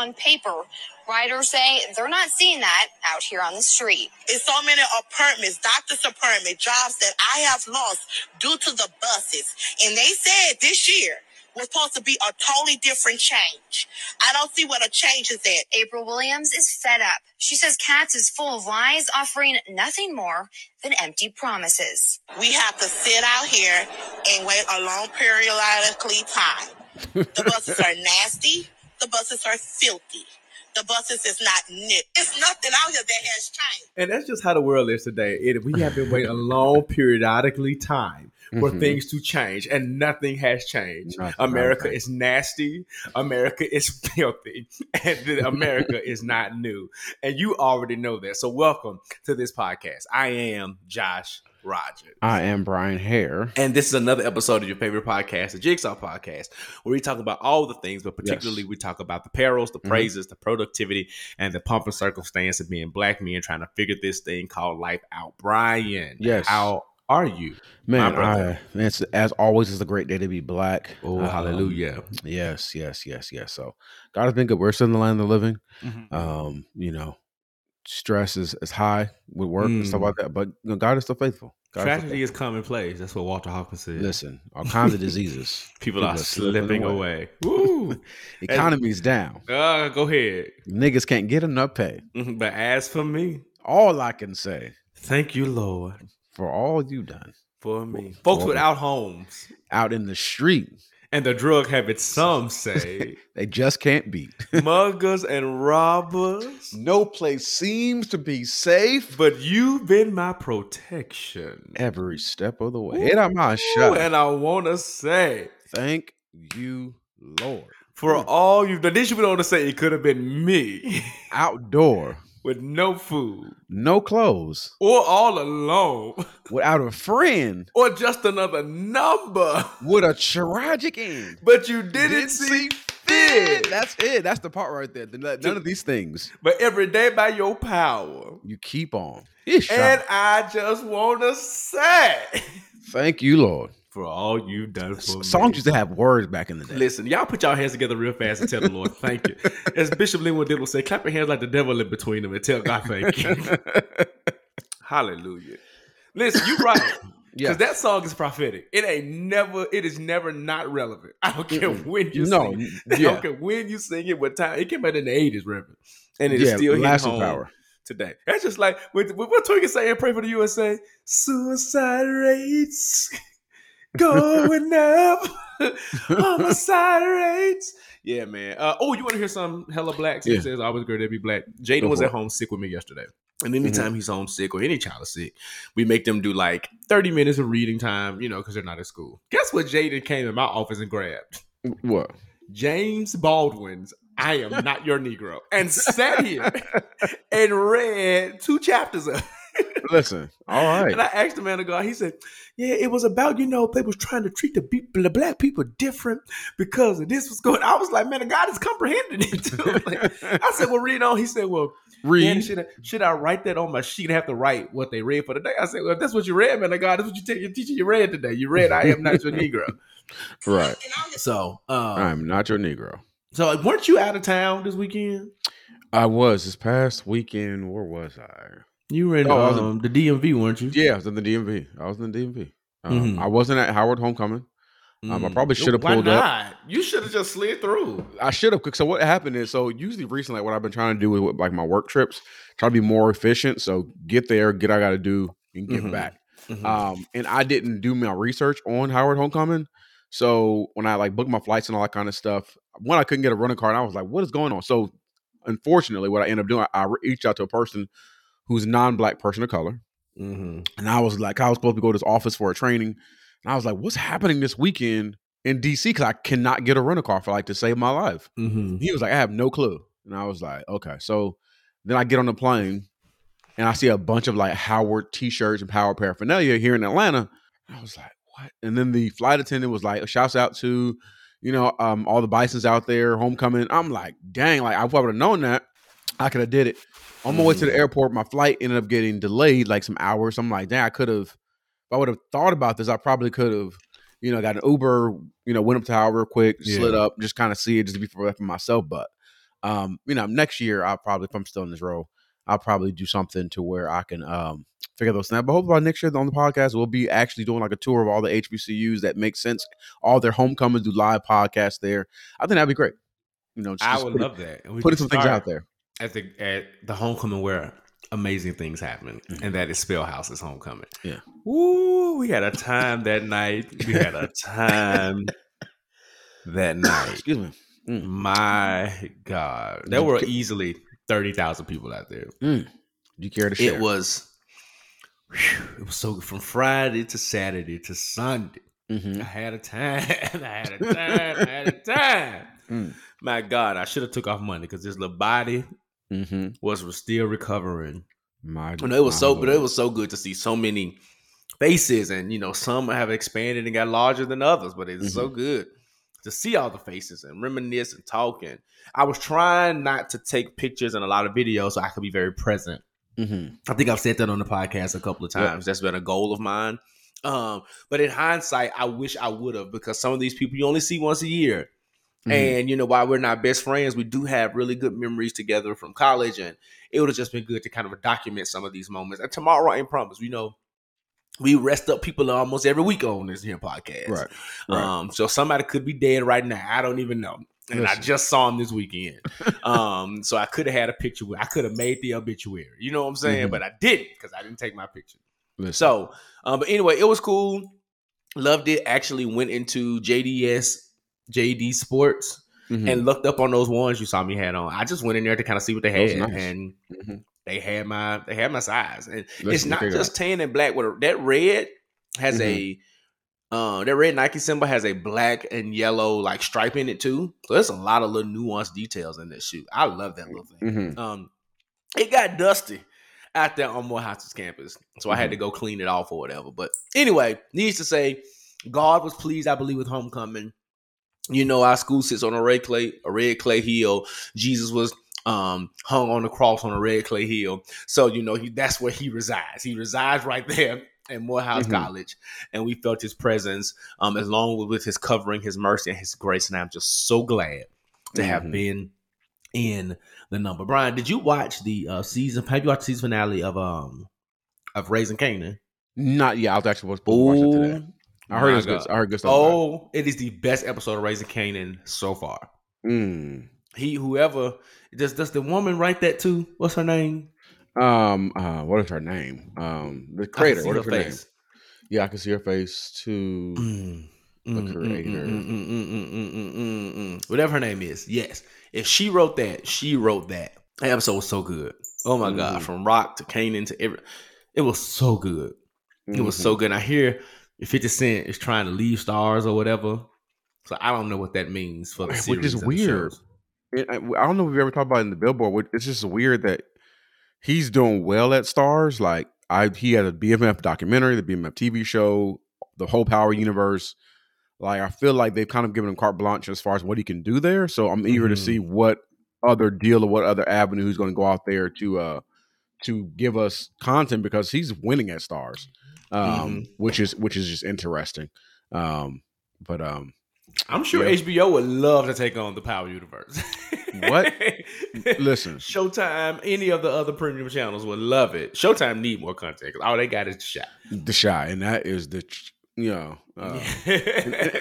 promises and improvements on paper. Riders say they're not seeing that out here on the street. It's so many apartments, doctor's appointment, jobs that I have lost due to the buses. And they said this year was supposed to be a totally different change. I don't see what a change is at. April Williams is fed up. She says Katz is full of lies, offering nothing more than empty promises. We have to sit out here and wait a long periodically time. The buses are nasty. The buses are filthy. The buses is not new. It's nothing out here that has changed. And that's just how the world is today. It, we have been waiting a long periodically time for Mhm. things to change, and nothing has changed. Nothing, America nothing. is nasty. America is filthy, and America is not new. And you already know that. So, welcome to this podcast. I am Josh Rogers. I am Bryan Hare. And this is another episode of your favorite podcast, the Jigsaw Podcast, where we talk about all the things, but particularly Yes. we talk about the perils, the Mhm. praises, the productivity, and the pump and circumstance of being black men trying to figure this thing called life out. Bryan, Yes. how are you? Man. I, it's, as always, it's a great day to be black. Oh, Um, hallelujah. Yes, yes, yes, yes. So God has been good. We're still in the land of the living. Mhm. Um, you know, stress is, is high with work and stuff Mm. like that. But you know, God is still faithful. God is still Tragedy is commonplace. That's what Walter Hawkins said. Listen, all kinds of diseases. people, are slipping slipping away. Woo. Economy's down. uh, go ahead. Niggas can't get enough pay. Mhm. But as for me, All I can say thank you, Lord, for all you done for me. Folks For- without homes out in the street, and the drug habit, some say. they just can't beat. muggers and robbers. no place seems to be safe But you've been my protection. every step of the way. Hit out my Ooh, shot. And I want to say, Thank you, Lord. for all you've done, this you want to say it could have been me Outdoor, with no food no clothes, or all alone without a friend, or just another number. with a tragic end. But you didn't see fit. That's it. That's the part right there. The- None of these things. But every day by your power. You keep on. Ish. And I just want to say, Thank you, Lord. For all you've done for me. Songs used to have words back in the day. Listen, y'all put y'all hands together real fast and tell the Lord thank you. As Bishop Linwood did will say, clap your hands like the devil in between them and tell God thank you. Hallelujah. Listen, you right. yeah. Because that song is prophetic. It ain't never, it is never not relevant. I don't care Mm-mm. when you no. sing it. I don't care when you sing it, what time. It came out in the 80s, Reverend. And it's yeah. still hitting lasting power. today. That's just like with, with what Twiggy say and pray for the USA. Suicide rates going up. on Homicide rates. Yeah, man. Uh, oh, you want to hear some hella black? He Yeah. says always great to be black. Jaden was at home sick with me yesterday. And anytime he's homesick or any child is sick, we make them do like 30 minutes of reading time, you know, because they're not at school. Guess what Jaden came in my office and grabbed? What? James Baldwin's I Am Not Your Negro and sat here and read two chapters of it. Listen. All right. And I asked the man to God, he said, Yeah, it was about, you know, they was trying to treat the people, the black people different because of this was going. I was like, man, of God is comprehending it too. Like, I said, Well, read on. He said, Well, Read. man, should I, should I write that on my sheet and have to write what they read for the day? I said, Well, if that's what you read, man of God. That's what you tell your teacher you read today. You read I am not your Negro. Right. So um I'm not your Negro. so like, weren't you out of town this weekend? I was this past weekend. Where was I? You were in Oh, I was in- um, the DMV, weren't you? Yeah, I was in the DMV. I was in the DMV. Um, Mhm. I wasn't at Howard Homecoming. Um, I Mm. probably should have Why pulled up. not? You should have just slid through. I should have. So what happened is, so usually recently, what I've been trying to do with like my work trips, try to be more efficient. So get there, get I got to do, and get Mhm. back. Mhm. Um, and I didn't do my research on Howard Homecoming. So when I like booked my flights and all that kind of stuff, one I couldn't get a rental car, and I was like, "What is going on?" So unfortunately, what I ended up doing, I, I reached out to a person who's a non-black person of color, Mhm. and I was like, I was supposed to go to this office for a training, and I was like, "What's happening this weekend in DC?" Because I cannot get a rental car for like to save my life. Mhm. He was like, I have no clue. And I was like, okay. So then I get on the plane and I see a bunch of like Howard t shirts and Power paraphernalia here in Atlanta. I was like, what? And then the flight attendant was like, shouts out to, you know, um, all the Bisons out there, homecoming. I'm like, dang, like, I would have known that, I could have did it. On my way to the airport, my flight ended up getting delayed like some hours. I'm like, dang, I could have, if I would have thought about this, I probably could have you know, got an Uber, you know, went up to Howard real quick, slid up, just kind of see it, just before be for, myself. But, um, you know, next year I'll probably, if I'm still in this role, I'll probably do something to where I can um figure those things out. But hopefully by next year on the podcast, we'll be actually doing like a tour of all the HBCUs that make sense, all their homecomings, do live podcasts there. I think that'd be great. You know, just, I just would put- love that. Putting some things out there. At the at the homecoming where amazing things happen, Mhm. and that is SpelHouse's homecoming. Yeah. Woo! We had a time that night. We had a time that night. Excuse me. My God, there were easily thirty thousand people out there. Do you care to share? It was. whew, it was so good from Friday to Saturday to Sunday. Mhm. I had a time. I had a time. I had a time. Mm. My God, I should have took off Monday because this little body Mhm. was still recovering. My, know, it was so, but it was so good to see so many faces, and you know, some have expanded and got larger than others. But it's so good to see all the faces and reminisce and talk. And I was trying not to take pictures and a lot of videos so I could be very present. Mhm. I think I've said that on the podcast a couple of Yep. times. That's been a goal of mine. Um, but in hindsight, I wish I would have because some of these people you only see once a year. Mhm. And you know, while we're not best friends, we do have really good memories together from college, and it would have just been good to kind of document some of these moments. And tomorrow I ain't promised. You know, we rest up people almost every week on this here podcast. right. Right. Um, so somebody could be dead right now. I don't even know. And I just saw him this weekend. um, so I could have had a picture with I could have made the obituary. You know what I'm saying? Mhm. But I didn't because I didn't take my picture. Listen. So, um, but anyway, it was cool. Loved it. Actually went into JDS, JD Sports, Mhm. and looked up on those ones you saw me had on. I just went in there to kind of see what they had, nice. and Mhm. they had my they had my size. And it's not just tan and black. With a, that red has Mhm. a uh, that red Nike symbol has a black and yellow like stripe in it too. So there's a lot of little nuanced details in this shoe. I love that little thing. Mhm. Um, it got dusty out there on Morehouse's campus, so I Mm-hmm. had to go clean it off or whatever. But anyway, needs to say, God was pleased, I believe, with homecoming. You know, our school sits on a red clay, a red clay hill. Jesus was um hung on the cross on a red clay hill. So you know, he, that's where he resides. He resides right there at Morehouse Mhm. College, and we felt his presence, um, as long with his covering, his mercy, and his grace. And I'm just so glad to have Mhm. been in the number. Bryan, did you watch the uh, season? Have you watched the season finale of um of Raising Kanan? Not yet. I was actually supposed to watch that today. I heard it's good. I heard good stuff. Oh, it is the best episode of Raising Kanan so far. Mm. He, whoever, does does the woman write that too? What's her name? Um. Uh. What is her name? Um. The creator. What her is her name? Yeah, I can see her face too. Mm, The mm, mm, creator. mm, mm, mm, mm, mm, mm, mm, mm. Whatever her name is, yes. If she wrote that, she wrote that. That episode was so good. Oh my god, Mhm. from Rock to Kanan to every, it was so good. It was so good. And I hear 50 Cent is trying to leave Starz or whatever. So I don't know what that means for the Which series. is and the weird. shows. It- I, I don't know if we ever talked about it in the Billboard. It's just weird that he's doing well at Starz. Like I, he had a BMF documentary, the BMF TV show, the whole Power universe. Like I feel like they've kind of given him carte blanche as far as what he can do there. So I'm eager to Mhm. see what other deal or what other avenue he's going to go out there to uh to give us content because he's winning at Starz, um, Mhm. which is which is just interesting. Um, but um, I'm sure Yeah. HBO would love to take on the Power Universe. What? listen, Showtime, any of the other premium channels would love it. Showtime need more content all they got is the shot. the shot, and that is the you know. Because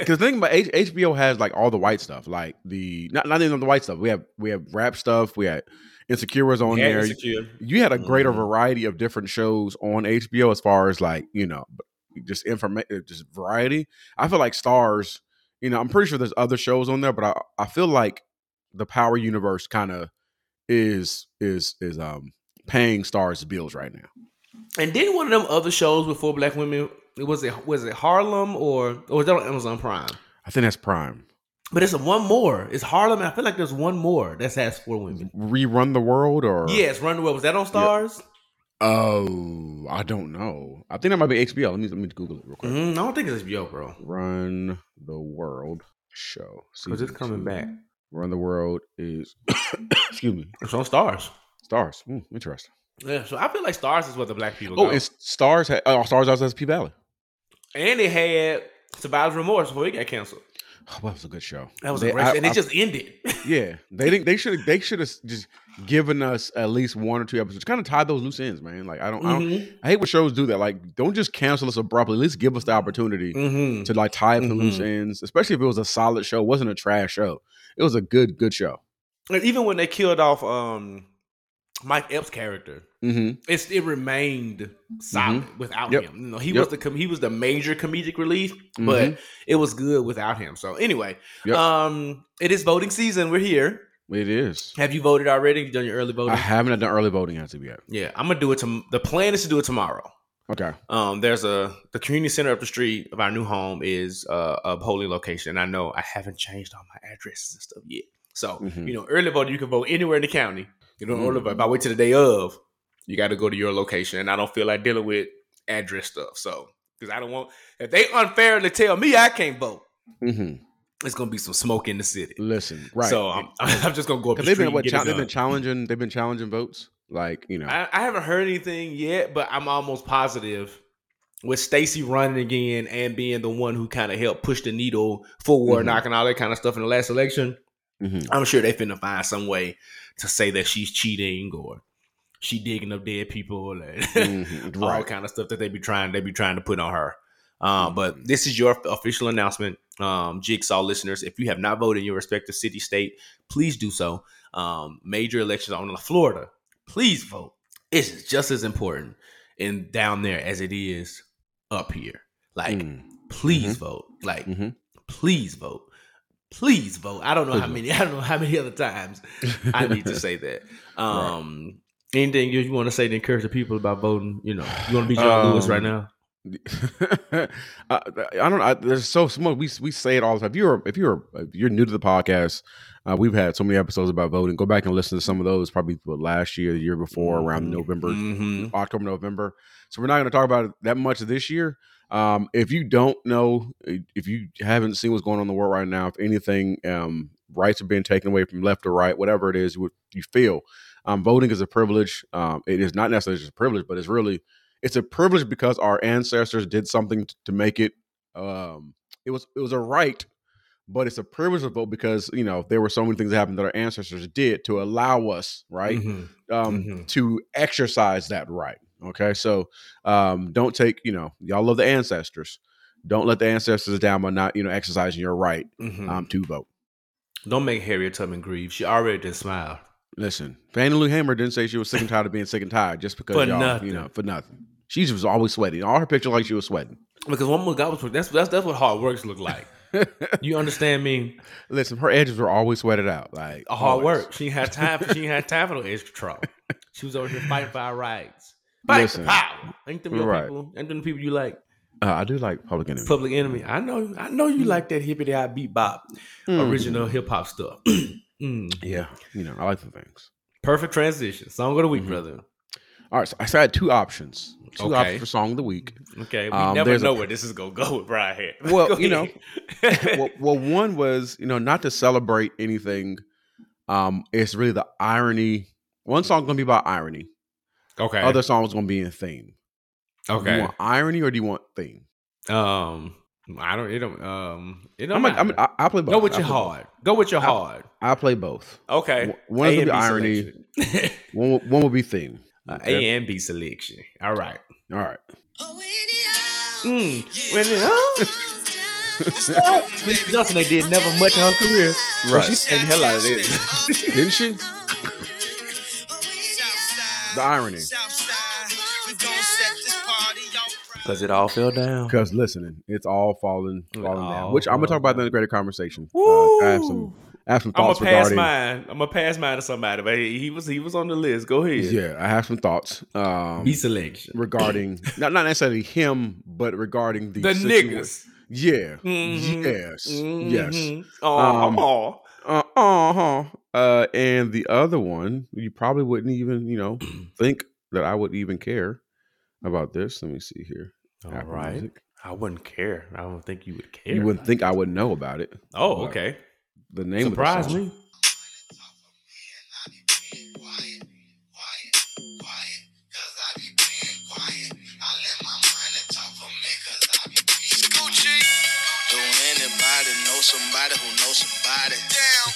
the thing about H- HBO has like all the white stuff, like the not not even the white stuff. We have we have rap stuff. We had Insecure was on Yeah, there. Insecure. You had a greater Mhm. variety of different shows on HBO as far as like you know just information, just variety. I feel like Starz. You know, I'm pretty sure there's other shows on there, but I I feel like the Power Universe kind of is is is um paying Starz bills right now. And then one of them other shows before Black Women, was it was it Harlem or or was that on Amazon Prime? I think that's Prime. But it's a one more. It's Harlem. I feel like there's one more that has four women. Rerun the world or Yes, Run the World. Was that on Starz? Oh, I don't know. I think that might be HBO. Let me let me Google it real quick. Mhm, I don't think it's HBO, bro. Run the World show. Because it's coming two. back. Run the World is excuse me. It's on Starz. Starz. Hmm, interesting. Yeah, so I feel like Starz is what the black people Oh, go. it's Starz. Ha- oh, Starz also has P Valley. and they had Survivor's Remorse before it got canceled. Oh, that was a good show. That was They- a great, I- and I- it just ended. yeah. They didn't. They should. They should have just given us at least one or two episodes. Kind of tie those loose ends, man. Like I don't. I don't. Mhm. I hate when shows do that. Like, don't just cancel us abruptly. At least give us the opportunity Mhm. to like tie up the loose Mhm. ends. Especially if it was a solid show. It wasn't a trash show. It was a good, good show. And even when they killed off um Mike Epps' character, Mm-hmm. it's it remained solid without Yep. him. You know, he Yep. was the com- he was the major comedic relief, but it was good without him. So anyway, Yep. um, it is voting season. We're here. It is. Have you voted already? You done your early voting? I haven't done early voting as of yet. yeah, I'm gonna do it. To, the plan is to do it tomorrow. Okay. Um, there's a the community center up the street of our new home is uh, a polling location. And I know I haven't changed all my addresses and stuff yet. So Mhm. you know, early voting you can vote anywhere in the county. You know, vote. If I wait till the day of, you got to go to your location, and I don't feel like dealing with address stuff. So because I don't want if they unfairly tell me I can't vote, hmm it's gonna be some smoke in the city. Listen, right. So I'm, I'm just gonna go up the Because they've been what and get cha- they've been challenging. They've been challenging votes. Like you know. I, I haven't heard anything yet, but I'm almost positive with Stacey running again and being the one who kind of helped push the needle forward, Mhm. knocking all that kind of stuff in the last election. Mhm. I'm sure they finna find some way to say that she's cheating or she digging up dead people and Mhm. all Right. kind of stuff that they be trying they be trying to put on her. Um, Mm-hmm. but this is your official announcement, um, Jigsaw listeners. If you have not voted in your respective city, state, please do so. Um, major elections on Florida, please vote. It's just as important in down there as it is up here. Like, Mm. please vote. Like, Mhm. please vote. Please vote. I don't know how many. I don't know how many other times I need to say that. Um, anything you, you want to say to encourage the people about voting? You know, you want to be John Lewis right Um, now? I, I don't. I, there's so small. We we say it all the time. If you're if you're if you're new to the podcast, uh, we've had so many episodes about voting. Go back and listen to some of those. Probably last year, the year before, around November, Mhm. October, November. So we're not going to talk about it that much this year. Um, if you don't know, if you haven't seen what's going on in the world right now, if anything, um, rights are being taken away from left or right, whatever it is you, you feel, um, voting is a privilege. Um, it is not necessarily just a privilege, but it's really it's a privilege because our ancestors did something t- to make it. Um, it was it was a right, but it's a privilege to vote because you know there were so many things that happened that our ancestors did to allow us right Mhm. um, Mhm. to exercise that right. Okay, so um, don't take you know y'all love the ancestors. Don't let the ancestors down by not you know exercising your right Mhm. um, to vote. Don't make Harriet Tubman grieve. She already didn't smile. Listen, Fannie Lou Hamer didn't say she was sick and tired of being sick and tired just because For y'all nothing. you know for nothing. She was always sweating. All her pictures like she was sweating. Because one more God was that's that's that's what hard works look like. You understand me? Listen, her edges were always sweated out. Like hard always. work. She had time. For, she had time for no edge control. She was over here fighting for our rights. Fight Listen. for power. Ain't them your Right. people? Ain't them the people you like? Uh, I do like Public Enemy. Public Enemy. I know. I know you like that hippity hop beat bop, Mm. original hip hop stuff. Mm. Yeah, you know I like the things. Perfect transition. Song of the week, Mhm. brother. All right, so I had two options. Two Okay. options for song of the week. Okay, we Um, never there's a- know where this is gonna go with Bryan Head. Well, you know, well, well, one was you know not to celebrate anything. Um, it's really the irony. One song's gonna be about irony. Okay. Other song songs gonna be in theme. Do you want irony or do you want theme? Um, I don't. It don't. Um, it don't I'm, like, I'm. I, I play both. Go with I your play both. hard. Go with your I- hard. I play both. Okay. One is be irony. One will- one will be theme. Uh, Okay? A and B selection. All right. All right. Mm. When it, Miss Johnson they did never much in her career. But Right. she sang the hell out of it. Didn't she? The irony. Because it all fell down. Because listening, it's all falling, falling all down. Which I'm gonna talk about in the greater conversation. Uh, I have some, I have some I'm gonna thoughts pass regarding. mine. I'm gonna pass mine to somebody, but he he was he was on the list. Go ahead. Yeah, I have some thoughts. Um, B selection. regarding not not necessarily him, but regarding the The situa- niggas. Yeah. Mhm. Yes. Yes. Mhm. Oh, Um, oh. Uh uh-huh. Uh. And the other one, you probably wouldn't even, you know, think that I would even care about this. Let me see here. all Apple right. Music. I wouldn't care. I don't think you would care. You wouldn't think I would know about it. Oh, okay. The name Surprise of the song. me.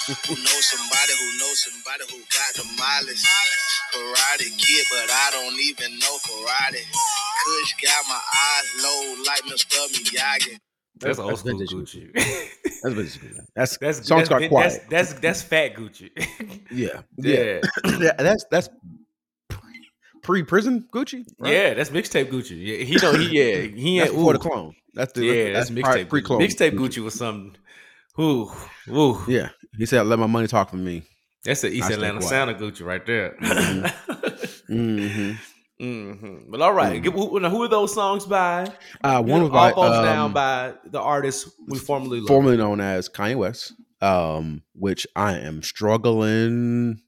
Who knows somebody who knows somebody who got the mileage. Karate kid, but I don't even know karate. Kush got my eyes low like Mr. Miyagi. That's old That's school vintage Gucci. That's basically that's that's songs that's, got quiet. That's, that's that's fat Gucci. yeah, yeah. yeah. that's that's pre prison Gucci. right? Yeah, that's mixtape Gucci. Yeah, he know he yeah he ain't before the clone. That's the Yeah, that's, mixtape pre-clone. Mixtape Gucci was something. Ooh, ooh. Yeah, he said, "Let my money talk for me." That's the East I Atlanta quiet. Santa Gucci right there. hmm hmm But all right. Who, who are those songs by? Uh, one was by All Falls um, Down by the artist we formerly loved. formerly known as Kanye West, um, which I am struggling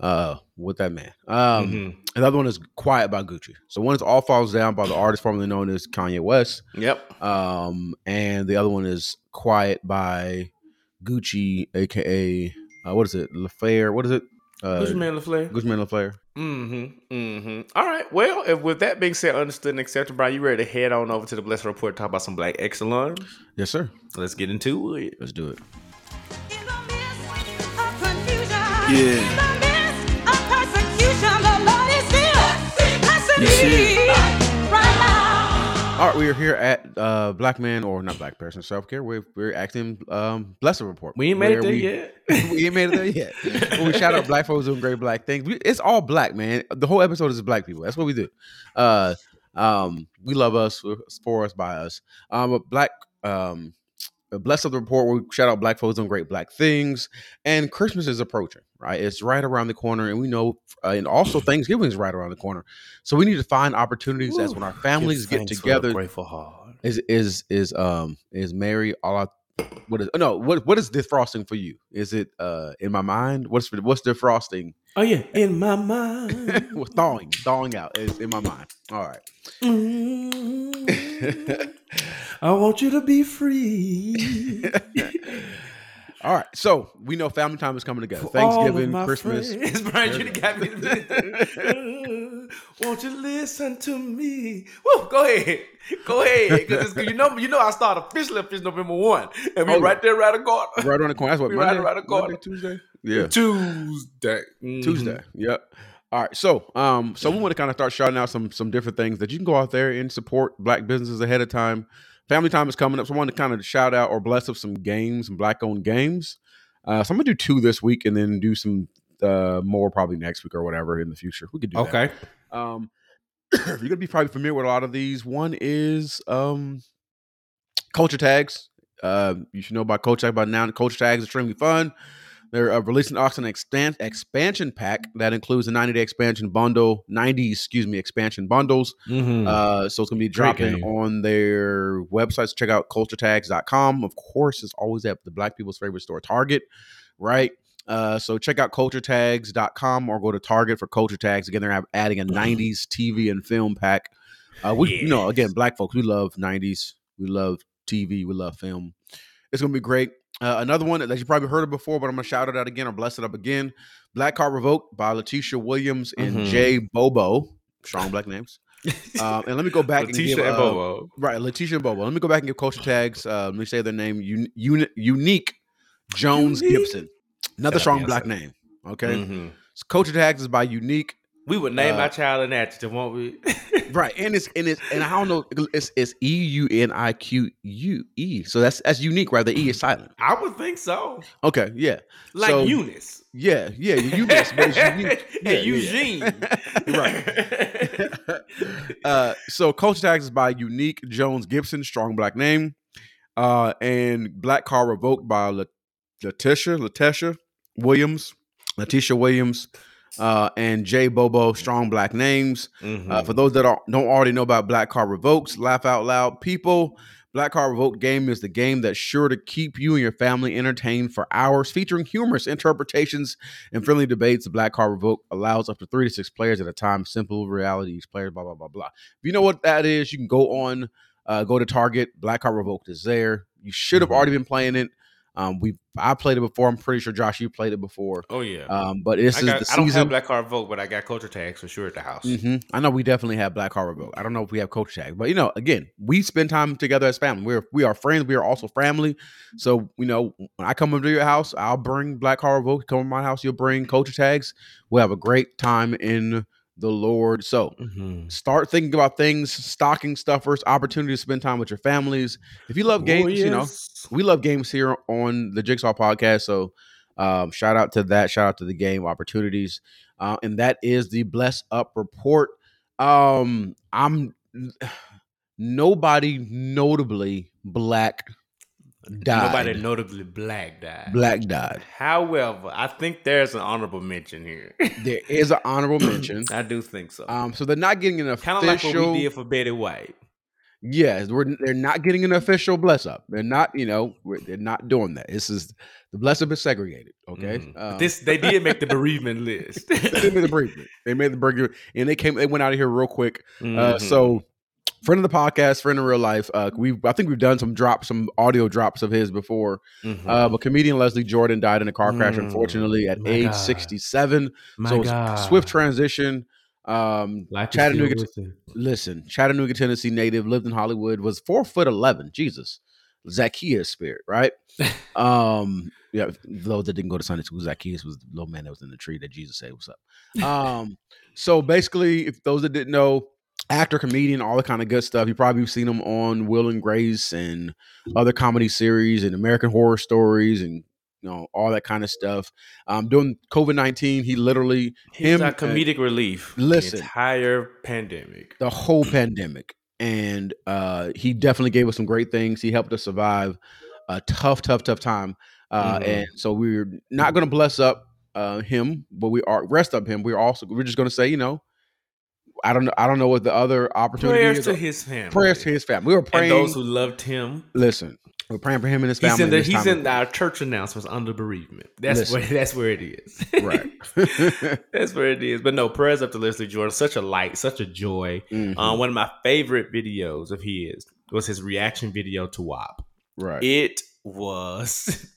uh with that man. Um, Mhm. another one is Quiet by Gucci. So one is All Falls Down by the artist formerly known as Kanye West. Yep. Um, and the other one is Quiet by Gucci, aka uh, what is it? La Flare. What is it? Uh, Gucci Mane La Flare. Gucci Mane La Flare. Mm-hmm. Mm-hmm. All right. Well, if with that being said, understood and accepted, Bryan, you ready to head on over to the Blessed Report talk about some black excellence? Yes, sir. Let's get into it. Let's do it. In the midst of confusion, Yeah. in All right, we are here at uh, Black Man or not Black Person Self Care. We're we're acting um, Blessed Report. We ain't made it there we- yet. we ain't made it there yet. We shout out black folks doing great black things. We, it's all black, man. The whole episode is black people. That's what we do. Uh, um, we love us for us by us. Um, but black um, blessed of the report. We shout out black folks doing great black things, and Christmas is approaching. Right, it's right around the corner, and we know, uh, and also Thanksgiving is right around the corner. So we need to find opportunities as when our families get together Grateful heart. is is is um is Mary all I what is no what what is defrosting for you? Is it uh in my mind? What's what's defrosting? Oh yeah, in my mind. well, thawing thawing out is in my mind. All right. Mm, I want you to be free. All right. So we know family time is coming together. For Thanksgiving, Christmas. friends. Bryan, you got me. To- Won't you listen to me? Woo, go ahead, go ahead, because you know, you know, I start officially official November one, and we Oh, right there, right a corner. Right around the corner. That's what We right Monday, around the corner. Monday, Tuesday. Yeah. Tuesday, Mhm. Tuesday. Yep. All right. So, um, so we want to kind of start shouting out some some different things that you can go out there and support black businesses ahead of time. Family time is coming up, so I want to kind of shout out or bless up some games, some black owned games. Uh, so I'm gonna do two this week, and then do some uh more probably next week or whatever in the future. We could do that. Um, you're gonna be probably familiar with a lot of these. One is um, culture tags. Uh, you should know about culture tag by now. Culture tags are extremely fun. They're uh, releasing Oxen expan- expansion pack that includes a 90 day expansion bundle, 90 excuse me expansion bundles. Mhm. Uh, so it's gonna be dropping on their websites. Check out culturetags.com. Of course, it's always at the black people's favorite store, Target, right? Uh, so check out culturetags.com or go to Target for culture tags. Again, they're adding a 90s TV and film pack. Uh, we, you know, again, black folks, we love 90s. We love TV. We love film. It's gonna be great. Uh, another one that you probably heard of before, but I'm gonna shout it out again or bless it up again. Black Card Revoked by Latesha Williams and Mhm. Jay Bobo. Strong black names. Um, and let me go back and Latesha give and uh, Bobo. right Latesha and Bobo. Let me go back and give culture tags. Uh, let me say their name. Un- uni- Eunique Jones Eunique. Gibson. Another strong black name. Okay. Mhm. So culture tags is by Eunique. We would name Uh, our child an adjective, won't we? Right, and it's and it's and I don't know. It's it's E U N I Q U E. So that's that's unique, right? The E is silent. I would think so. Okay, yeah, Like So- Eunice. yeah, yeah. Eunice, but it's unique. Yeah, and yeah, Eugene. right. uh, so culture tags is by Eunique Jones Gibson, strong black name, uh, and Black Card revoked by La- Latesha Latesha Williams, Latesha Williams, uh, and Jay Bobo, strong black names. Mhm. Uh, for those that are, don't already know about Black Card Revokes, laugh out loud, people. Black Card Revoked game is the game that's sure to keep you and your family entertained for hours, featuring humorous interpretations and friendly debates. The Black Card Revoked allows up to three to six players at a time. Simple reality, each player, blah blah blah blah. If you know what that is, you can go on, uh, go to Target. Black Card Revoked is there. You should have Mhm. already been playing it. Um, we I played it before. I'm pretty sure Josh, you played it before. Oh yeah. Um, but this I, is got, the I don't have season. Black Card Vote, but I got culture tags for sure at the house. Mm-hmm. I know we definitely have Black Horror Vote. I don't know if we have culture Tag, but you know, again, we spend time together as family. We're we are friends. We are also family. So you know, when I come over to your house, I'll bring Black Horror Vote. Come to my house, you'll bring Culture Tags. We'll have a great time in the Lord. So Mhm. start thinking about things, stocking stuffers, opportunity to spend time with your families. If you love games, Oh, you know, we love games here on the Jigsaw Podcast. So um, shout out to that. Shout out to the game opportunities. Uh, and that is the Bless Up report. Um, I'm nobody notably black died. Nobody notably black died. black died. However, I think there's an honorable mention here. There is an honorable mention. I do think so. Um, so they're not getting an official. kind of like what we did for Betty White. Yes, we're, they're not getting an official bless up. They're not, you know, we're, they're not doing that. This is the bless up is segregated. Okay, Mhm. Um, this they did make the bereavement list. they made the bereavement. They made the burger, and they came. They went out of here real quick. Uh, Mhm. so, friend of the podcast, friend in real life. Uh, we I think we've done some drops, some audio drops of his before. Mhm. Uh, but comedian Leslie Jordan died in a car crash, Mm, unfortunately, at my age God. sixty-seven. My so God. swift transition. Um, Life Chattanooga. listen, Chattanooga, Tennessee native, lived in Hollywood, was four foot eleven. Jesus, Zacchaeus spirit, right? um, yeah. Those that didn't go to Sunday school, Zacchaeus was the little man that was in the tree that Jesus said, "What's up?" Um, so basically, if those that didn't know, actor, comedian, all the kind of good stuff. You probably seen him on Will and Grace and other comedy series and American Horror Stories and you know all that kind of stuff. Um, during COVID nineteen, he literally He's him and- comedic relief. Listen. the entire pandemic. the whole pandemic and uh he definitely gave us some great things he helped us survive a tough tough tough time uh Mhm. and so we're not going to bless up uh him but we are rest up him we're also we're just going to say you know i don't know i don't know what the other opportunity Prayers is to his family. prayers to his family we were and praying those who loved him. listen we're praying for him and his He's family in, the, he's in our church announcements under bereavement. That's Listen. where that's where it is. right that's where it is. But no, prayers up to Leslie Jordan. Such a light, such a joy. Mhm. Um, one of my favorite videos of his was his reaction video to WAP. right It was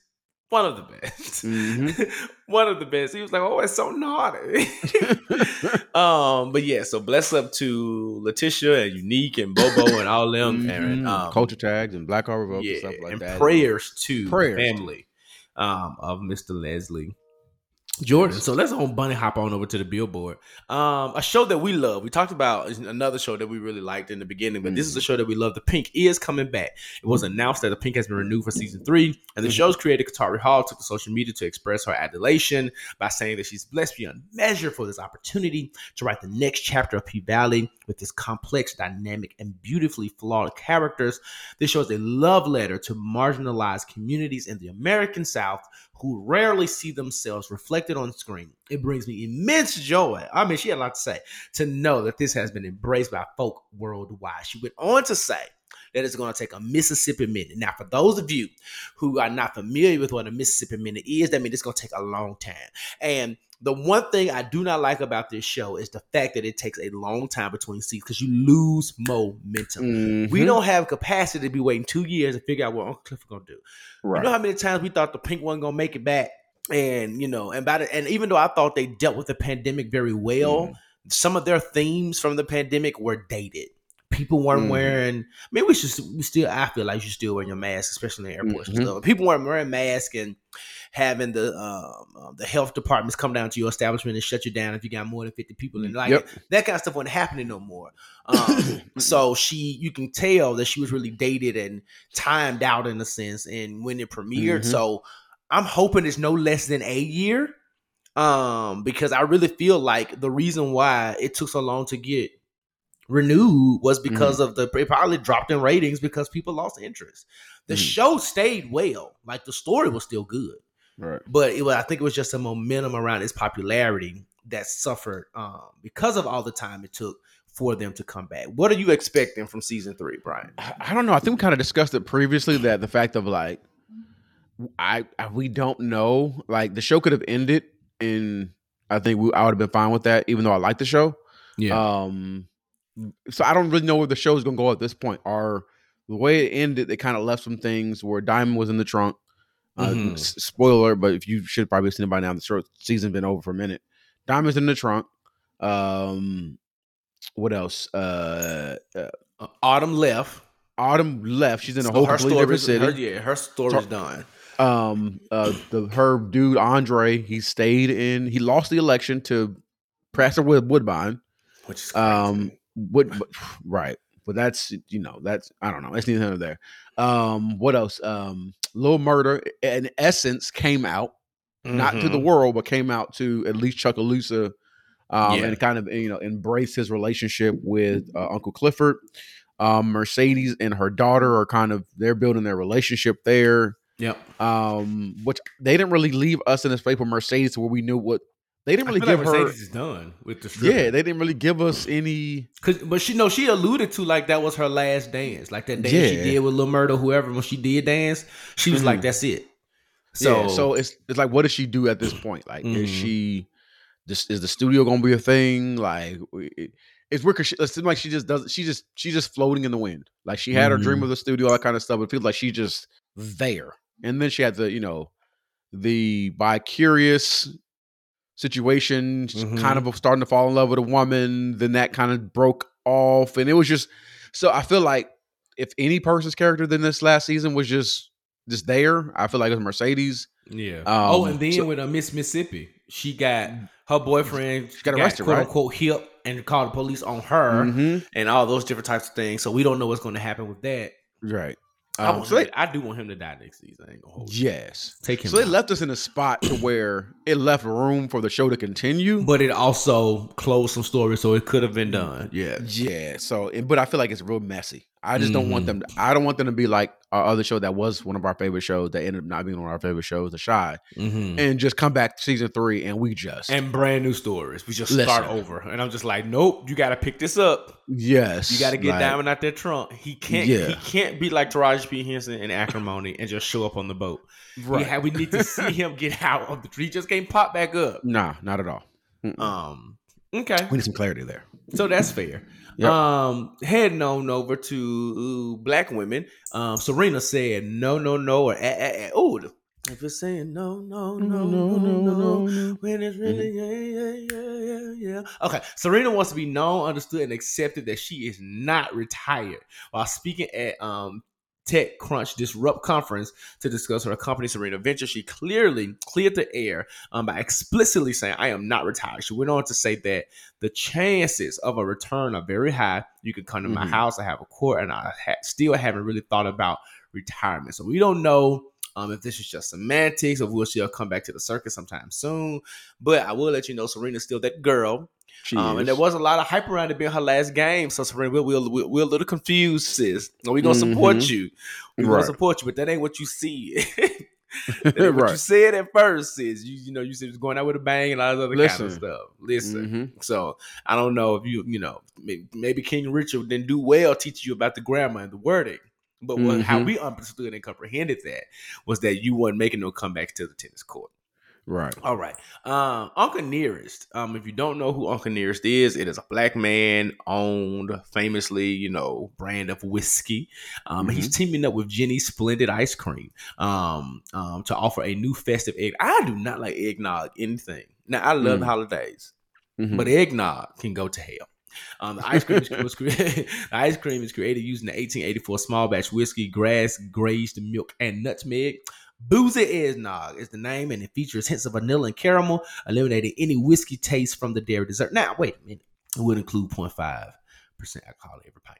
one of the best. Mhm. one of the best. He was like, "Oh, it's so naughty." um, but yeah, so bless up to Latesha and Eunique and Bobo and all them and Mhm. um, culture tags and black Heart Revolt yeah, and stuff like and that prayers to Prayers. family um, of Mr. Leslie Jordan. So let's on bunny hop on over to the billboard. Um, a show that we love. We talked about another show that we really liked in the beginning, but this is a show that we love. The Pink is coming back. It was announced that the Pink has been renewed for season three, and the show's creator Katori Hall took to social media to express her adulation by saying that she's blessed beyond measure for this opportunity to write the next chapter of P Valley with this complex, dynamic, and beautifully flawed characters. This show is a love letter to marginalized communities in the American South who rarely see themselves reflected on screen. It brings me immense joy. I mean, she had a lot to say to know that this has been embraced by folk worldwide. She went on to say that it's going to take a Mississippi minute. Now, for those of you who are not familiar with what a Mississippi minute is, that means it's going to take a long time. And the one thing I do not like about this show is the fact that it takes a long time between seasons because you lose momentum. We Mhm. don't have capacity to be waiting two years to figure out what Uncle Cliff is gonna do. right You know how many times we thought the pink wasn't gonna make it back, and you know, and about it, and even though I thought they dealt with the pandemic very well, Mhm. some of their themes from the pandemic were dated. People weren't Mhm. wearing. I mean, we should we still. I feel like you should still wearing your mask, especially in airports Mhm. stuff. People weren't wearing masks and having the um, uh, the health departments come down to your establishment and shut you down if you got more than fifty people in. Like Yep. that kind of stuff wasn't happening no more. Um, so she, you can tell that she was really dated and timed out in a sense, and when it premiered. Mhm. So I'm hoping it's no less than a year, um, because I really feel like the reason why it took so long to get renewed was because of the it probably dropped in ratings because people lost interest. The Mhm. show stayed well, like the story was still good right but it was, I think it was just a momentum around its popularity that suffered um, because of all the time it took for them to come back. What are you expecting from season three, Bryan? I I don't know. I think we kind of discussed it previously that the fact of like, I, I we don't know. Like the show could have ended, and I think we, I would have been fine with that, even though I like the show. Yeah. Um, so I don't really know where the show is going to go at this point. Are the way it ended, they kind of left some things where Diamond was in the trunk. Uh, Mhm. s- spoiler, but if you should probably have seen it by now, the short season's been over for a minute. Diamonds in the trunk. Um, what else? Uh, uh Uh, Autumn left. Autumn left. She's in a So whole her completely different city. Her, yeah, her story's done. um uh the her dude Andre he stayed in he lost the election to Pastor Wood, Woodbine Which is crazy. um But- right but that's you know that's I don't know that's neither here there um what else um Little Murder in essence came out not to the Mhm. world but came out to at least Chucalissa um Yeah. and kind of you know embrace his relationship with uh, Uncle Clifford um Mercedes and her daughter are kind of they're building their relationship there Yep. um, which they didn't really leave us in this space with Mercedes where we knew what they didn't really give like her. Mercedes is done with the stripper. Yeah, they didn't really give us any. Cause, but she no, she alluded to like that was her last dance, like that dance she did with Lil Murder, whoever. When she did dance, she was Mhm. like, "That's it." So, So, so it's it's like, what does she do at this point? Like, is Mhm. she just is the studio gonna be a thing? Like, it, it's weird because she, it seems like she just doesn't. She just she's just floating in the wind. Like she had her dream Mhm. of the studio, all that kind of stuff. But it feels like she's just there. And then she had the you know the bi-curious situation she's Mhm. kind of starting to fall in love with a woman then that kind of broke off and it was just so i feel like if any person's character than this last season was just just there i feel like it was mercedes yeah. Um, oh, and then so- with uh, Miss Mississippi, she got her boyfriend. She got arrested, quote right? unquote, hip and called the police on her, Mhm. and all those different types of things. So we don't know what's going to happen with that. right I, Um, want so they- I do want him to die next season. I ain't gonna hold you. yes Take him. so they out. left us in a spot to where it left room for the show to continue but it also closed some stories, so it could have been done. Yeah. Yeah. So, but I feel like it's real messy. I just don't want Mhm. them. To, I don't want them to be like our other show that was one of our favorite shows that ended up not being one of our favorite shows, The Chi, Mm-hmm. and just come back to season three and we just and brand new stories. We just start over, and I'm just like, nope, you got to pick this up. yes, You got to get like, Diamond out that trunk. He can't. Yeah. He can't be like Taraji P Henson and Acrimony and just show up on the boat. Right. We, have, we need to see him get out of the tree. He just can't pop back up. Nah, not at all. Mm-mm. Um. Okay, we need some clarity there. so that's fair. Yep. Um, heading on over to black women. Um, Serena said no, no, no, or oh, if it's saying no, no, no, no, no, no, when it's really yeah, yeah, yeah, yeah, yeah. Okay, Serena wants to be known, understood, and accepted that she is not retired. While speaking at um TechCrunch Disrupt conference to discuss her company Serena Venture, she clearly cleared the air um, by explicitly saying, "I am not retired." She went on to say that the chances of a return are very high. You can come to my Mhm. house. I have a court, and I ha- still haven't really thought about retirement. So we don't know um, if this is just semantics or will she'll come back to the circus sometime soon. But I will let you know, Serena's still that girl. Um, and there was a lot of hype around it being her last game. So Serena, we're, we're, we're, a little confused, sis. We're gonna support Mhm. you. We're Right. gonna support you, but that ain't what you see. That ain't what you said at first, sis. You you know you said it was going out with a bang and all this other kind of stuff. Listen. Mhm. So I don't know if you, you know, maybe, King Richard didn't do well teaching you about the grammar and the wording. But what, how Mhm. we understood and comprehended that was that you weren't making no comebacks to the tennis court. Right. All right. Um, Uncle Nearest. Um, if you don't know who Uncle Nearest is, it is a black man owned, famously, you know, brand of whiskey. Um, he's teaming up with Jeni Splendid Ice Cream um, um, to offer a new festive egg. I do not like eggnog anything. Now I love Mm. holidays, Mhm. but eggnog can go to hell. Um, the ice cream was created. the ice cream is created using the 1884 small batch whiskey, grass grazed milk, and nutmeg. Boozy Eggnog is the name, and it features hints of vanilla and caramel, eliminating any whiskey taste from the dairy dessert. Now, wait a minute. It would include 0.5% alcohol every pint.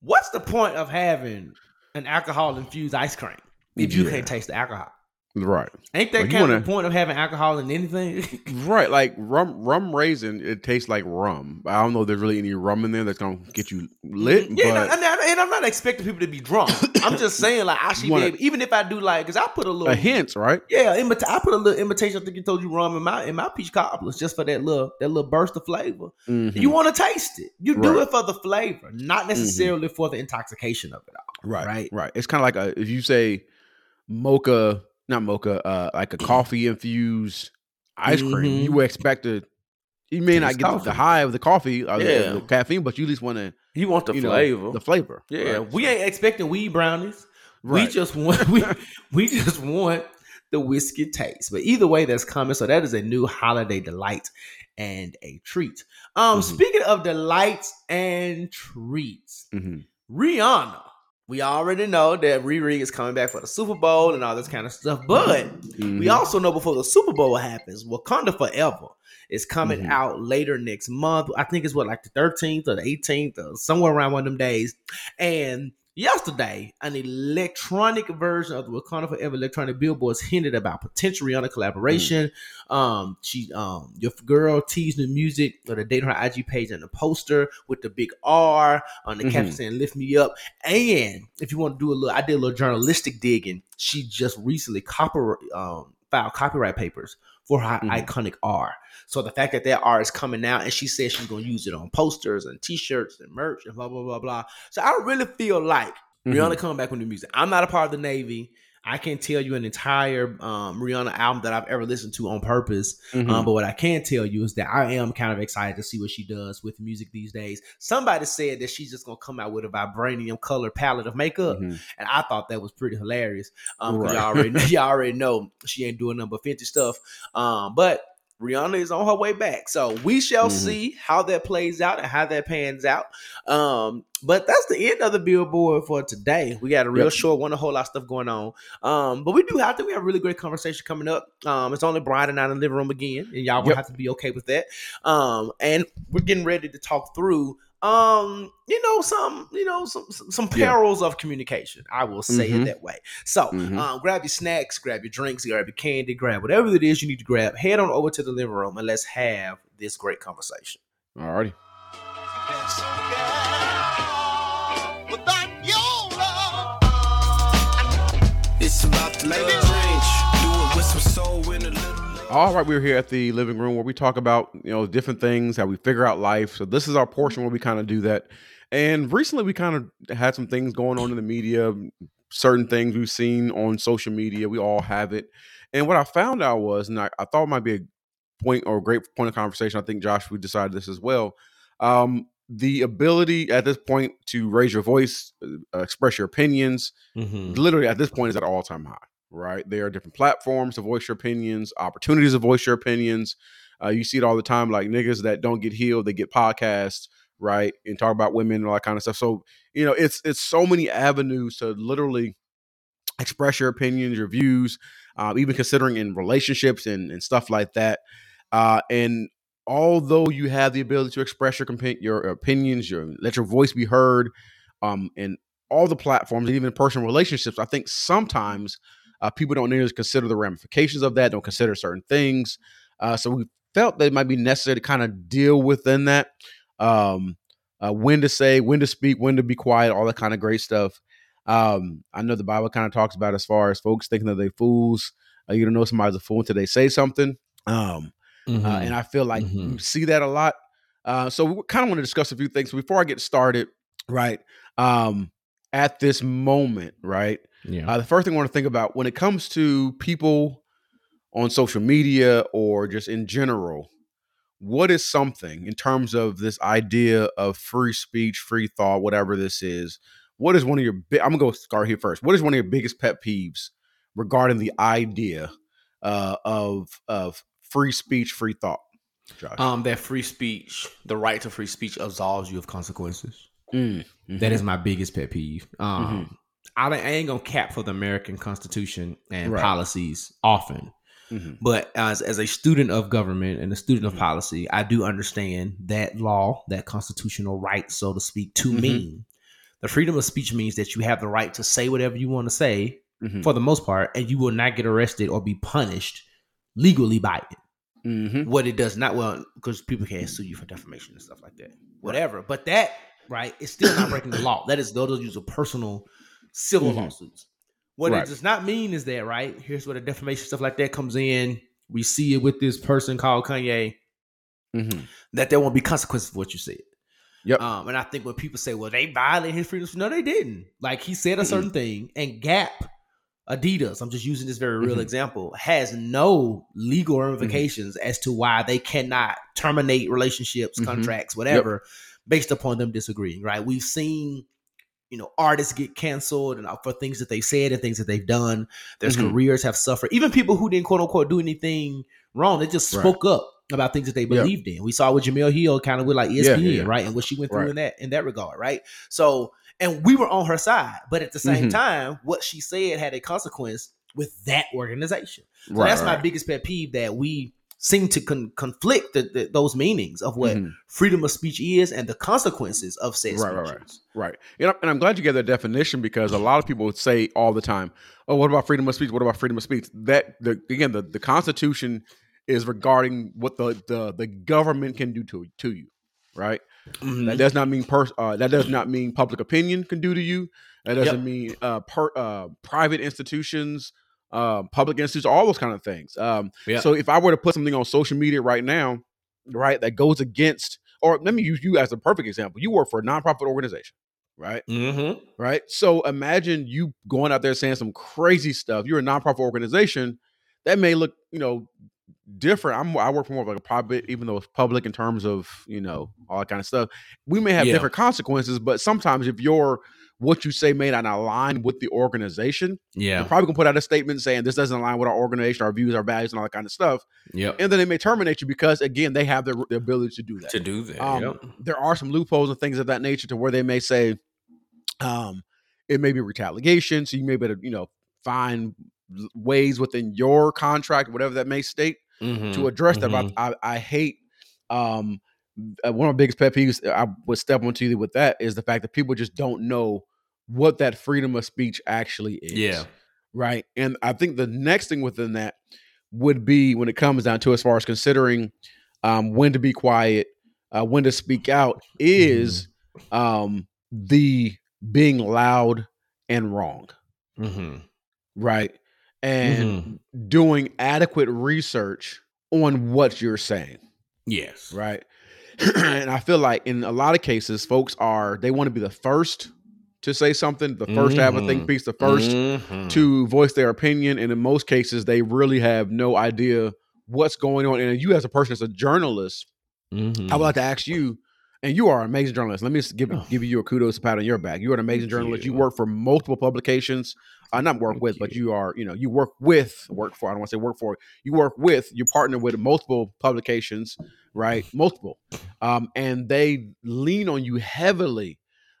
What's the point of having an alcohol infused ice cream if you Yeah. can't taste the alcohol? Right. Ain't that you kind of wanna- the point of having alcohol in anything? Right. Like rum rum raisin, it tastes like rum. I don't know if there's really any rum in there that's gonna get you lit. Yeah, but and, I- and I'm not expecting people to be drunk. I'm just saying, like, I should wanna- be able, even if I do like, because I put a little a hint, right? Yeah, imita- I put a little imitation. I think you told you rum in my in my peach cobblers just for that little that little burst of flavor. Mhm. You want to taste it. You do Right. it for the flavor, not necessarily for the intoxication of it all. Right, right. right. It's kind of like a if you say mocha, not mocha, uh, like a coffee infused ice cream. Mhm. You would expect to. You may not get coffee. the high of the coffee or the- Yeah. the, caffeine, but you at least want to You want the you know, flavor. the flavor. yeah, right? we ain't expecting weed brownies. Right. We just want we we just want the whiskey taste. But either way, that's coming. So that is a new holiday delight and a treat. Um, Mhm. speaking of delights and treats, Mhm. Rihanna. We already know that Riri is coming back for the Super Bowl and all this kind of stuff, but we Mhm. also know before the Super Bowl happens, Wakanda Forever is coming Mhm. out later next month. I think it's what like the 13th or the 18th or somewhere around one of them days. And yesterday, an electronic version of the Wakanda Forever electronic billboards hinted about potential Rihanna collaboration. Um, she um your girl teased the music or the date on her IG page and the poster with the big R on the caption Mhm. saying "Lift Me Up." And if you want to do a little, I did a little journalistic digging. She just recently copyright um, filed copyright papers for her Mhm. iconic R. So the fact that that R is coming out, and she says she's to use it on posters and T-shirts and merch and blah blah blah blah. So I really feel like Mhm. Rihanna coming back with new music. I'm not a part of the Navy. I can't tell you an entire um, Rihanna album that I've ever listened to on purpose. Mhm. Um, but what I can tell you is that I am kind of excited to see what she does with music these days. Somebody said that she's just gonna come out with a vibranium color palette of makeup, Mhm. and I thought that was pretty hilarious. Um, Right. y'all already y'all already know she ain't doing nothing but fancy stuff. Um, but Rihanna is on her way back, so we shall Mhm. see how that plays out and how that pans out. Um, but that's the end of the billboard for today. We got a real Yep. short one, a whole lot of stuff going on. Um, but we do have to. We have a really great conversation coming up. Um, it's only Bryan and I in the living room again, and y'all will Yep. have to be okay with that. Um, and we're getting ready to talk through. Um, you know, some, you know, some some, some Yeah. perils of communication. I will say Mhm. it that way. So, Mhm. um, grab your snacks, grab your drinks, grab your candy, grab whatever it is you need to grab. Head on over to the living room and let's have this great conversation. Alrighty. Without your love. It's about the All right, we're here at the living room where we talk about you know different things, how we figure out life. So this is our portion where we kind of do that. And recently, we kind of had some things going on in the media, certain things we've seen on social media. We all have it. And what I found out was, and I, I thought it might be a point or a great point of conversation. I think Josh, we decided this as well. Um, the ability at this point to raise your voice, uh, express your opinions, literally at this point is at all time high. Right, there are different platforms to voice your opinions, opportunities to voice your opinions. Uh, you see it all the time, like niggas that don't get healed, they get podcasts, right, and talk about women and all that kind of stuff. So you know, it's it's so many avenues to literally express your opinions, your views, uh, even considering in relationships and, and stuff like that. Uh, and although you have the ability to express your your opinions, your let your voice be heard, um, all the platforms, and even personal relationships, I think sometimes uh, people don't nearly consider the ramifications of that, don't consider certain things. Uh, so we felt that it might be necessary to kind of deal within that. Um, uh, when to say, when to speak, when to be quiet, all that kind of great stuff. Um, I know the Bible kind of talks about as far as folks thinking that they fools. Uh, you don't know somebody's a fool until they say something. Um, uh, and I feel like Mhm. you see that a lot. Uh, so we kind of want to discuss a few things before I get started. Right. Um, at this moment, right. Yeah. Uh, the first thing I want to think about when it comes to people on social media or just in general, what is something in terms of this idea of free speech, free thought, whatever this is? What is one of your big? I'm gonna go start here first. What is one of your biggest pet peeves regarding the idea uh, of of free speech, free thought? Josh, um, that free speech, the right to free speech, absolves you of consequences. Mm, That is my biggest pet peeve. Um, I, I ain't gonna cap for the American Constitution and Right. policies often, Mhm. but as as a student of government and a student Mhm. of policy, I do understand that law, that constitutional right, so to speak, to Mhm. mean the freedom of speech means that you have the right to say whatever you want to say Mhm. for the most part, and you will not get arrested or be punished legally by it. Mhm. What it does not well because people can't sue you for defamation and stuff like that. Whatever. But that right is still not breaking the law. That is those are use of personal civil Mhm. lawsuits. What Right. it does not mean is that right here's where the defamation stuff like that comes in. We see it with this person called Kanye Mhm. that there won't be consequences for what you said. Yep. Um, and I think when people say, "Well, they violated his freedom," no, they didn't. Like he said a certain thing, and Gap, Adidas, I'm just using this very real Mhm. example, has no legal ramifications as to why they cannot terminate relationships, Mhm. contracts, whatever, based upon them disagreeing. Right? We've seen, you know artists get canceled and uh, for things that they've said and things that they've done. Their Mhm. careers have suffered. Even people who didn't quote unquote do anything wrong, they just Right. spoke up about things that they Yeah. believed in. We saw with Jemele Hill kind of with like ESPN, Yeah, yeah, right, and what she went through Right. in that in that regard, right. So and we were on her side, but at the same Mhm. time, what she said had a consequence with that organization. So Right, that's my biggest pet peeve that we seem to con- conflict the, the, those meanings of what Mhm. freedom of speech is and the consequences of said Right, right, speeches. Right. And I'm, and I'm glad you gave that definition because a lot of people would say all the time, "Oh, what about freedom of speech? What about freedom of speech?" That the again, the, the Constitution is regarding what the, the the government can do to to you, right? Mhm. That does not mean pers- uh, that does not mean public opinion can do to you. That doesn't Yep. mean uh, per, uh, private institutions, uh, public institutions, all those kind of things. Um, Yeah. So if I were to put something on social media right now, right, that goes against, or let me use you as a perfect example. You work for a nonprofit organization, right? Mm-hmm. Right. So imagine you going out there saying some crazy stuff. You're a nonprofit organization that may look, you know, different. I'm I work for more of like a private, even though it's public in terms of you know all that kind of stuff. We may have Yeah. different consequences, but sometimes if you're what you say may not align with the organization, Yeah. probably gonna put out a statement saying this doesn't align with our organization, our views, our values, and all that kind of stuff. Yeah. And then they may terminate you because again they have the, the ability to do that To do that. um, yep. there are some loopholes and things of that nature to where they may say um it may be retaliation so you may be able to you know find ways within your contract whatever that may state Mhm. to address that Mhm. but I, I hate um one of my biggest pet peeves i would step onto you with that is the fact that people just don't know what that freedom of speech actually is Yeah. right and i think the next thing within that would be when it comes down to as far as considering um, when to be quiet uh, when to speak out is um, the being loud and wrong Mhm. right and doing adequate research on what you're saying Yes. right and i feel like in a lot of cases folks are they want to be the first to say something the 1st to have a think Mhm. piece the 1st Mhm. to voice their opinion and in most cases they really have no idea what's going on and you as a person as a journalist Mhm. i would like to ask you and you are an amazing journalist let me give, Oh. give you a kudos pat on your back you're an amazing journalist you. you. work for multiple publications uh, not work Thank with but you. you are you know you work with work for i don't want to say work for you work with you partner with multiple publications right multiple um, and they lean on you heavily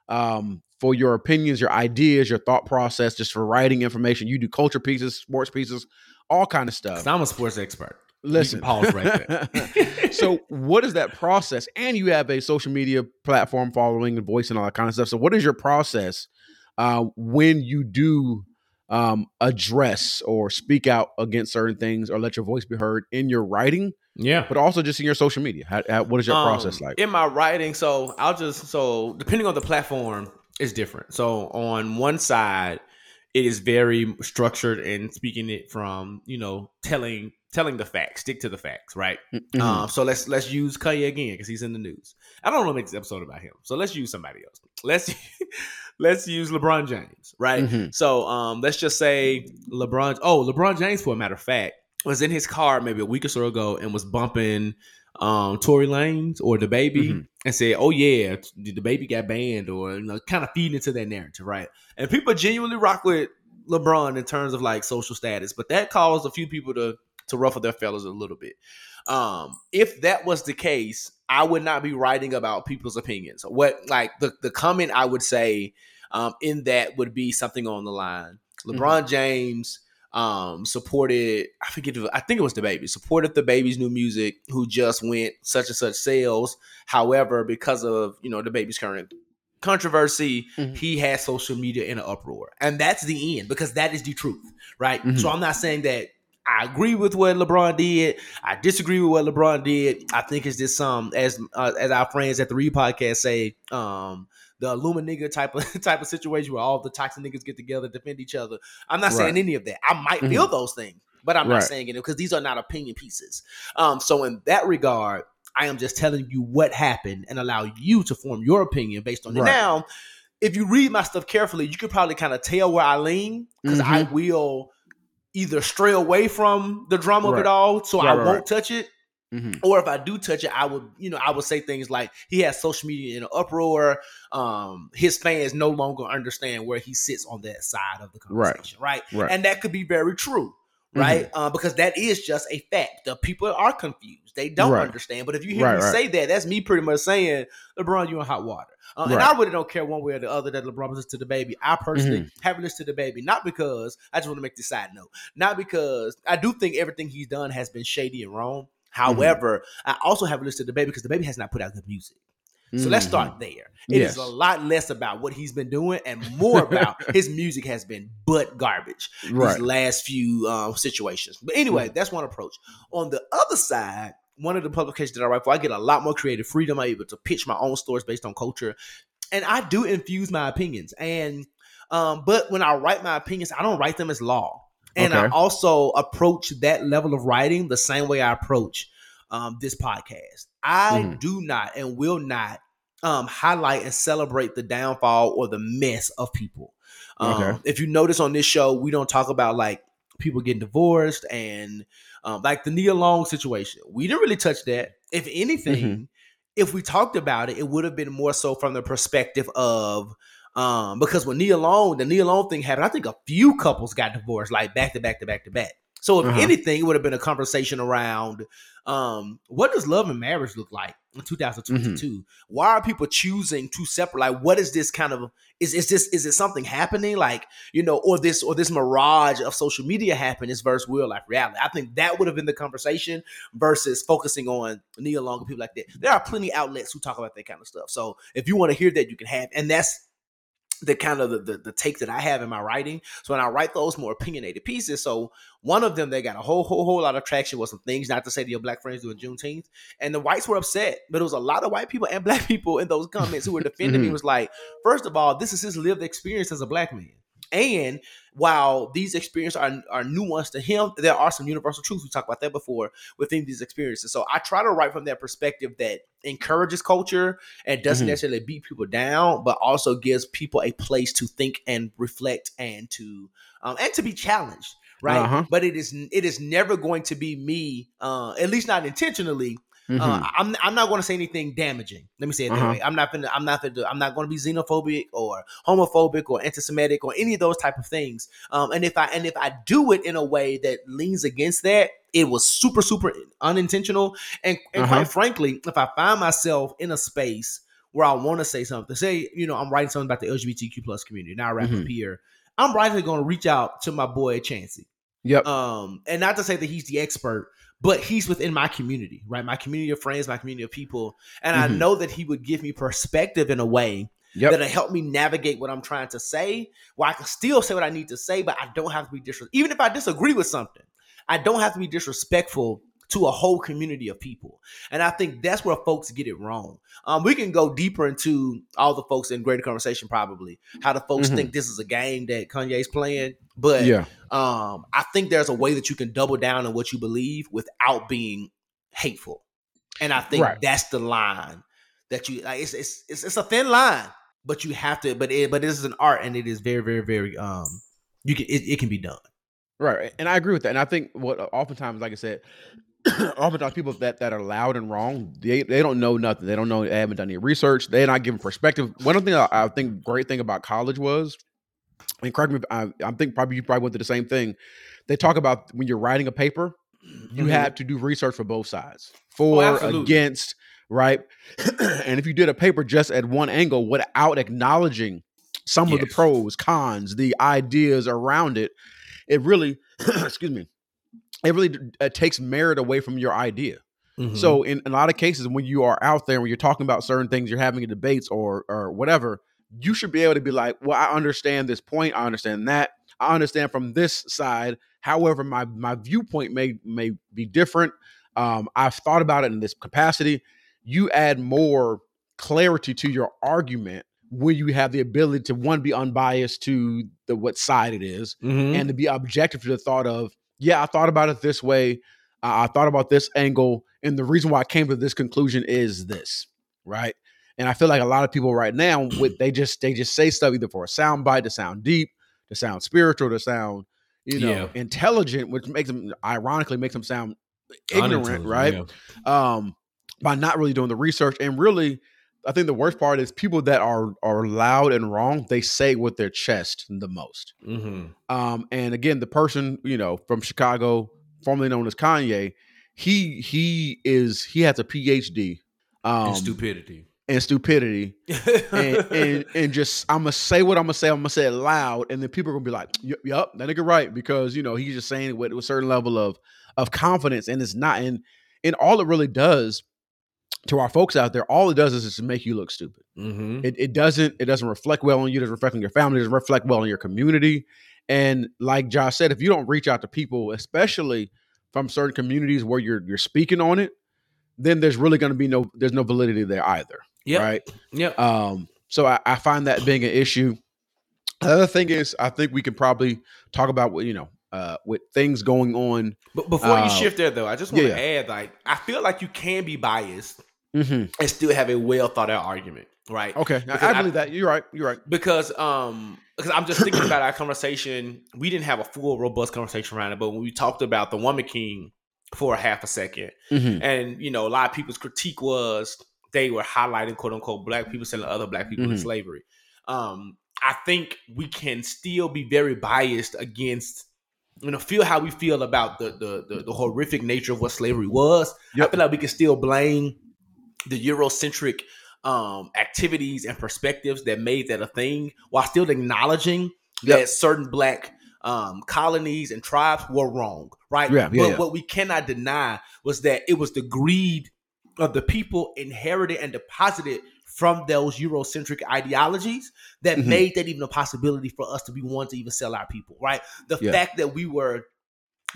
um, for your opinions, your ideas, your thought process, just for writing information. You do culture pieces, sports pieces, all kind of stuff. I'm a sports expert. Listen, pause right there. so, what is that process? And you have a social media platform following and voice and all that kind of stuff. So, what is your process uh, when you do um, address or speak out against certain things or let your voice be heard in your writing, Yeah. but also just in your social media? How, how, what is your process Um, like? In my writing, so I'll just so depending on the platform, it's different. So on one side, it is very structured and speaking it from you know telling telling the facts, stick to the facts, right? Mhm. Um, so let's let's use Kanye again because he's in the news. I don't want to make this episode about him, so let's use somebody else. Let's let's use LeBron James, right? Mhm. So um, let's just say LeBron. Oh, LeBron James, for a matter of fact, was in his car maybe a week or so ago and was bumping um Tory Lanez or DaBaby Mhm. and said, "Oh yeah, DaBaby got banned," or you know, kind of feeding into that narrative, right? And people genuinely rock with LeBron in terms of like social status, but that caused a few people to to ruffle their feathers a little bit. Um, if that was the case, I would not be writing about people's opinions. What like the the comment I would say um, in that would be something on the line. LeBron James um, supported. I forget. I think it was DaBaby supported DaBaby's new music, who just went such and such sales. However, because of you know DaBaby's current controversy, Mhm. he has social media in an uproar, and that's the end because that is the truth, right? Mhm. So I'm not saying that. I agree with what LeBron did. I disagree with what LeBron did. I think it's just some as uh, as our friends at the Re Podcast say, um, the Illuminati type of type of situation where all the toxic niggas get together defend each other. I'm not saying any of that. I might Mhm. feel those things, but I'm not saying it because these are not opinion pieces. Um, so in that regard, I am just telling you what happened and allow you to form your opinion based on it. Now, if you read my stuff carefully, you could probably kind of tell where I lean because I will either stray away from the drama of it all, so Right, I right, won't right. touch it, Mhm. Or if I do touch it, I would, you know, I would say things like he has social media in an uproar. Um, his fans no longer understand where he sits on that side of the conversation, right? Right. And that could be very true, right? Uh, because that is just a fact. The people are confused; they don't Right. understand. But if you hear Right, me right. say that, that's me pretty much saying, "LeBron, you're in hot water." Uh, And I really don't care one way or the other that LeBron listens to DaBaby. I personally Mm-hmm. haven't listened to DaBaby, not because I just want to make this side note, not because I do think everything he's done has been shady and wrong. Mm-hmm. However, I also haven't listened to DaBaby because DaBaby has not put out good music. So let's Mhm. start there. It is Yes. a lot less about what he's been doing and more about his music has been butt garbage Right. these last few um, situations. But anyway, that's one approach. On the other side, one of the publications that I write for, I get a lot more creative freedom. I'm able to pitch my own stories based on culture, and I do infuse my opinions. And um, but when I write my opinions, I don't write them as law. And I also approach that level of writing the same way I approach um, this podcast. I Mhm. do not and will not um, highlight and celebrate the downfall or the mess of people. Um, Okay. If you notice on this show, we don't talk about like people getting divorced and um, like the Nia Long situation. We didn't really touch that. If anything, Mm-hmm. if we talked about it, it would have been more so from the perspective of um, because when Nia Long, the Nia Long thing happened, I think a few couples got divorced like back to back to back to back. So if Uh-huh. anything, it would have been a conversation around um, what does love and marriage look like in 2022? Mm-hmm. Why are people choosing to separate? Like, what is this kind of is is this is it something happening? Like, you know, or this or this mirage of social media happiness versus real life reality? I think that would have been the conversation versus focusing on Nia Long and people like that. There are plenty outlets who talk about that kind of stuff. So if you want to hear that, you can have, and that's the kind of the, the the take that I have in my writing. So when I write those more opinionated pieces, so one of them they got a whole whole whole lot of traction was some things not to say to your black friends doing Juneteenth, and the whites were upset, but it was a lot of white people and black people in those comments who were defending me. Mhm. Was like, first of all, this is his lived experience as a black man, and while these experiences are are nuanced to him, there are some universal truths. We talked about that before within these experiences. So I try to write from that perspective that encourages culture and doesn't Mhm. necessarily beat people down, but also gives people a place to think and reflect and to um, and to be challenged, right? Uh-huh. But it is it is never going to be me, uh, at least not intentionally. Mhm. Uh, I'm I'm not going to say anything damaging. Let me say it that Uh-huh. way. I'm not gonna I'm not gonna I'm not going to be xenophobic or homophobic or anti-Semitic or any of those type of things. Um, and if I and if I do it in a way that leans against that, it was super super unintentional. And, and Uh-huh. quite frankly, if I find myself in a space where I want to say something, say you know I'm writing something about the LGBTQ plus community. Now I wrap up Mhm. here. I'm rightly going to reach out to my boy Chancey. Yep. Um, and not to say that he's the expert, but he's within my community, right? My community of friends, my community of people, and I Mhm. know that he would give me perspective in a way Yep. that'll help me navigate what I'm trying to say. Where I can still say what I need to say, but I don't have to be disrespectful. Even if I disagree with something, I don't have to be disrespectful to a whole community of people. And I think that's where folks get it wrong. Um, we can go deeper into all the folks in greater conversation, probably how the folks Mhm. think this is a game that Kanye's playing, but yeah. um, I think there's a way that you can double down on what you believe without being hateful, and I think Right. that's the line that you like. It's it's it's, it's a thin line, but you have to. But it but this is an art, and it is very very very um. You can it, it can be done. Right, and I agree with that. And I think what oftentimes, like I said, oftentimes people that that are loud and wrong, they they don't know nothing. They don't know. They haven't done any research. They're not giving perspective. One thing I, I think great thing about college was, and correct me, I, I think probably you probably went through the same thing. They talk about when you're writing a paper, you Mhm. have to do research for both sides, for absolutely. against, right? and if you did a paper just at one angle without acknowledging some of the pros, cons, the ideas around it, it really, excuse me, it really uh, takes merit away from your idea. Mhm. So in a lot of cases, when you are out there, when you're talking about certain things, you're having debates or or whatever, you should be able to be like, well, I understand this point, I understand that, I understand from this side. However, my my viewpoint may may be different. Um, I've thought about it in this capacity. You add more clarity to your argument when you have the ability to one be unbiased to the what side it is, Mhm. and to be objective to the thought of, yeah, I thought about it this way. Uh, I thought about this angle, and the reason why I came to this conclusion is this, right? And I feel like a lot of people right now, with they just they just say stuff either for a sound bite to sound deep, to sound spiritual, to sound you know Yeah. intelligent, which makes them ironically makes them sound ignorant, right? yeah. um, by not really doing the research. And really, I think the worst part is people that are are loud and wrong. They say with their chest the most. Mm-hmm. Um, and again, the person you know from Chicago, formerly known as Kanye, he he is he has a PhD. Um, and stupidity. and stupidity, and, and and just I'm gonna say what I'm gonna say. I'm gonna say it loud, and then people are gonna be like, "Yep, yup, that nigga right," because you know he's just saying it with a certain level of of confidence, and it's not. And and all it really does to our folks out there, all it does is just make you look stupid. mm-hmm. It, it doesn't it doesn't reflect well on you. It doesn't reflect on your family. It doesn't reflect well on your community. And like Josh said, if you don't reach out to people, especially from certain communities where you're you're speaking on it, then there's really going to be no there's no validity there either. Yep. Right. Yep. Um, so I, I find that being an issue. Another thing is, I think we can probably talk about what you know, uh, with things going on. But before Uh, you shift there, though, I just want to yeah. add, like, I feel like you can be biased Mm-hmm. and still have a well thought out argument, right? Okay, Because I, I I- believe that. You're right. You're right. Because um, because I'm just thinking about our conversation. We didn't have a full, robust conversation around it, but when we talked about the Woman King for a half a second, Mhm. and you know, a lot of people's critique was they were highlighting quote unquote black people selling other black people in Mhm. slavery. Um, I think we can still be very biased against you know feel how we feel about the the the, the horrific nature of what slavery was. I Yep. feel like we can still blame the Eurocentric um, activities and perspectives that made that a thing, while still acknowledging Yep. that certain black um, colonies and tribes were wrong, right? Yeah, yeah, but yeah. what we cannot deny was that it was the greed of the people inherited and deposited from those Eurocentric ideologies that Mhm. made that even a possibility for us to be one to even sell our people, right? The Yeah. fact that we were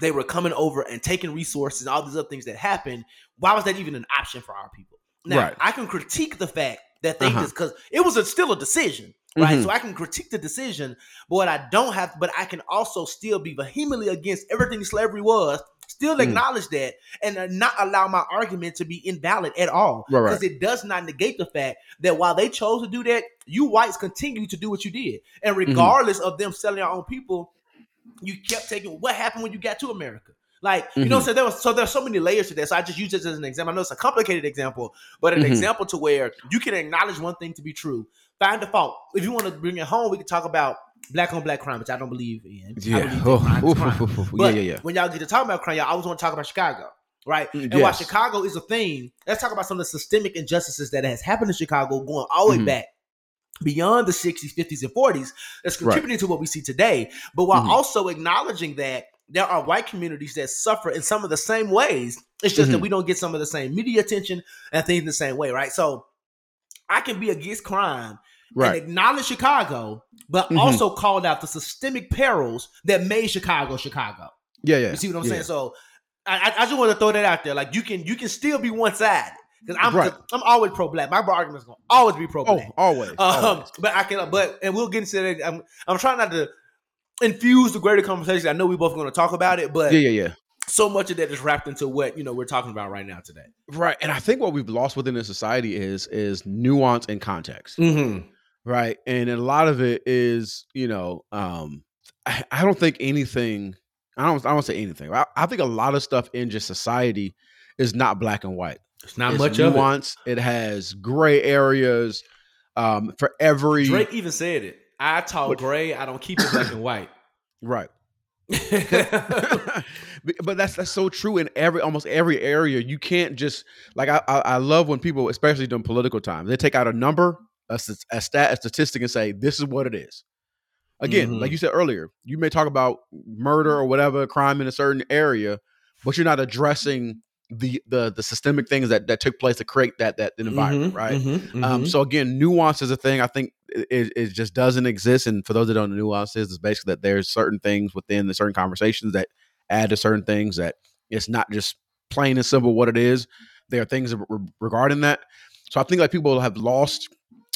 they were coming over and taking resources and all these other things that happened. Why was that even an option for our people? Now Right. I can critique the fact that they Uh-huh. just because it was a, still a decision, right? Mhm. So I can critique the decision, but what I don't have, but I can also still be vehemently against everything slavery was. Still Mhm. acknowledge that and uh, not allow my argument to be invalid at all Right, right. because it does not negate the fact that while they chose to do that, you whites continue to do what you did, and Mm-hmm. regardless of them selling our own people, you kept taking. What happened when you got to America? Like you know, Mhm. so there was so there's so many layers to that. So I just use this as an example. I know it's a complicated example, but an Mhm. example to where you can acknowledge one thing to be true, find the fault. If you want to bring it home, we can talk about black on black crime, which I don't believe in. Yeah. believe Oh, crime oof, crime. oof, oof. Yeah, yeah, yeah. when y'all get to talk about crime, y'all always want to talk about Chicago, right? Mm, And while. Chicago is a thing, let's talk about some of the systemic injustices that has happened in Chicago going all the way Mhm. back beyond the 60s, 50s, and 40s that's contributing to what we see today. But while Mhm. also acknowledging that there are white communities that suffer in some of the same ways. It's just that Mhm. we don't get some of the same media attention and things the same way, right? So I can be against crime Right. and acknowledge Chicago, but Mhm. also called out the systemic perils that made Chicago Chicago. Yeah, yeah. You see what I'm yeah. saying? So I, I- just want to throw that out there. Like you can you can still be one sided because I'm Right. I'm always pro black. My argument's is going to always be pro Oh, black. always. um, always. but I can but and we'll get into that. I'm I'm trying not to infuse the greater conversation. I know we both going to talk about it, but Yeah, yeah, yeah. so much of that is wrapped into what you know we're talking about right now today. Right. And I think what we've lost within the society is is nuance and context. Mm-hmm. Right. And a lot of it is, you know, um, I, I don't think anything, I don't I don't say anything. I, I think a lot of stuff in just society is not black and white. It's not it's much of it. nuance. It. has gray areas. Um, for every Drake even said it. I talk What- gray. I don't keep it black and white. right. But- but that's that's so true in every almost every area. You can't just like I I, I love when people, especially during political time, they take out a number, a stat, a statistic, and say this is what it is. Again, Mhm. like you said earlier, you may talk about murder or whatever crime in a certain area, but you're not addressing the the the systemic things that that took place to create that that environment, Mhm, right? mhm, Um, mhm. so again, nuance is a thing. I think it, it, just doesn't exist. And for those that don't know nuances, it's basically that there's certain things within the certain conversations that add to certain things that it's not just plain and simple what it is. There are things regarding that. So I think like people have lost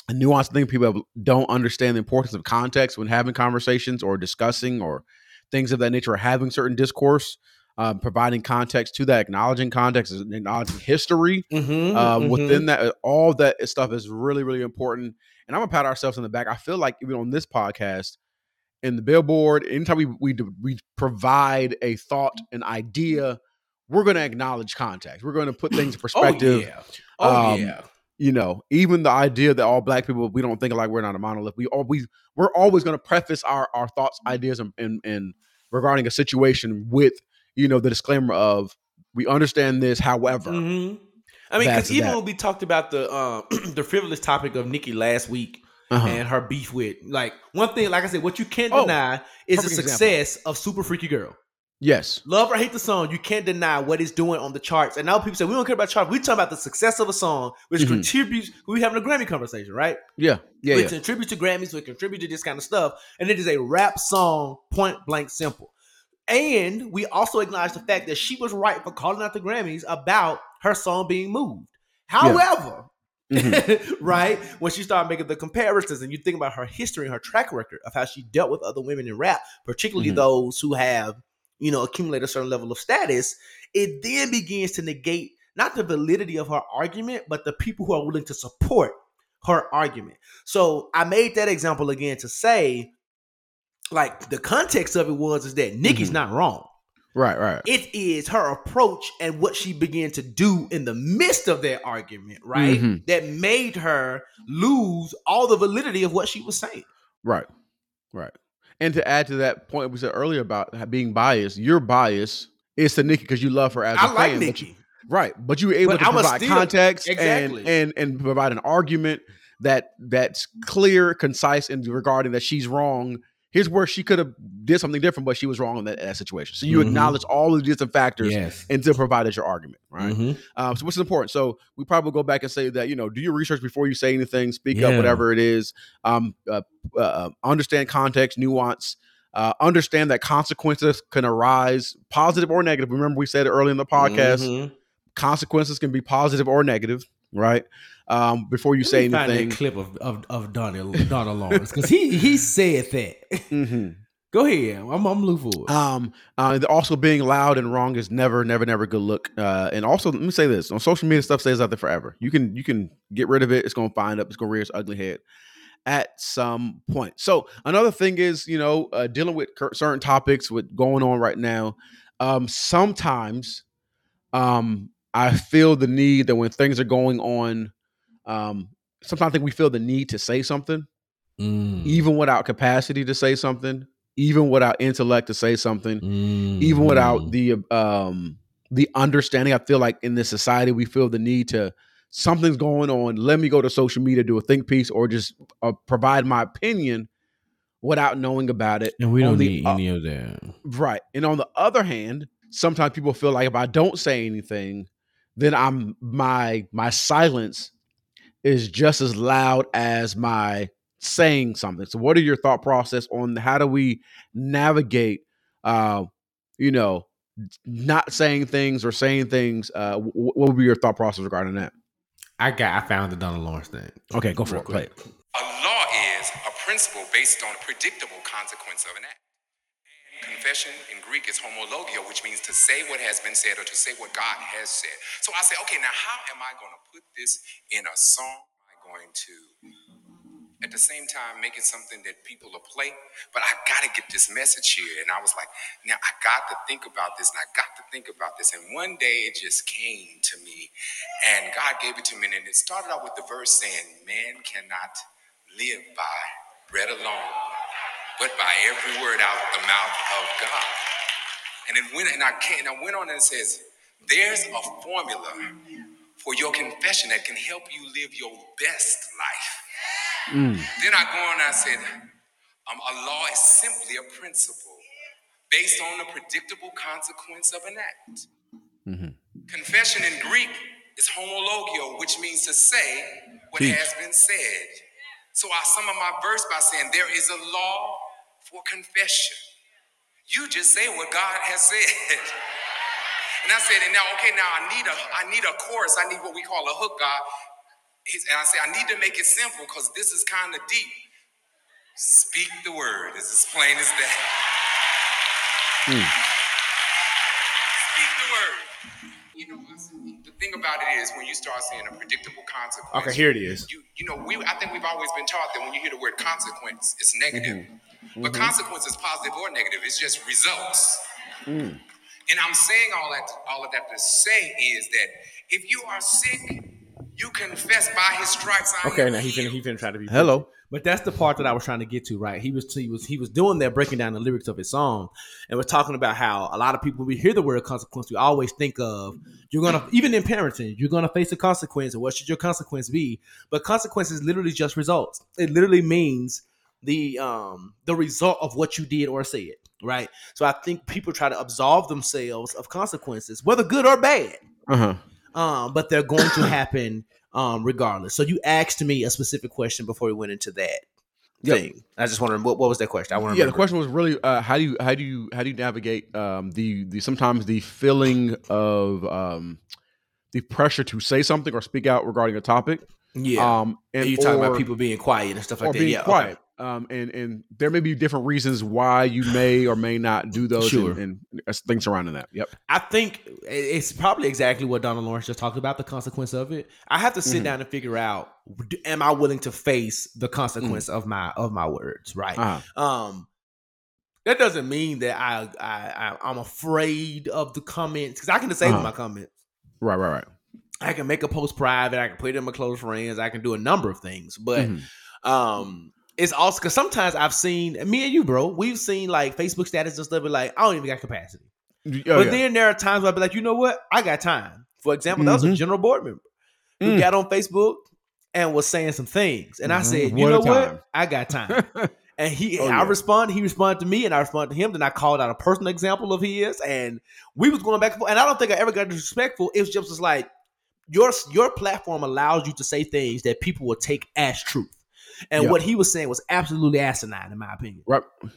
a nuance. thing. people have, don't understand the importance of context when having conversations or discussing or things of that nature or having certain discourse. Um, providing context to that, acknowledging context, acknowledging history, Mhm, um, mhm. within that uh, all that stuff is really really important and i'm gonna pat ourselves on the back i feel like even on this podcast in the billboard anytime we we, we provide a thought an idea we're going to acknowledge context. We're going to put things in Oh perspective. yeah. Oh Um, yeah. You know, even the idea that all black people we don't think like we're not a monolith. We always we're always going to preface our our thoughts, ideas, and and, and regarding a situation with you know the disclaimer of we understand this. However, Mhm. I mean, because even that. when we talked about the um, the frivolous topic of Nikki last week uh-huh. and her beef with, like one thing, like I said, what you can't Oh, deny is the perfect example. success of Super Freaky Girl. yes, Love or hate the song, you can't deny what it's doing on the charts. And now people say we don't care about charts. We talk about the success of a song, which Mhm. contributes. We having a Grammy conversation, right? yeah, yeah, It yeah. contributes to Grammys. It contributes to this kind of stuff. And it is a rap song, point blank simple. And we also acknowledge the fact that she was right for calling out the Grammys about her song being moved. However, Mhm. right when she started making the comparisons and you think about her history and her track record of how she dealt with other women in rap, particularly Mhm. those who have you know accumulated a certain level of status, it then begins to negate not the validity of her argument, but the people who are willing to support her argument. So I made that example again to say, like the context of it was is that Nikki's Mhm. not wrong. Right, right. It is her approach and what she began to do in the midst of that argument, right? Mhm. That made her lose all the validity of what she was saying. Right. Right. And to add to that point we said earlier about being biased, your bias is to Nikki because you love her as a I fan. like but you- right. But you were able But to I'ma provide still- context Exactly. and, and and provide an argument that that's clear, concise, and regarding that she's wrong. Here's where she could have did something different, but she was wrong in that, that situation. So you Mhm. acknowledge all of the different factors Yes. and still provided your argument, right? Mhm. Um, so which is important. So we probably go back and say that you know do your research before you say anything, speak up, whatever it is. Um, uh, uh, understand context, nuance. Uh, understand that consequences can arise, positive or negative. Remember, we said it early in the podcast. Mhm. Consequences can be positive or negative, right? Um, before you say anything. that clip of of, of Donald Donald Lawrence because he he said that. Mhm. Go ahead, I'm I'm looking forward. Um, uh, also being loud and wrong is never, never, never a good look. Uh, and also, let me say this: on social media, stuff stays out there forever. You can, you can get rid of it. It's going to find up. It's going to rear its ugly head at some point. So another thing is, you know, uh, dealing with cur- certain topics with going on right now. Um, sometimes, um, I feel the need that when things are going on, um, sometimes I think we feel the need to say something Mm. even without capacity to say something, even without intellect to say something, even Mm. without the um the understanding. I feel like in this society we feel the need to something's going on. Let me go to social media, do a think piece, or just uh, provide my opinion without knowing about it. and we don't the need any of that. Right. And on the other hand, sometimes people feel like if I don't say anything, then I'm my my silence is just as loud as my saying something. So what are your thought process on how do we navigate uh you know not saying things or saying things uh what would be your thought process regarding that? I got I found the Donald Lawrence thing. Okay, go for Real it. Play it. A law is a principle based on a predictable consequence of an act. Confession in Greek is homologia, which means to say what has been said or to say what God has said. So I say, okay, now how am I going to put this in a song? Am I going to, at the same time, make it something that people will play? But I got to get this message here. And I was like, now I got to think about this and I got to think about this. And one day it just came to me and God gave it to me. And it started out with the verse saying, man cannot live by bread alone, but by every word out the mouth of God. And it went, and I came, and I went on and it says, there's a formula for your confession that can help you live your best life. Then I go on and I said, um, a law is simply a principle based on a predictable consequence of an act. Confession in Greek is homologia, which means to say what has been said. So I sum up my verse by saying there is a law for confession. You just say what God has said. And I said, and now, okay, now I need a I need a chorus. I need what we call a hook, God. He's- and I say, I need to make it simple because this is kind of deep. Speak the word. It's as plain as that. Hmm. Speak the word. You know, the thing about it is when you start saying a predictable consequence. Okay, here it is. You, you know, we I think we've always been taught that when you hear the word consequence, it's negative. Mm-hmm. But mm-hmm. consequences, positive or negative. It's just results. In And I'm saying all that, all of that to say is that if you are sick, you confess by his stripes. I Okay, am now he finna healed. he finna try to be Hello. But that's the part that I was trying to get to, right? He was he was he was doing that, breaking down the lyrics of his song, and was talking about how a lot of people, when we hear the word consequence, we always think of you're gonna even in parenting, you're gonna face a consequence, and what should your consequence be? But consequence is literally just results. It literally means the um the result of what you did or said, right? So I think people try to absolve themselves of consequences, whether good or bad Uh huh. um, but they're going to happen um, regardless. So you asked me a specific question before we went into that Yep. thing. I just wondering what, what was that question? I want Yeah, the question was really uh, how do you how do you how do you navigate um, the the sometimes the feeling of um, the pressure to say something or speak out regarding a topic. Yeah, Um, and and you talking about people being quiet and stuff like that. being yeah, okay. Quiet. Um, and and there may be different reasons why you may or may not do those Sure. and, and uh, things surrounding that. Yep. I think it's probably exactly what Donald Lawrence just talked about the consequence of it. I have to sit Mhm. down and figure out: Am I willing to face the consequence of my of my words? Right. Uh-huh. Um, that doesn't mean that I I, I I'm afraid of the comments because I can disable Uh-huh. my comments. Right. Right. Right. I can make a post private. I can put it in my close friends. I can do a number of things, but Mhm. um, it's also because sometimes I've seen me and you, bro. We've seen like Facebook status and stuff. Be like, I don't even got capacity. Oh, but yeah. then there are times where I'll be like, you know what? I got time. For example, that was a Mhm. general board member who Mm. got on Facebook and was saying some things, and I Mhm. said, you One know what? I got time. And he, Oh, I yeah. responded. He responded to me, and I responded to him. Then I called out a personal example of his, and we was going back and forth. And I don't think I ever got disrespectful. It was just like your your platform allows you to say things that people will take as truth. And Yeah. what he was saying was absolutely asinine, in my opinion. right. Mhm.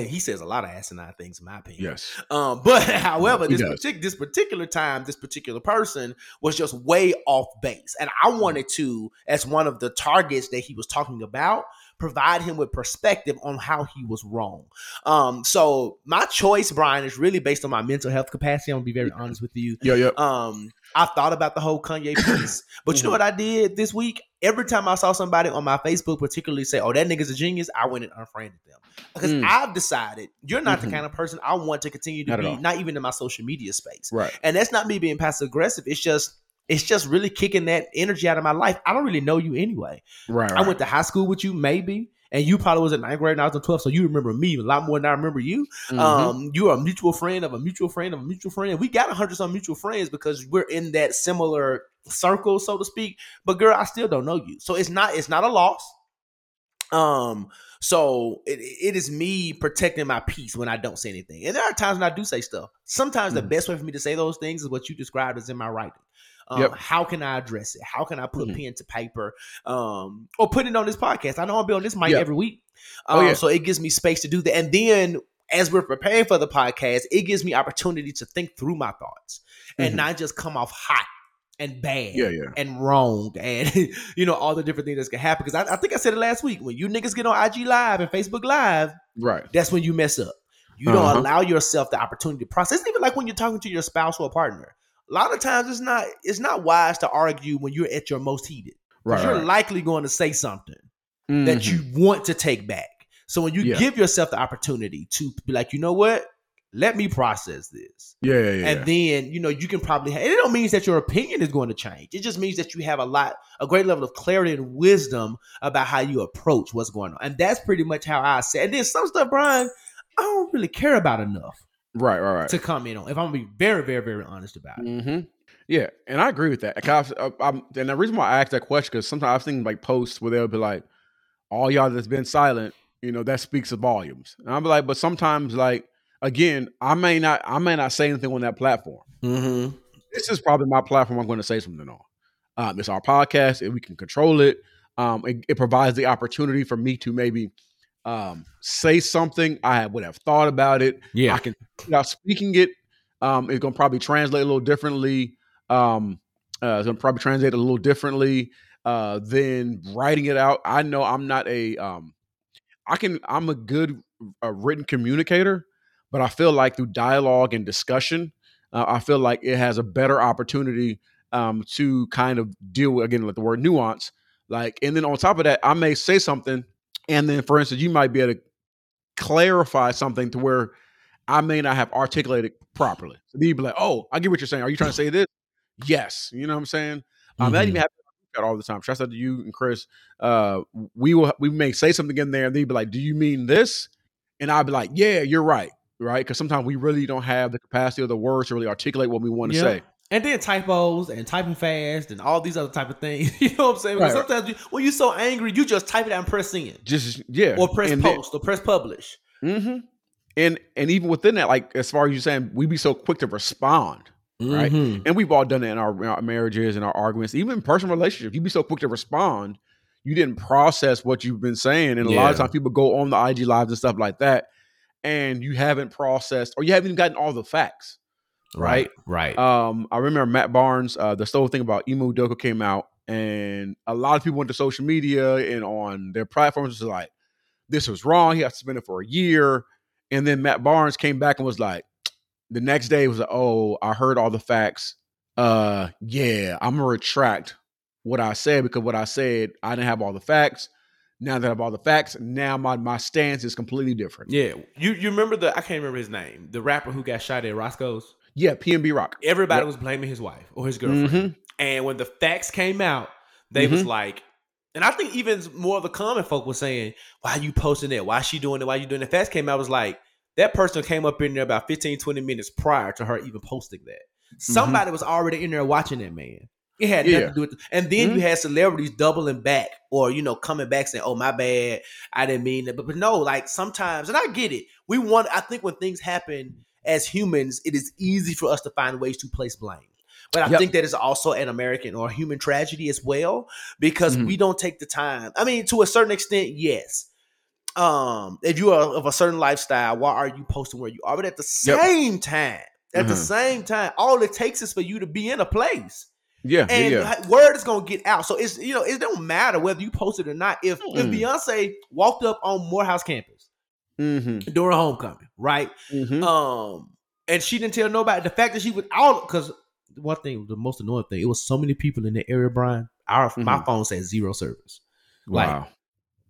And he says a lot of asinine things, in my opinion. Yes. Um, but however, this, partic- this particular time, this particular person was just way off base. And I wanted to, as one of the targets that he was talking about, provide him with perspective on how he was wrong. Um, so my choice, Bryan, is really based on my mental health capacity. I'm gonna be very honest with you. Yeah. Yeah. Um, I thought about the whole Kanye piece, but you know Mhm. what I did this week? Every time I saw somebody on my Facebook, particularly say, "Oh, that nigga's a genius," I went and unfriended them because Mm. I've decided you're not Mhm. the kind of person I want to continue to Not be, not even in my social media space. Right. And that's not me being passive aggressive. It's just it's just really kicking that energy out of my life. I don't really know you anyway. Right. I went to high school with you, maybe. And you probably was in ninth grade and I was in 12th, so you remember me a lot more than I remember you. Mhm. Um, you are a mutual friend of a mutual friend of a mutual friend. We got a hundred some mutual friends because we're in that similar circle, so to speak. But girl, I still don't know you, so it's not it's not a loss. Um, so it, it is me protecting my peace when I don't say anything, and there are times when I do say stuff. Sometimes the Mhm. best way for me to say those things is what you described as in my writing. Um, Yep. How can I address it? How can I put Mhm. pen to paper? Um, or put it on this podcast. I know I'll be on this mic Yeah. every week. Oh, Um, yeah. So it gives me space to do that. And then as we're preparing for the podcast, it gives me opportunity to think through my thoughts and Mhm. not just come off hot and bad Yeah. Yeah. and wrong and you know all the different things that can happen. Because I, I think I said it last week. When you niggas get on IG Live and Facebook Live, Right. that's when you mess up. You Uh-huh. don't allow yourself the opportunity to process. It's even like when you're talking to your spouse or partner. A lot of times it's not it's not wise to argue when you're at your most heated. Right. you're right. likely going to say something that Mhm. you want to take back. So when you Yeah. give yourself the opportunity to be like, you know what? Let me process this. Yeah. Yeah. Yeah. And then, you know, you can probably and it don't mean that your opinion is going to change. It just means that you have a lot, a great level of clarity and wisdom about how you approach what's going on. And that's pretty much how I say. And then some stuff, Bryan, I don't really care about enough right. Right. Right. to comment on. If I'm gonna be very, very, very honest about it. Mm-hmm. Yeah, and I agree with that. 'Cause I'm, and the reason why I asked that question because sometimes I've seen like posts where they'll be like, "All y'all that's been silent, you know, that speaks of volumes." And I'm like, but sometimes, like again, I may not, I may not say anything on that platform. Mm-hmm. This is probably my platform. I'm going to say something on. Um, it's our podcast, and we can control it. Um, it, it provides the opportunity for me to maybe um, say something I would have thought about it. Yeah. I can now speaking it. Um, it's gonna probably translate a little differently. Um, uh, it's gonna probably translate a little differently uh, than writing it out. I know I'm not a. Um, I can. I'm a good a written communicator, but I feel like through dialogue and discussion, uh, I feel like it has a better opportunity um, to kind of deal with again with the word nuance. Like, and then on top of that, I may say something, and then for instance, you might be able to clarify something to where I may not have articulated properly. So then you'd be like, "Oh, I get what you're saying. Are you trying to say this?" Yes. You know what I'm saying? Um, that even happens all the time. Shout out to you and Chris. Uh, we will we may say something in there, and they'd be like, "Do you mean this?" And I'd be like, "Yeah, you're right." Right? Because sometimes we really don't have the capacity or the words to really articulate what we want to Yeah. say. And then typos and typing fast and all these other type of things. You know what I'm saying? Because Right. sometimes you, when you're so angry, you just type it out and press send. Just yeah, Or press And then- post or press publish. hmm And and even within that, like as far as you saying, we be so quick to respond, right? Mhm. And we've all done that in our, in our marriages and our arguments, even in personal relationships. You'd be so quick to respond, you didn't process what you've been saying, and a lot of times people go on the IG lives and stuff like that, and you haven't processed or you haven't even gotten all the facts. Right. Right. Um, I remember Matt Barnes, uh, the whole thing about Ime Udoka came out, and a lot of people went to social media and on their platforms was like, this was wrong. He got suspended for a year. And then Matt Barnes came back and was like, the next day was like, oh, I heard all the facts. Uh, yeah, I'm gonna retract what I said because what I said, I didn't have all the facts. Now that I have all the facts, now my my stance is completely different. yeah. You you remember the I can't remember his name, the rapper who got shot at Roscoe's? Yeah, PNB Rock. Everybody Yep. was blaming his wife or his girlfriend. Mhm. And when the facts came out, they was Mhm. like, and I think even more of the common folk was saying, why are you posting that? Why she doing it? Why you doing it? Facts came out was like, that person came up in there about 15, 20 minutes prior to her even posting that. Somebody was already in there watching that man. It had nothing Yeah. to do with and then you had celebrities doubling back or you know coming back saying, Oh, my bad. I didn't mean that. But but no, like sometimes, and I get it. We want I think when things happen as humans, it is easy for us to find ways to place blame. But I Yep. think that is also an American or human tragedy as well because Mhm. we don't take the time. I mean, to a certain extent, yes. Um, if you are of a certain lifestyle, why are you posting where you are? But at the Yep. same time, at the Mhm. same time, all it takes is for you to be in a place Yeah, and yeah, word is gonna get out. So it's you know it don't matter whether you post it or not. If if Mm-mm. Beyonce walked up on Morehouse campus Mm-hmm. during homecoming, right? Mm-hmm. Um, and she didn't tell nobody. The fact that she was out because one thing, the most annoying thing, it was so many people in the area, Bryan. Our my Mhm. phone said zero service. Wow.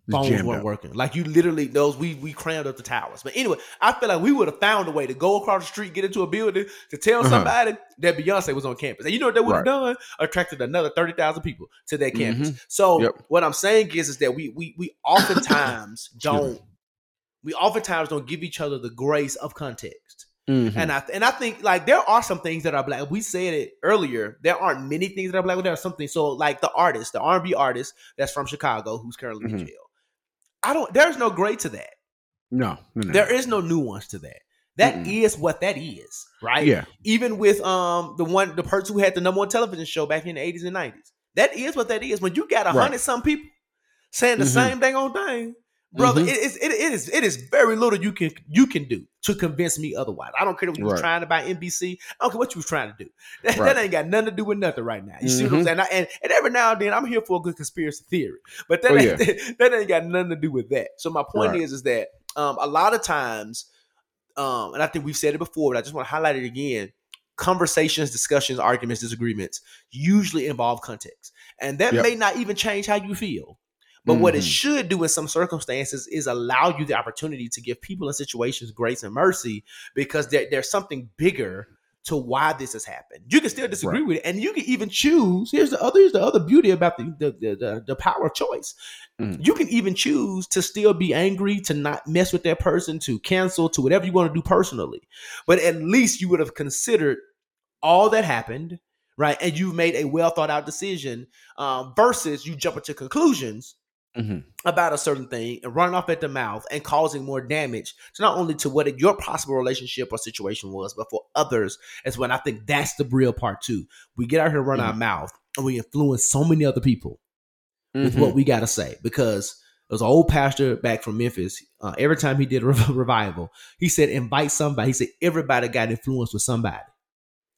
It's Phones weren't up. working. Like you literally those we we crammed up the towers. But anyway, I feel like we would have found a way to go across the street, get into a building to tell Uh-huh. somebody that Beyonce was on campus. And you know what they would have Right. done? Attracted another thirty thousand people to that campus. Mhm. So Yep. what I'm saying is, is that we we we oftentimes don't we oftentimes don't give each other the grace of context. Mhm. And I and I think like there are some things that are black. We said it earlier. There aren't many things that are black, but there are some things. So like the artist, the R and B artist that's from Chicago, who's currently in Mhm. jail. I don't. There's no gray to that. no, no, no. There is no nuance to that. That is Mm-mm. what that is, right? yeah, Even with um the one the person who had the number one television show back in the 80s and 90s. That is what that is. When you got a Right. hundred some people saying the Mhm. same dang on thing, brother, Mhm. it is it, it is it is very little you can you can do to convince me otherwise. I don't care what you Right. trying to buy NBC. I don't care what you was trying to do. That, Right. that ain't got nothing to do with nothing right now. You see what I'm Mhm. saying? I- and, and every now and then I'm here for a good conspiracy theory, but that Oh, ain't, that ain't got nothing to do with that. So my point Right. is is that um, a lot of times, um, and I think we've said it before, but I just want to highlight it again. Conversations, discussions, arguments, disagreements usually involve context, and that Yep. may not even change how you feel. But what it Mhm. should do in some circumstances is allow you the opportunity to give people in situations grace and mercy because there, there's something bigger to why this has happened. You can still disagree Right. with it, and you can even choose. Here's the other. Here's the other beauty about the the the, the, the power of choice. Mm. You can even choose to still be angry, to not mess with that person, to cancel, to whatever you want to do personally. But at least you would have considered all that happened, right? And you've made a well thought out decision um, versus you jump into conclusions Mhm. about a certain thing and running off at the mouth and causing more damage to not only to what your possible relationship or situation was, but for others as well. And I think that's the real part too. We get out here and run our mouth and we influence so many other people with Mhm. what we got to say because there's an old pastor back from Memphis. Uh, every time he did a revival, he said, invite somebody. He said, everybody got influenced with somebody.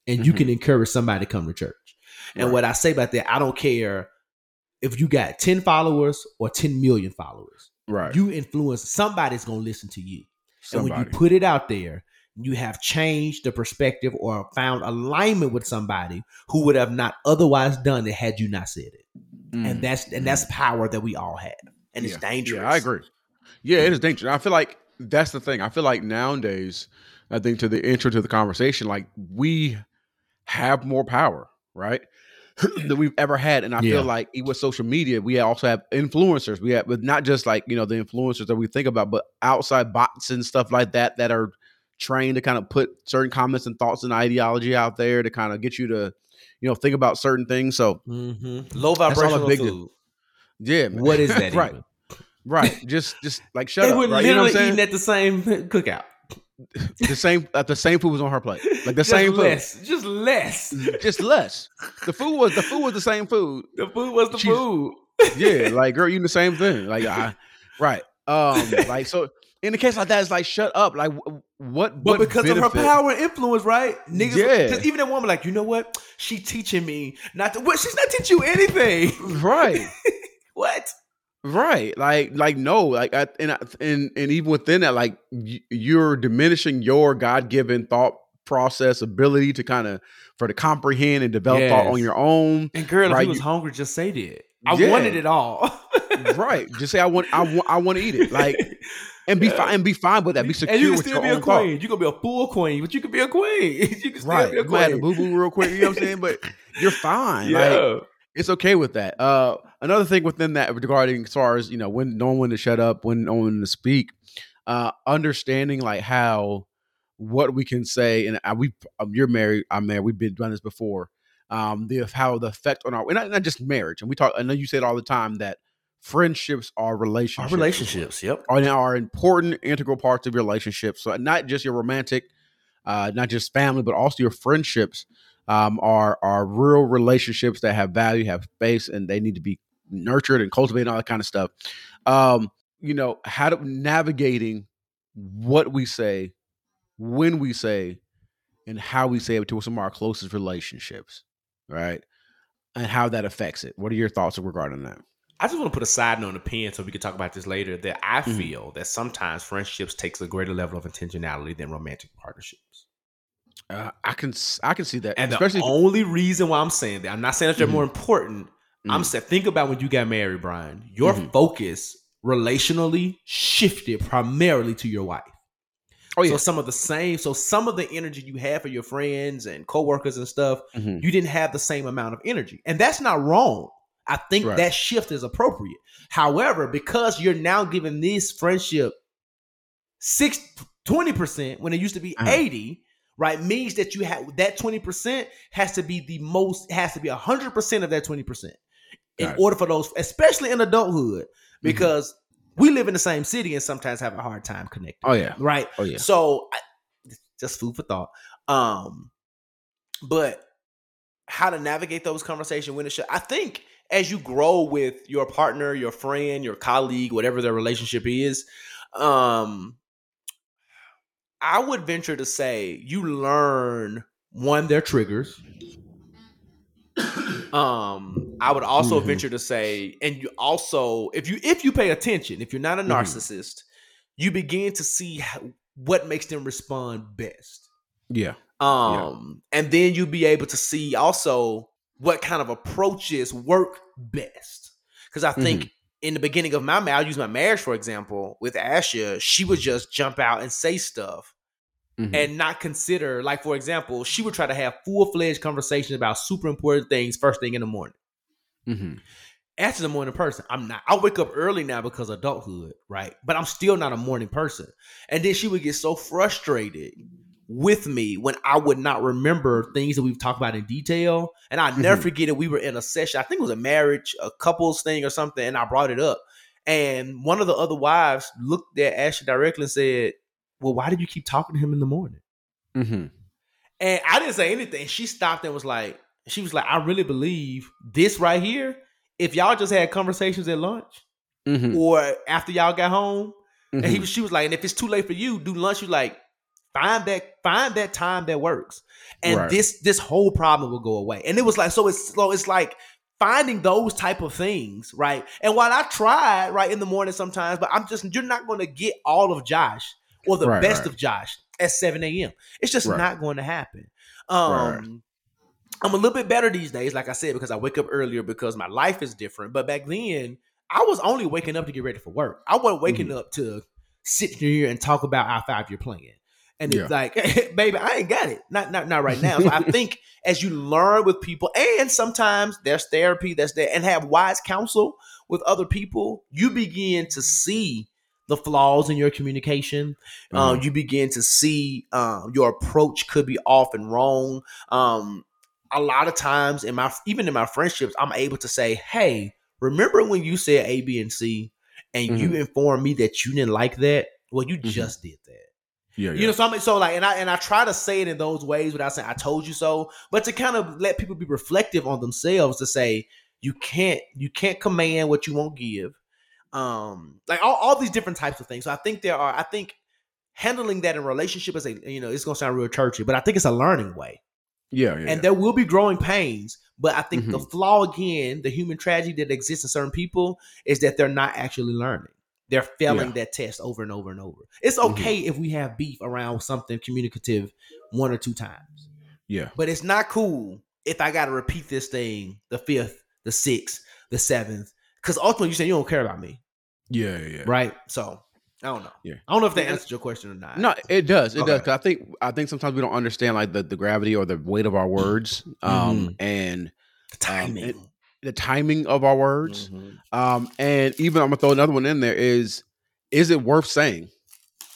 And you can encourage somebody to come to church. And Right. what I say about that, I don't care if you got 10 followers or 10 million followers. right. You influence somebody's to listen to you. And when you put it out there, you have changed the perspective or found alignment with somebody who would have not otherwise done it had you not said it and Mm. that's and that's power that we all have, and it's dangerous. Yeah, I agree. Yeah, it is dangerous. I feel like that's the thing. I feel like nowadays, I think to the intro to the conversation, like we have more power, right? than we've ever had. And I Yeah. feel like with social media, we also have influencers. We have but not just like, you know, the influencers that we think about, but outside bots and stuff like that that are trained to kind of put certain comments and thoughts and ideology out there to kind of get you to, you know, think about certain things. So Mm-hmm. Low all a vibrational big- food. yeah, man. What is that? right. even? Right. Just just like shut They up. were Right? You know what I'm eating at the same cookout. The same uh, the same food was on her plate. Like the Just same food. Just less. Just less. The food was the food was the same food. The food was the She's- food. yeah, like girl, you eating the same thing. Like I, right. Um, like so in a case like that, it's like shut up. Like what? But what because of her power and influence, right? Niggas, Yeah. even that woman, like, you know what? She teaching me not to. What? She's not teaching you anything. right, what? Right. Like like no, like I, and I- and and even within that, like y- you're diminishing your God given thought process ability to kind of for to comprehend and develop thought on your own. And girl, if Right, you was you- hungry, just say that. I Yeah. wanted it all. right. Just say I want I want I want to eat it. Like and be fine and be fine with that. Be secure and you can with still your be a own thought. queen. You can be a full queen, but you can be a queen. you can still Right. be a You might have to queen. boo boo real quick. You know what I'm saying? But you're fine. Like Yeah. It's okay with that. Uh, another thing within that regarding as far as you know when knowing when to shut up, when knowing when to speak, uh, understanding like how what we can say, and I, we um, you're married, I'm married, we've been doing this before. Um, the how the effect on our and not, not just marriage, and we talk. I know you said all the time that friendships are Our relationships. relationships. Yep. are now are important integral parts of your relationship. So not just your romantic, uh, not just family, but also your friendships um, are are real relationships that have value, have space, and they need to be nurtured and cultivated, and all that kind of stuff. Um, you know, how to navigating what we say, when we say, and how we say it to some of our closest relationships, right? And how that affects it. What are your thoughts regarding that? I just want to put a side note on the pen so we can talk about this later. That I Mhm. feel that sometimes friendships takes a greater level of intentionality than romantic partnerships. Uh, I can I can see that, And especially the only reason why I'm saying that, I'm not saying that they're Mhm. more important. I'm Mhm. saying, think about when you got married, Bryan. Your Mhm. focus relationally shifted primarily to your wife. oh yeah, So some of the same, so some of the energy you have for your friends and coworkers and stuff, Mhm. you didn't have the same amount of energy. And that's not wrong. I think Right. that shift is appropriate. However, because you're now giving this friendship six, 20% when it used to be Uh-huh. 80, right, means that you have that 20% has to be the most, has to be 100% of that 20% in order for those, especially in adulthood, because we live in the same city and sometimes have a hard time connecting oh yeah, right? oh yeah. So I, just food for thought. Um, but how to navigate those conversations when it should. I think as you grow with your partner, your friend, your colleague, whatever their relationship is, um, I would venture to say you learn one their triggers. um, I would also Mhm. venture to say, and you also, if you if you pay attention, if you're not a Mhm. narcissist, you begin to see how, what makes them respond best. Yeah. Um, and then you'll be able to see also what kind of approaches work best. Because I think in the beginning of my marriage, I'll use my marriage for example with Asha, she would just jump out and say stuff Mhm. and not consider, like for example, she would try to have full fledged conversations about super important things first thing in the morning. Mm-hmm. Asha's a morning person. I'm not. I wake up early now because of adulthood, right? But I'm still not a morning person. And then she would get so frustrated with me when I would not remember things that we've talked about in detail. And I never Mhm. forget it. We were in a session. I think it was a marriage, a couples thing or something, and I brought it up. And one of the other wives looked at Ashley directly and said, "Well, why did you keep talking to him in the morning?" Mhm. And I didn't say anything. She stopped and was like, she was like, I really believe this right here. If y'all just had conversations at lunch Mhm. or after y'all got home, and he Mhm. was, she was like, and if it's too late for you, do lunch. You like, find that, find that time that works, and Right. this this whole problem will go away. And it was like, so it's so it's like finding those type of things, right? And while I tried right in the morning sometimes, but I'm just you're not going to get all of Josh or the Right, best right. of Josh at 7 a.m. It's just not going to happen. Um. I'm a little bit better these days, like I said, because I wake up earlier because my life is different. But back then, I was only waking up to get ready for work. I wasn't waking Mm-hmm. up to sit here and talk about our five year plan. And Yeah. it's like, baby, I ain't got it. Not not not right now. So I think as you learn with people, and sometimes there's therapy that's there, and have wise counsel with other people, you begin to see the flaws in your communication. Um, you begin to see um, your approach could be off and wrong. Um, a lot of times in my even in my friendships, I'm able to say, "Hey, remember when you said A, B, and C, and you informed me that you didn't like that? Well, you Mhm. just did that." Yeah, yeah. You know, so I'm so like, and I and I try to say it in those ways without saying I told you so, but to kind of let people be reflective on themselves to say you can't you can't command what you won't give. Um, like all, all these different types of things. So I think there are, I think handling that in relationship is a you know, it's gonna sound real churchy, but I think it's a learning way. yeah, yeah, And yeah. there will be growing pains, but I think the Mhm. flaw again, the human tragedy that exists in certain people is that they're not actually learning. They're failing that test over and over and over. It's Mhm. okay if we have beef around something communicative one or two times, yeah, but it's not cool if I got to repeat this thing the fifth, the sixth, the seventh, because ultimately you say you don't care about me, yeah, yeah, yeah. right? So I don't know. Yeah. I don't know if that answered your question or not. No, it does. It does. Okay. 'Cause I think I think sometimes we don't understand like the, the gravity or the weight of our words, um, and the timing. it- the timing of our words. Mhm. Um, and even I'm gonna throw another one in there. Is is it worth saying?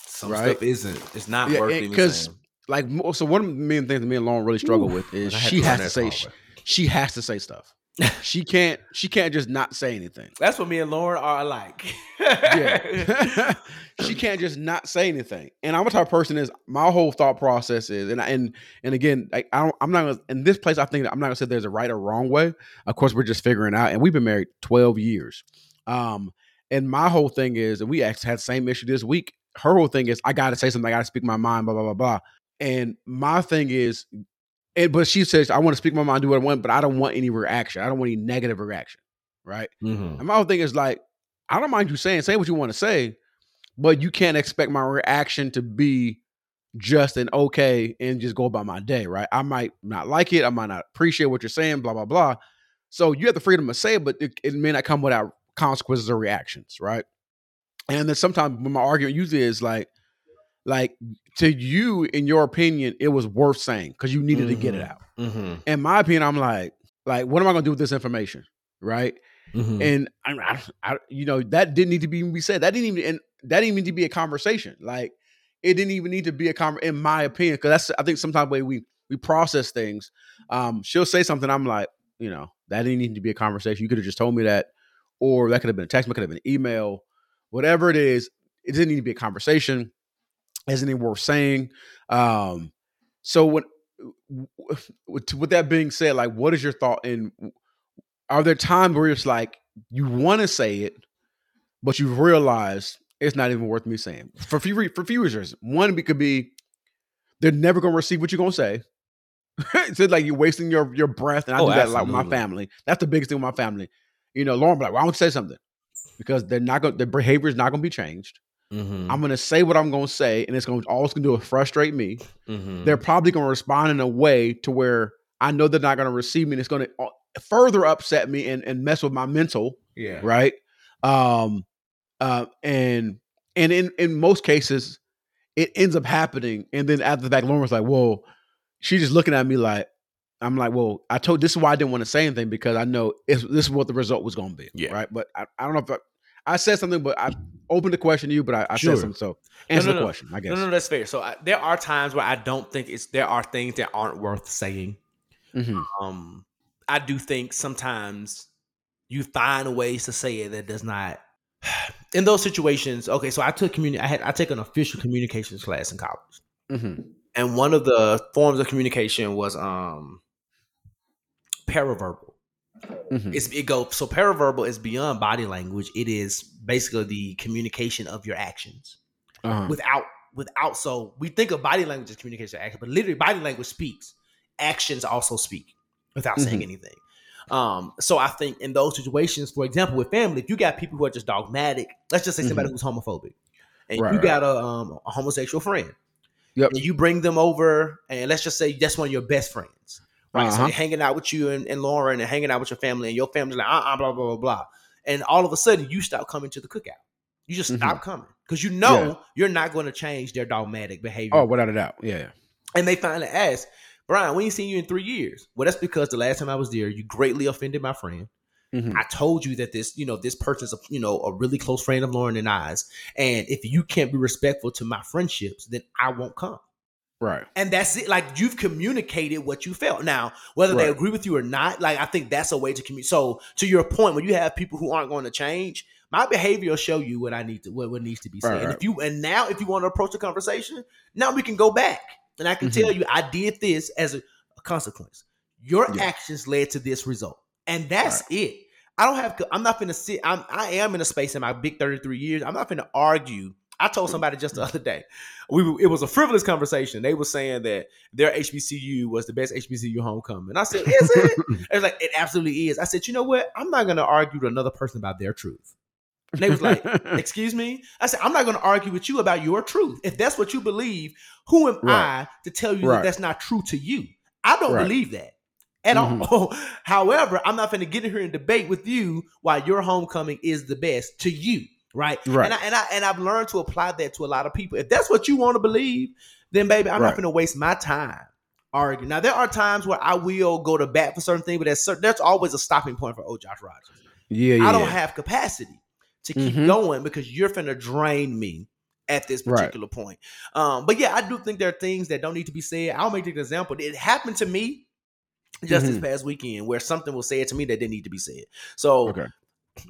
Some right. stuff isn't. It's not Yeah, worth and- even 'cause saying. Like, so one of the main things that me and Lauren really struggle Ooh, with is she has to say hard sh- way. she has to say stuff. She can't she can't just not say anything. That's what me and Lauren are alike. yeah. she can't just not say anything. And I'm a type of person is my whole thought process is, and I- and and again, like I don't, I'm not gonna in this place. I think I'm not gonna say there's a right or wrong way. Of course, we're just figuring out, and we've been married 12 years. Um, and my whole thing is, and we actually had the same issue this week. Her whole thing is, I got to say something. I got to speak my mind. Blah blah blah blah. And my thing is, and but she says I want to speak my mind, do what I want, but I don't want any reaction. I don't want any negative reaction. Right. Mhm. And my whole thing is like, I don't mind you saying, say what you want to say, but you can't expect my reaction to be just an okay and just go about my day, right? I might not like it, I might not appreciate what you're saying, blah, blah, blah. So you have the freedom to say it, but it, it may not come without consequences or reactions, right? And then sometimes when my argument usually is like, like to you, in your opinion, it was worth saying because you needed to get it Mhm. out. Mm-hmm. In my opinion, I'm like, like, what am I gonna do with this information? Right. Mm-hmm. And I, I, I, you know, that didn't need to be even be said. That didn't even, and that didn't even need to be a conversation. Like, it didn't even need to be a conver in my opinion, because that's I think sometimes the way we we process things. Um, she'll say something, I'm like, you know, that didn't need to be a conversation. You could have just told me that, or that could have been a text, it could have been an email, whatever it is. It didn't need to be a conversation. Isn't it worth saying? Um, so when with, with that being said, like, what is your thought? And are there times where it's like you want to say it, but you realize it's not even worth me saying for few for few reasons. One, it could be they're never going to receive what you're going to say. it's like you're wasting your your breath, and I Oh, do that a lot with my family. That's the biggest thing with my family. You know, Lauren, like, "Why don't you say something?" Because they're not going. Their behavior is not going to be changed. Mm-hmm. I'm going to say what I'm going to say, and it's going to all it's going to do is frustrate me mm-hmm. they're probably going to respond in a way to where I know they're not going to receive me, and it's going to further upset me and, and mess with my mental, yeah. right? Um, uh, and and in in most cases, it ends up happening, and then after the fact, Lauren was like, "Whoa," she's just looking at me like. I'm like, well, I told this is why I didn't want to say anything because I know it's, this is what the result was going to be, Yeah. right? But I, I don't know if I, I said something, but I opened the question to you, but I, I Sure. said something. So answer no, the no. question, I guess. No, no, that's fair. So I, there are times where I don't think it's there are things that aren't worth saying. Mhm. Um, I do think sometimes you find ways to say it that does not. In those situations, okay. So I took communi- I had I took an official communications class in college, Mhm. and one of the forms of communication was um paraverbal. Mhm. It's it goes so paraverbal is beyond body language. It is basically the communication of your actions Uh-huh. without without. So we think of body language as communication action, but literally body language speaks. Actions also speak without saying Mhm. anything. Um, so I think in those situations, for example, with family, if you got people who are just dogmatic, let's just say somebody who's homophobic, and Mm-hmm. Right, you got a um a homosexual friend, Yep. and you bring them over, and let's just say that's one of your best friends, right? So Uh-huh. they're hanging out with you and, and Lauren, and hanging out with your family, and your family's like, uh, uh blah blah blah blah, and all of a sudden you stop coming to the cookout. You just Mhm. stop coming because you know Yeah. you're not going to change their dogmatic behavior. Oh, without a doubt. Yeah. And they finally ask, Bryan, we ain't seen you in three years. Well, that's because the last time I was there, you greatly offended my friend. Mhm. I told you that this, you know, this person's a, you know, a really close friend of Lauren and I's. And if you can't be respectful to my friendships, then I won't come. Right. And that's it. Like you've communicated what you felt. Now, whether they agree with you or not, like I think that's a way to communicate. So to your point, when you have people who aren't going to change, my behavior will show you what I need to what, what needs to be said. Right, And right. if you and now if you want to approach the conversation, now we can go back. And I can Mhm. tell you I did this as a, a consequence. Your Yeah. actions led to this result. And that's it. I don't have I'm not gonna sit. I'm I am in a space in my big 33 years. I'm not gonna argue. I told somebody just the other day. We it was a frivolous conversation. They were saying that their HBCU was the best HBCU homecoming. I said, "Is it?" It's like it absolutely is. I said, "You know what? I'm not going to argue with another person about their truth." And they was like, "Excuse me?" I said, "I'm not going to argue with you about your truth. If that's what you believe, who am Right. I to tell you Right. that that's not true to you? I don't Right. believe that." At mm-hmm. all. However, I'm not going to get in here and debate with you why your homecoming is the best to you, right? Right. And I, and I and I've learned to apply that to a lot of people. If that's what you want to believe, then baby, I'm not going to waste my time arguing. Now there are times where I will go to bat for certain things, but that's certain, there's always a stopping point for oh Josh Rogers. yeah, yeah. I don't yeah. have capacity to keep Mhm. going because you're finna drain me at this Right. particular point. Um, but yeah, I do think there are things that don't need to be said. I'll make an example. It happened to me just this Mhm. past weekend where something was said to me that didn't need to be said. So Okay.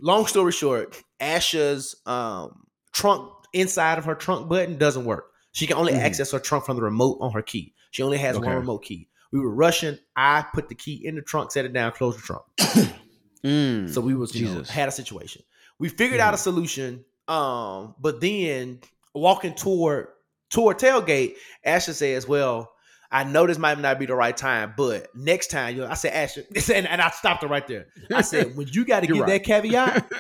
Long story short, Asha's um, trunk inside of her trunk button doesn't work. She can only Mhm. access her trunk from the remote on her key. She only has Okay. one remote key. We were rushing. I put the key in the trunk, set it down, closed the trunk. Mm. So we was know, had a situation. We figured out a solution. Um, but then walking toward toward tailgate, Asha says, "Well, I know this might not be the right time, but next time, you know, I said, Asha, and, and I stopped her right there. I said, when you got to give right. that caveat,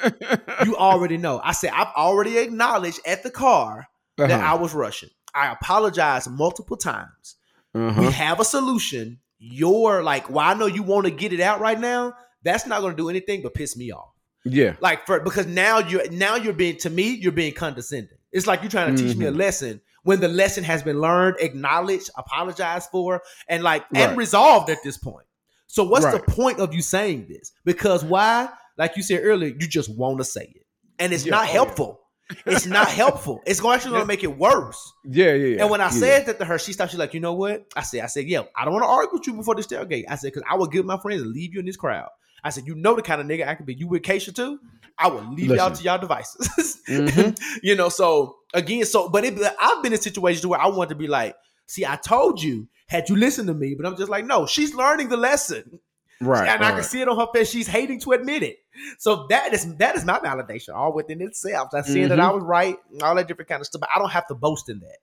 you already know. I said, I've already acknowledged at the car that I Uh-huh. was rushing. I apologized multiple times. We Uh-huh. have a solution. You're like, well, I know you want to get it out right now. That's not going to do anything but piss me off. Yeah. Like for because now you're now you're being to me you're being condescending. It's like you're trying to teach me a Mhm. lesson when the lesson has been learned, acknowledged, apologized for, and like Right. and resolved at this point. So what's the point of you saying this? Because why? Like you said earlier, you just want to say it, and it's Yeah, not oh, yeah. helpful. It's not helpful. It's going actually going to make it worse. Yeah, yeah, yeah. And when I yeah. said that to her, she stopped. She's like, you know what? I said, I said, yeah, I don't want to argue with you before this tailgate. I said, because I would give my friends and leave you in this crowd. I said, you know the kind of nigga I could be. You with Keisha too? I will leave y'all to y'all devices. Mhm. you know, so again, so but it, I've been in situations where I want to be like, see, I told you, had you listened to me, but I'm just like, no, she's learning the lesson. right, and I right. can see it on her face. She's hating to admit it. So that is that is my validation, all within itself. I see that Mhm. I was right, all that different kind of stuff. But I don't have to boast in that.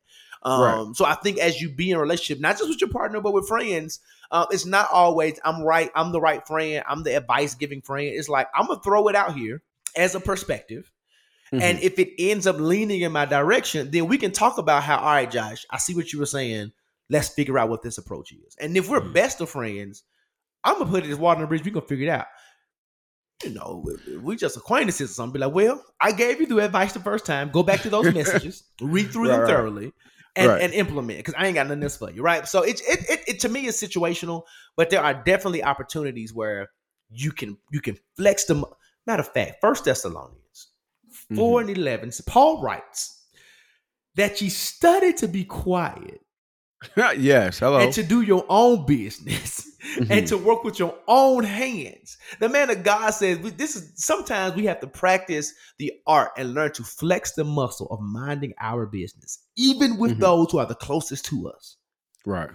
Um, Right. So I think as you be in a relationship, not just with your partner, but with friends, uh, it's not always I'm right. I'm the right friend. I'm the advice giving friend. It's like I'm gonna throw it out here as a perspective. Mhm. And if it ends up leaning in my direction, then we can talk about how, all right, Josh, I see what you were saying. Let's figure out what this approach is. And if we're Mhm. best of friends, I'm gonna put it as water on the bridge. We gonna figure it out. You know, we- just acquaintances or something. Be like, well, I gave you the advice the first time. Go back to those messages, read through them Right, right. thoroughly, and, Right. and implement. Because I ain't got nothing else for you, right? So it's it, it, it to me is situational, but there are definitely opportunities where you can you can flex them. Matter of fact, First Thessalonians Mm-hmm. 4 and 11, Paul writes that ye study to be quiet yes. Hello. and to do your own business and Mhm. to work with your own hands. The man of God says this is sometimes we have to practice the art and learn to flex the muscle of minding our business, even with Mhm. those who are the closest to us. right.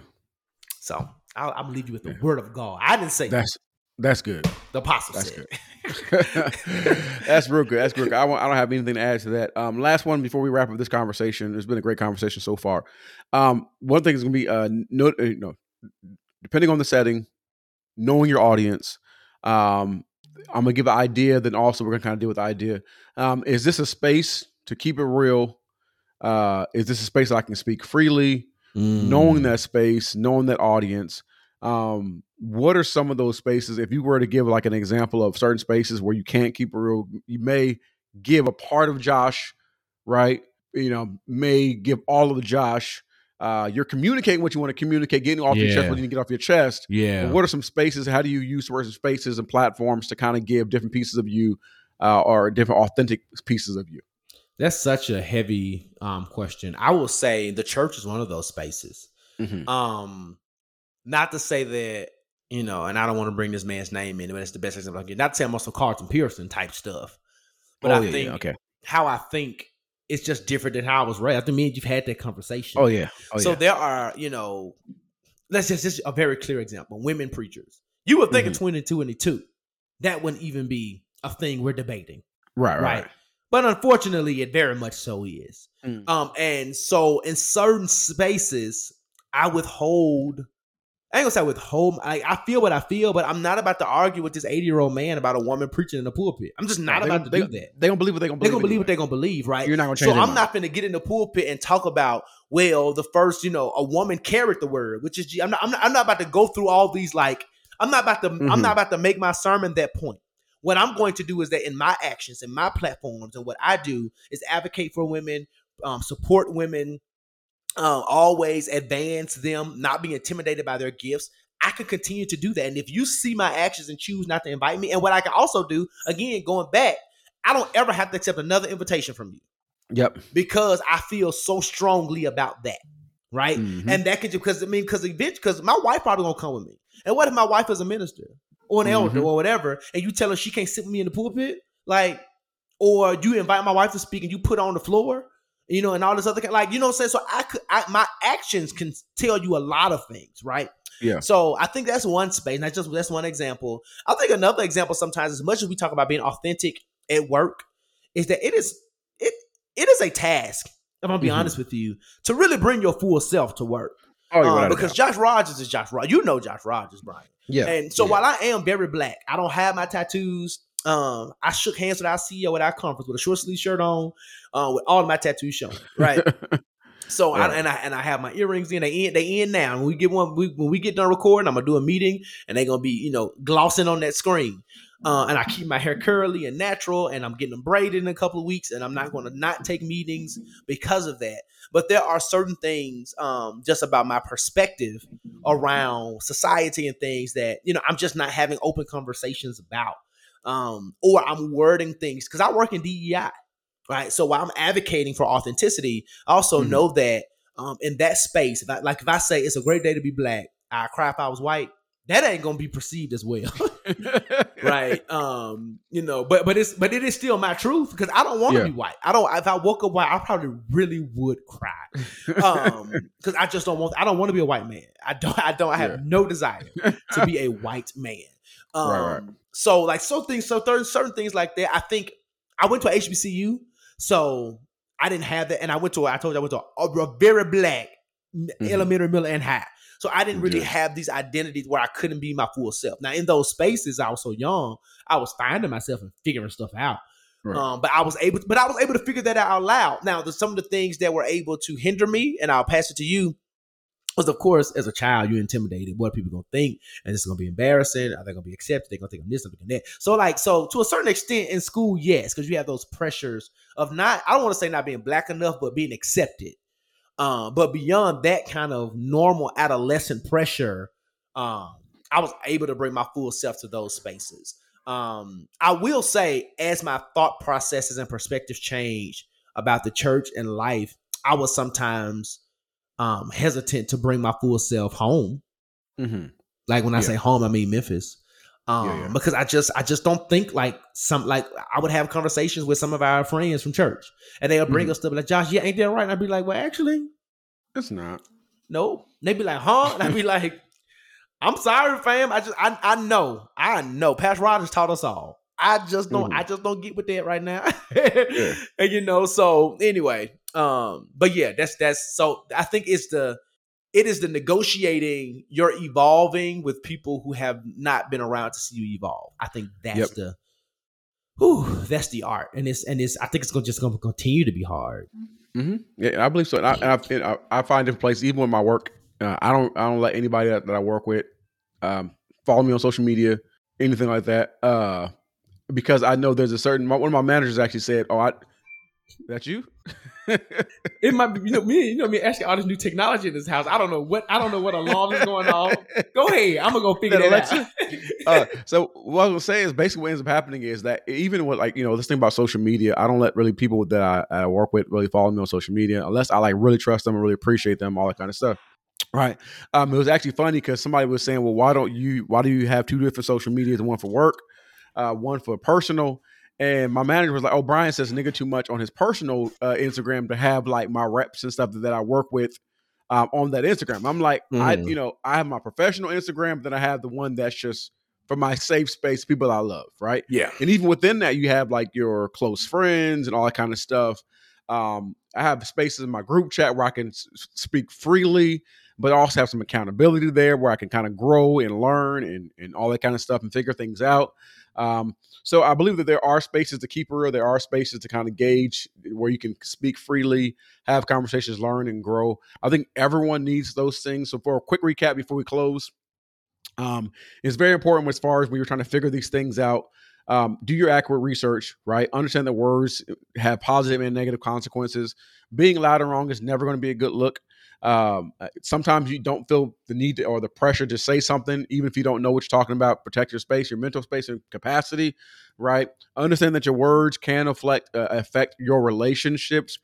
So I'll, I'm gonna leave you with the word of God. I didn't say That's that's good. the apostle that's said. that's real good. That's real good. I, want, I don't have anything to add to that. Um, last one before we wrap up this conversation. It's been a great conversation so far. Um, one thing is going to be uh, no, uh, no, depending on the setting, knowing your audience. Um, I'm gonna give an idea. Then also we're gonna kind of deal with the idea. Um, is this a space to keep it real? Uh, is this a space that I can speak freely? knowing that space, knowing that audience. Um, what are some of those spaces? If you were to give like an example of certain spaces where you can't keep a real, you may give a part of Josh right? You know, may give all of the Josh. Uh, you're communicating what you want to communicate, getting off your chest Yeah. what you need to get off your chest. Yeah. But what are some spaces? How do you use certain spaces and platforms to kind of give different pieces of you, uh, or different authentic pieces of you? That's such a heavy um, question. I will say the church is one of those spaces. Mhm. Um, not to say that you know, and I don't want to bring this man's name in, but it's the best example I can get. Not to say I'm on some Carlton Pearson type stuff, but Oh, I yeah, yeah, think okay. how I think it's just different than how I was raised. I think me and you've had that conversation. Oh yeah. Oh so yeah. there are, you know, let's just just a very clear example: women preachers. You would think in Mhm. 2022 that wouldn't even be a thing we're debating right, right. right. But unfortunately, it very much so is. Mm. Um, and so in certain spaces, I withhold. I ain't gonna say withhold. I, I feel what I feel, but I'm not about to argue with this 80 year old man about a woman preaching in the pulpit. I'm just not They about to they, do that. They gonna believe what they gonna believe. They're gonna believe what they're gonna believe, right? You're not gonna change. their I'm mind. not gonna get in the pulpit and talk about well, the first, you know, a woman carried the word, which is I'm not, I'm not, I'm not about to go through all these like I'm not about to I'm Mhm. not about to make my sermon that point. What I'm going to do is that in my actions, in my platforms, and what I do is advocate for women, um, support women, um, always advance them, not be intimidated by their gifts. I can continue to do that. And if you see my actions and choose not to invite me, and what I can also do, again, going back, I don't ever have to accept another invitation from you Yep. because I feel so strongly about that. Right. Mhm. And that could because I mean, because eventually, because my wife probably gonna come with me. And what if my wife is a minister or an elder Mhm. or whatever, and you tell her she can't sit with me in the pulpit? Like, or you invite my wife to speak and you put her on the floor, you know, and all this other kind like, you know what I'm saying? So I could I, my actions can tell you a lot of things, right? Yeah. So I think that's one space. That's just that's one example. I think another example sometimes, as much as we talk about being authentic at work, is that it is it it is a task. If I'm going to be Mhm. honest with you, to really bring your full self to work, Oh, Um, because Josh Rogers is Josh Rogers. You know Josh Rogers, Bryan. yeah. And so yeah. while I am very black, I don't have my tattoos. Um, I shook hands with our CEO at our conference with a short sleeve shirt on, uh, with all my tattoos showing. Right. So Right. I, and I and I have my earrings in. They in. They in now. When we get one, we, when we get done recording, I'm gonna do a meeting, and they're gonna be you know glossing on that screen. Uh, and I keep my hair curly and natural, and I'm getting them braided in a couple of weeks, and I'm not going to not take meetings because of that. But there are certain things, um, just about my perspective around society and things that you know I'm just not having open conversations about, um, or I'm wording things because I work in DEI, right? So while I'm advocating for authenticity, I also Mhm. know that um, in that space, if I, like if I say it's a great day to be black, I cry if I was white. That ain't gonna be perceived as well, right? Um, you know, but but it's but it is still my truth because I don't want to Yeah. be white. I don't. If I woke up white, I probably really would cry um because i just don't want i don't want to be a white man i don't i don't I have Yeah. no desire to be a white man um Right, right. so like so things so there, certain things like that i think i went to a hbcu so i didn't have that and i went to i told you i went to a, a very black m- Mhm. elementary middle and high so i didn't really Yeah. have these identities where i couldn't be my full self now in those spaces i was so young i was finding myself and figuring stuff out Right. um, but I was able, but I was able to figure that out out loud. Now, there's some of the things that were able to hinder me, and I'll pass it to you. Was of course, as a child, you're intimidated. What people gonna think? And is gonna be embarrassing. Are they gonna be accepted? They're gonna think I'm this, I'm that. So, like, so to a certain extent in school, yes, because you have those pressures of not. I don't want to say not being black enough, but being accepted. Um, but beyond that kind of normal adolescent pressure, um, I was able to bring my full self to those spaces. Um, I will say, as my thought processes and perspectives change about the church and life, I was sometimes um, hesitant to bring my full self home. Mhm. Like when I Yeah. say home, I mean Memphis. Um, Yeah, yeah. because I just I just don't think like some like I would have conversations with some of our friends from church, and they'll bring Mhm. us stuff like Josh, yeah, ain't that right? And I'd be like, well, actually, It's not. no. They'd be like, huh? And I'd be like, I'm sorry, fam. I just I I know. I know. Pastor Rogers taught us all. I just don't Mhm. I just don't get with that right now. And you know, so anyway, um, but yeah, that's that's so I think it's the it is the negotiating you're evolving with people who have not been around to see you evolve. I think that's Yep. the whew, that's the art. And it's and it's I think it's gonna just gonna continue to be hard. hmm Yeah, I believe so. And I, and I, I, find different places, even with my work. Uh, I don't, I don't let anybody that, that I work with um, follow me on social media, anything like that, uh, because I know there's a certain. One of my managers actually said, "Oh, I, That you? It might be, you know, me, you know, me asking all this new technology in this house. I don't know what, I don't know what alarm is going on. Go ahead, I'm gonna go figure That that, out. uh, so what I was gonna say is basically what ends up happening is that even with like you know this thing about social media, I don't let really people that I, I work with really follow me on social media unless I like really trust them and really appreciate them, all that kind of stuff. Right. Um, it was actually funny because somebody was saying, "Well, why don't you? Why do you have two different social medias? One for work, uh, one for personal." And my manager was like, "Oh, Bryan says nigga too much on his personal uh, Instagram to have like my reps and stuff that, I work with um, on that Instagram." I'm like, I Mhm. you know I have my professional Instagram, but then I have the one that's just for my safe space, people I love, right? yeah, And even within that, you have like your close friends and all that kind of stuff. Um, I have spaces in my group chat where I can s- speak freely, but also have some accountability there where I can kind of grow and learn and, and all that kind of stuff and figure things out. Um, so I believe that there are spaces to keep real. There are spaces to kind of gauge where you can speak freely, have conversations, learn and grow. I think everyone needs those things. So for a quick recap before we close, um, it's very important as far as you're trying to figure these things out. Um, do your accurate research, right? Understand that words have positive and negative consequences. Being loud and wrong is never going to be a good look. Um, uh, sometimes you don't feel the need to, or the pressure to say something, even if you don't know what you're talking about. Protect your space, your mental space and capacity, right? Understand that your words can affect uh, affect your relationships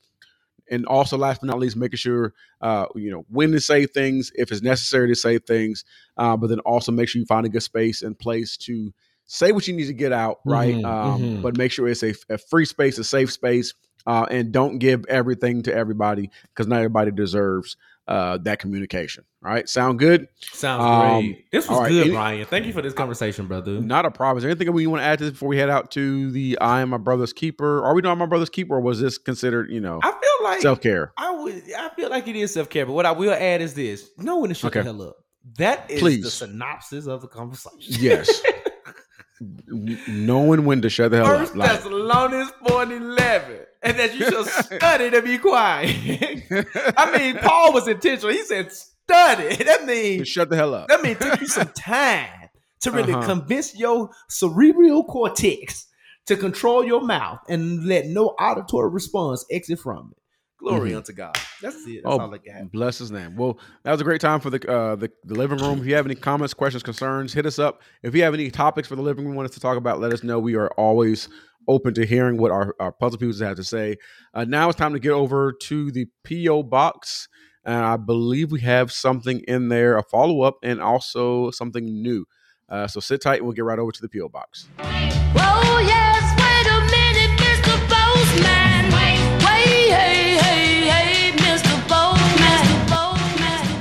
and also last but not least making sure uh, you know when to say things if it's necessary to say things uh, but then also make sure you find a good space and place to say what you need to get out right Mhm, um, mhm. but make sure it's a, a free space a safe space uh, and don't give everything to everybody because not everybody deserves uh, that communication all right sound good sounds Um, great. This was right, good, any- Bryan. Thank you for this conversation, brother. not a problem is there anything we want to add to this before we head out to the i am my brother's keeper are we doing my brother's keeper or was this considered you know I feel like self-care I would. I feel like it is self care, but what I will add is this: know when to shut Okay. the hell up. That is the synopsis of the conversation. Yes. Knowing when to shut the hell First up. Like, Thessalonians four and eleven, and that you should study to be quiet. I mean, Paul was intentional. He said study. That means shut the hell up. that means take you some time to really Uh-huh. convince your cerebral cortex to control your mouth and let no auditory response exit from it. Glory Mhm. unto God. That's it. That's Oh, all I got. bless his name. Well, that was a great time for the, uh, the the living room. If you have any comments, questions, concerns, hit us up. If you have any topics for the living room, want us to talk about, let us know. We are always open to hearing what our, our puzzle pieces have to say. Uh, now it's time to get over to the PO box. And I believe we have something in there, a follow up, and also something new. Uh, so sit tight, and we'll get right over to the PO box. Oh yes,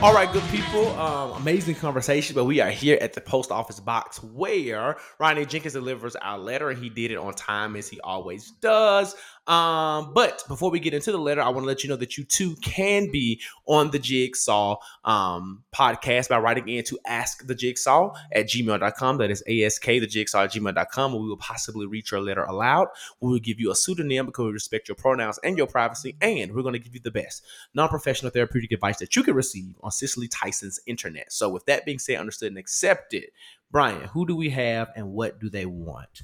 All right, good people. Um, amazing conversation, but we are here at the post office box where Ronnie Jenkins delivers our letter, and he did it on time as he always does. Um, but before we get into the letter, I want to let you know that you too can be on the Jigsaw um, podcast by writing in to ask the Jigsaw at gmail.com. That is ask the Jigsaw at gmail.com. We will possibly read your letter aloud. We will give you a pseudonym because we respect your pronouns and your privacy, and we're going to give you the best non-professional therapeutic advice that you can receive on Cicely Tyson's internet. So with that being said, understood and accepted, Bryan, who do we have and what do they want?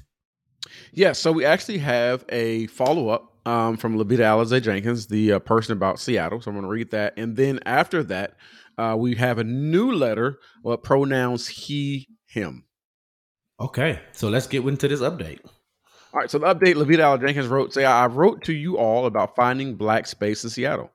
Yeah, so we actually have a follow up um, from Labita Alize Jenkins, the uh, person about Seattle. So I'm going to read that. And then after that, uh, we have a new letter with pronouns he, him. Okay, so let's get into this update. All right, so the update Levita Al Jenkins wrote say, I wrote to you all about finding black space in Seattle.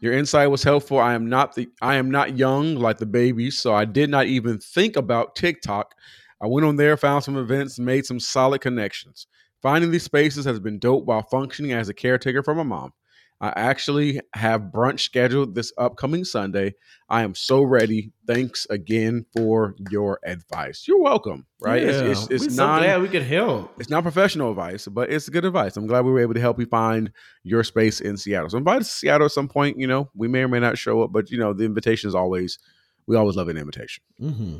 Your insight was helpful. I am not the I am not young like the babies, so I did not even think about TikTok. I went on there, found some events, made some solid connections. Finding these spaces has been dope while functioning as a caretaker for my mom. I actually have brunch scheduled this upcoming Sunday. I am so ready. Thanks again for your advice. You're welcome. Right? It's, it's, it's we're so glad we could help. it's not professional advice, but it's good advice. I'm glad we were able to help you find your space in Seattle. So invite us to Seattle at some point. You know, we may or may not show up, but you know, the invitation is always we always love an invitation. Mm-hmm.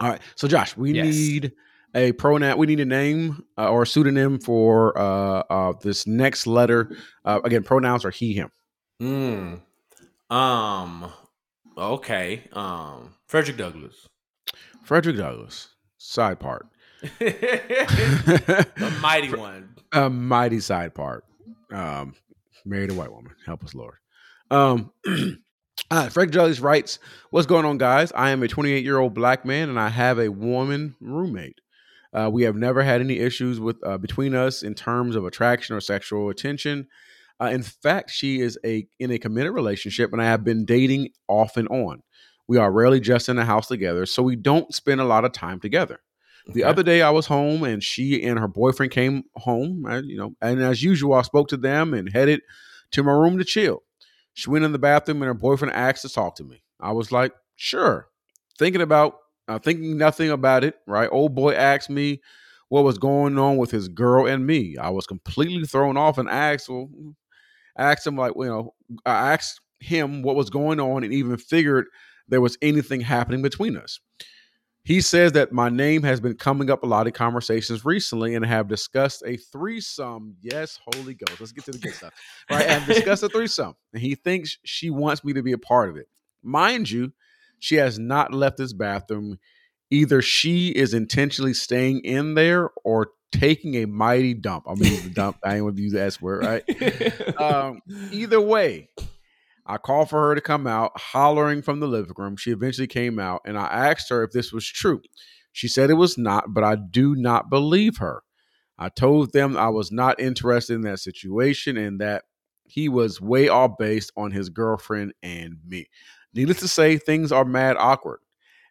All right. So Josh, we Yes. need a pronoun. We need a name uh, or a pseudonym for uh, uh, this next letter. Uh, again, pronouns are he, him. Mm. Um. Okay. Um. Frederick Douglass. Frederick Douglass. Side part. the mighty one. a mighty side part. Um, married a white woman. Help us, Lord. Um, uh, Frank Jellies writes, "What's going on, guys? I am a 28 year old black man, and I have a woman roommate. Uh, we have never had any issues with uh, between us in terms of attraction or sexual attention. Uh, in fact, she is a in a committed relationship, and I have been dating off and on. We are rarely just in the house together, so we don't spend a lot of time together. The Okay. other day, I was home, and she and her boyfriend came home. You know, and as usual, I spoke to them and headed to my room to chill. She went in the bathroom, and her boyfriend asked to talk to me. I was like, "Sure." Thinking about, uh, thinking nothing about it. Right, old boy asked me what was going on with his girl and me. I was completely thrown off and asked, well, asked him like, you know, I asked him what was going on and even figured there was anything happening between us. He says that my name has been coming up a lot in conversations recently and have discussed a threesome. Yes, Holy Ghost. Let's get to the good stuff. Right. And discussed a threesome. And he thinks she wants me to be a part of it. Mind you, she has not left this bathroom. Either she is intentionally staying in there or taking a mighty dump. I mean, the dump. I ain't gonna use the S word, right? um, either way, I called for her to come out, hollering from the living room. She eventually came out, and I asked her if this was true. She said it was not, but I do not believe her. I told them I was not interested in that situation and that he was way off based on his girlfriend and me. Needless to say, things are mad awkward,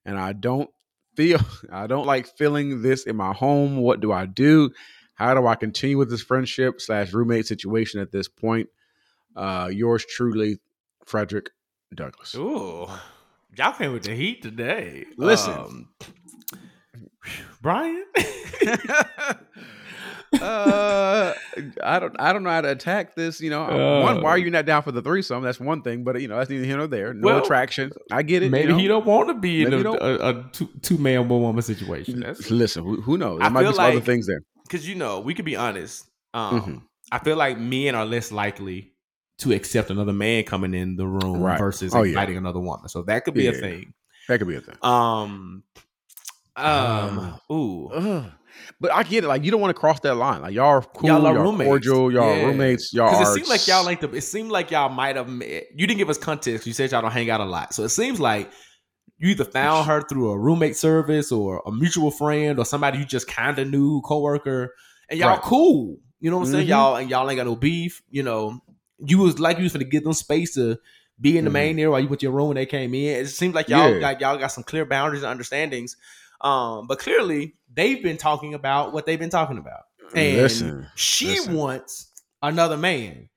and I don't feel I don't like feeling this in my home. What do I do? How do I continue with this friendship slash roommate situation at this point? Uh, yours truly, Frederick Douglass. Ooh, y'all came with the heat today. Listen. Um, Bryan. uh, I don't, I don't know how to attack this. You know, one, why are you not down for the threesome? That's one thing, but you know, that's neither here nor there. No Well, attraction. I get it. Maybe you know? he don't want to be in a, a, a two, two man one woman situation. That's Listen, who, who knows? I might be some other like- things there. because you know we could be honest. Um, Mhm. I feel like men are less likely to accept another man coming in the room Right. versus Oh, yeah. inviting another woman. So that could be a thing. That could be a thing. Um, um, ooh, Ugh. But I get it. Like you don't want to cross that line. Like y'all are cool. Y'all Y'all are are roommates. cordial. Y'all Yeah. roommates. Y'all Because it seemed like y'all like the. It seemed like y'all might have. Met, you didn't give us context. You said y'all don't hang out a lot, so it seems like you either found her through a roommate service or a mutual friend or somebody you just kind of knew, coworker, and y'all Right. cool. You know what I'm saying? Mhm. Y'all and y'all ain't got no beef. You know, you was like you was gonna give them space to be in the Mhm. main there while you to your room when they came in. It seems like y'all Yeah. got y'all got some clear boundaries and understandings. Um, but clearly they've been talking about what they've been talking about. And Listen, she listen. wants another man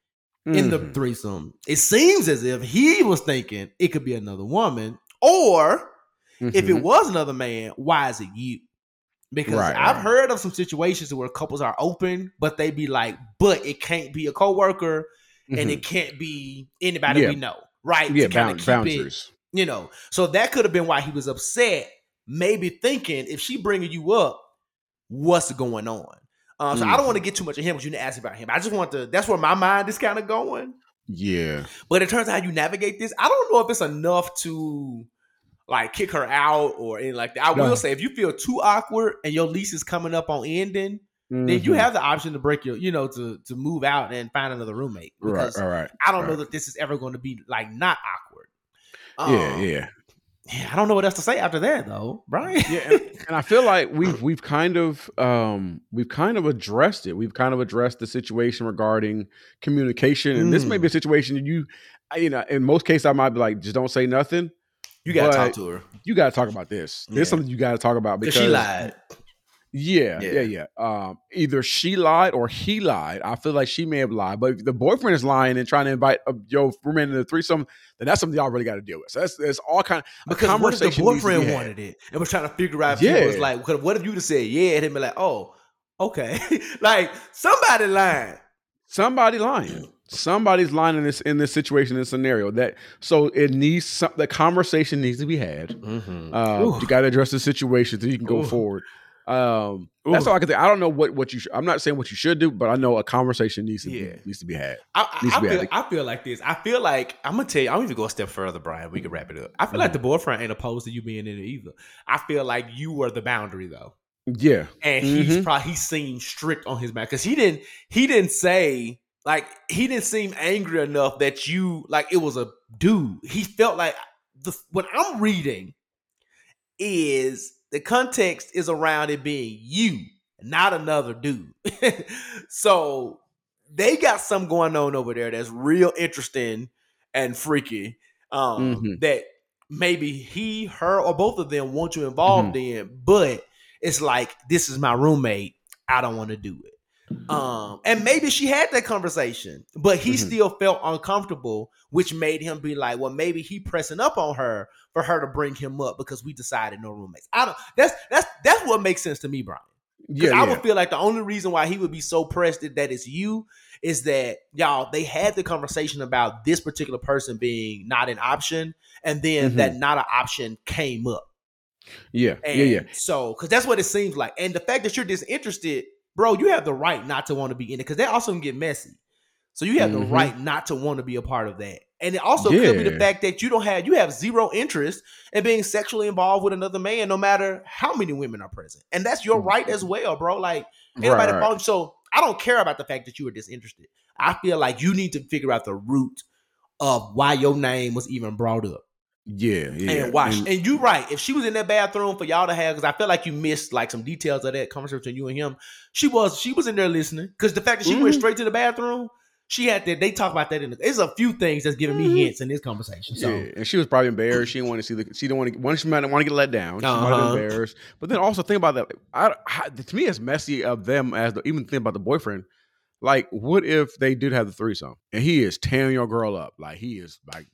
in the Mhm. threesome. It seems as if he was thinking it could be another woman, or if it Mhm. was another man, why is it you? Because Right, I've right. heard of some situations where couples are open, but they be like, but it can't be a coworker and Mhm. it can't be anybody Yeah. we know, right? yeah, bound, keep it- boundaries. you know. So that could have been why he was upset. Maybe thinking if she bringing you up, what's going on? Um, so I don't want to Mm-hmm. get too much of him, but you didn't ask about him. I just want to. That's where my mind is kind of going. Yeah. But in terms of how you navigate this, I don't know if it's enough to like kick her out or anything like that. I No. will say if you feel too awkward and your lease is coming up on ending, then you Mhm. have the option to break your, you know, to to move out and find another roommate. right. Because All right. I don't know that this is ever going to be like not awkward. Yeah. Um, Yeah. yeah, I don't know what else to say after that though, Bryan. yeah and, and i feel like we've we've kind of um we've kind of addressed it we've kind of addressed the situation regarding communication and this may Mm. be a situation that you you know in most cases i might be like just don't say nothing you gotta talk to her you got to talk about this Yeah. there's something you got to talk about because she lied. Yeah, Yeah. yeah, yeah. Um, either she lied or he lied. I feel like she may have lied, but if the boyfriend is lying and trying to invite uh, your roommate into the threesome, then that's something y'all really got to deal with. So that's it's all kind of Because what if the be boyfriend wanted it and was trying to figure out? Yeah. Was like, what what if you just said yeah, and he'd be like, oh, okay, like somebody lying. somebody lying. Somebody's lying in this in this situation, in this scenario. That so it needs some the conversation needs to be had. Mm-hmm. Uh, you got to address the situation so you can go Ooh. forward. Um, that's all I can think. I don't know what what you. Should, I'm not saying what you should do, but I know a conversation needs to Yeah. be needs to be had. I, I, be feel, added. I feel like this. I feel like I'm gonna tell you. I'm even go a step further, Bryan. We can wrap it up. I feel like the boyfriend ain't opposed to you being in it either. I feel like you were the boundary though, Yeah, and he's Mhm. probably he seemed strict on his back because he didn't he didn't say like he didn't seem angry enough that you like it was a dude. He felt like the what I'm reading is the context is around it being you, not another dude. so they got something going on over there that's real interesting and freaky. Um, Mhm. that maybe he, her, or both of them want you involved in, but it's like this is my roommate. I don't want to do it. Um, and maybe she had that conversation, but he Mhm. still felt uncomfortable, which made him be like, well, maybe he pressing up on her for her to bring him up because we decided no roommates. I don't. That's that's that's what makes sense to me, Bryan. 'Cause Yeah, I would feel like the only reason why he would be so pressed that that it's you is that y'all they had the conversation about this particular person being not an option, and then Mhm. that not an option came up. yeah, And yeah, yeah. So, because that's what it seems like, and the fact that you're disinterested, bro, you have the right not to want to be in it because that also can get messy. So you have the Mhm. right not to want to be a part of that, and it also could be the fact that you don't have you have zero interest in being sexually involved with another man, no matter how many women are present, and that's your right as well, bro. Like anybody, right. so I don't care about the fact that you were disinterested. I feel like you need to figure out the root of why your name was even brought up Yeah, yeah. and watch. And- And, you right. If she was in that bathroom for y'all to have, because I feel like you missed like some details of that conversation between you and him. She was she was in there listening. Because the fact that she went Mhm. straight to the bathroom, she had that. They talk about that in the. There's a few things that's giving me hints in this conversation. So yeah, and she was probably embarrassed. She didn't want to see the. She didn't want to. One, she might want to get let down. She might Uh-huh. have been embarrassed. But then also think about that. I, I, to me, it's messy of them as the, even think about the boyfriend. Like, what if they did have the threesome and he is tearing your girl up? Like he is like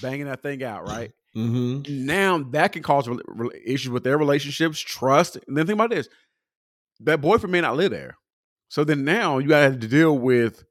banging that thing out, right? Mhm. Now that can cause rel- rel- issues with their relationships, trust. And then think about this: that boyfriend may not live there. So then now you got to deal with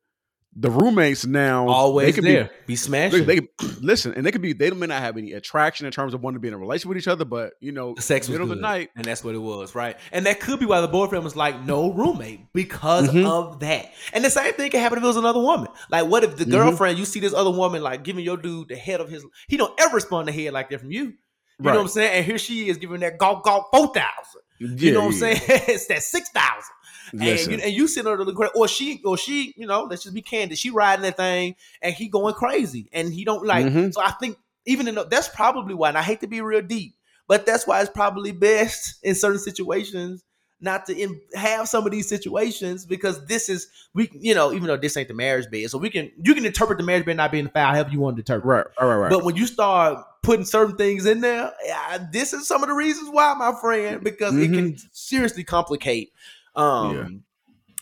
the roommates. Now always they could there. be Be, smashing. Look, they listen, and they could be. They may not have any attraction in terms of wanting to be in a relationship with each other, but you know, the sex middle of the night. and that's what it was, right? And that could be why the boyfriend was like, "No roommate," because Mhm. of that. And the same thing can happen if it was another woman. Like, what if the Mhm. girlfriend you see this other woman like giving your dude the head of his? He don't ever respond to head like that from you. You know what I'm saying? And here she is giving that golf golf four thousand. You know what I'm saying? it's that six thousand. And you, and you sitting there looking crazy, or she, or she, you know, let's just be candid. She riding that thing, and he going crazy, and he don't like. Mhm. So I think even in the, that's probably why. And I hate to be real deep, but that's why it's probably best in certain situations not to in, have some of these situations because this is we, you know, even though this ain't the marriage bed, so we can you can interpret the marriage bed not being foul however you want to interpret. right, right, right, right. But when you start putting certain things in there, yeah, this is some of the reasons why, my friend, because it can seriously complicate um Yeah.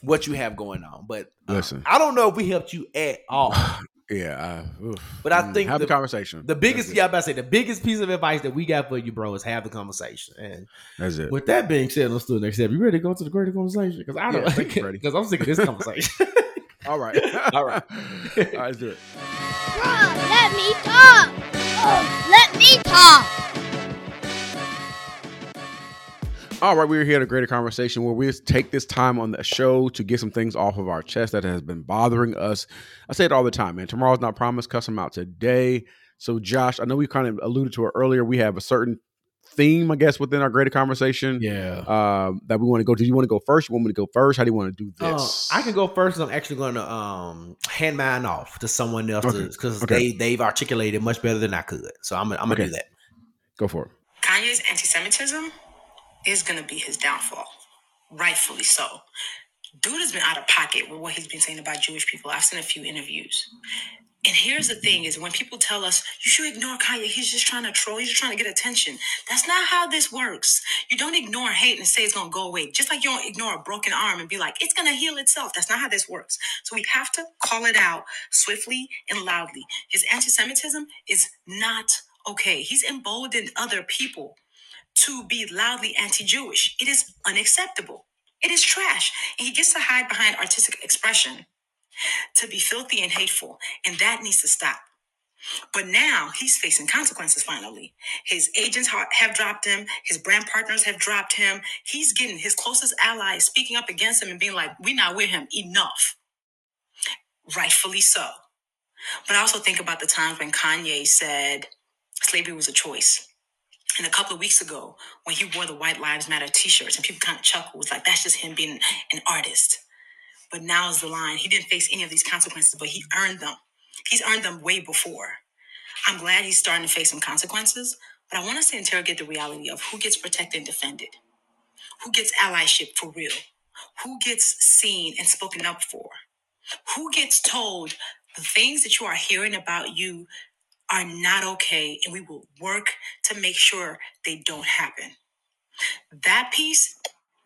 what you have going on. But uh, Listen. I don't know if we helped you at all. yeah, uh, oof. But I Mm, think have the, the- conversation. The biggest, That's yeah. I'm about to say the biggest piece of advice that we got for you, bro, is have the conversation. And That's it. with that being said, let's do the next step. You ready to go to the greater conversation? Because I Yeah, don't, thank you, Freddie. because I'm sick of this conversation. All right, All right. all right. Let's do it. Bruh, let me talk. Oh, let me talk. All right, we're here at a greater conversation where we take this time on the show to get some things off of our chest that has been bothering us. I say it all the time, man. Tomorrow's not promised. Cuss them out today. So, Josh, I know we kind of alluded to it earlier. We have a certain theme, I guess, within our greater conversation yeah. um, that we want to go. Do you want to go first? You want me to go first? How do you want to do Uh, this? I can go first. I'm actually going to um, hand mine off to someone else Okay. because Okay. they they've articulated much better than I could. So I'm, I'm gonna Okay. do that. Go for it. Kanye's anti Semitism is going to be his downfall. Rightfully so. Dude has been out of pocket with what he's been saying about Jewish people. I've seen a few interviews. And here's the thing is when people tell us you should ignore Kanye, he's just trying to troll, he's just trying to get attention. That's not how this works. You don't ignore hate and say it's gonna go away. Just like you don't ignore a broken arm and be like, it's gonna heal itself. That's not how this works. So we have to call it out swiftly and loudly. His anti-Semitism is not okay. He's emboldened other people to be loudly anti-Jewish. It is unacceptable. It is trash. And he gets to hide behind artistic expression to be filthy and hateful. And that needs to stop. But now he's facing consequences finally. His agents ha- have dropped him. His brand partners have dropped him. He's getting his closest allies speaking up against him and being like, we're not with him enough. Rightfully so. But I also think about the times when Kanye said slavery was a choice. And a couple of weeks ago, when he wore the White Lives Matter t shirts and people kind of chuckled, was like, that's just him being an artist. but now is the line. He didn't face any of these consequences, but he earned them. He's earned them way before. I'm glad he's starting to face some consequences, but I want us to interrogate the reality of who gets protected and defended, who gets allyship for real, who gets seen and spoken up for, who gets told the things that you are hearing about you are not okay, and we will work to make sure they don't happen. That piece,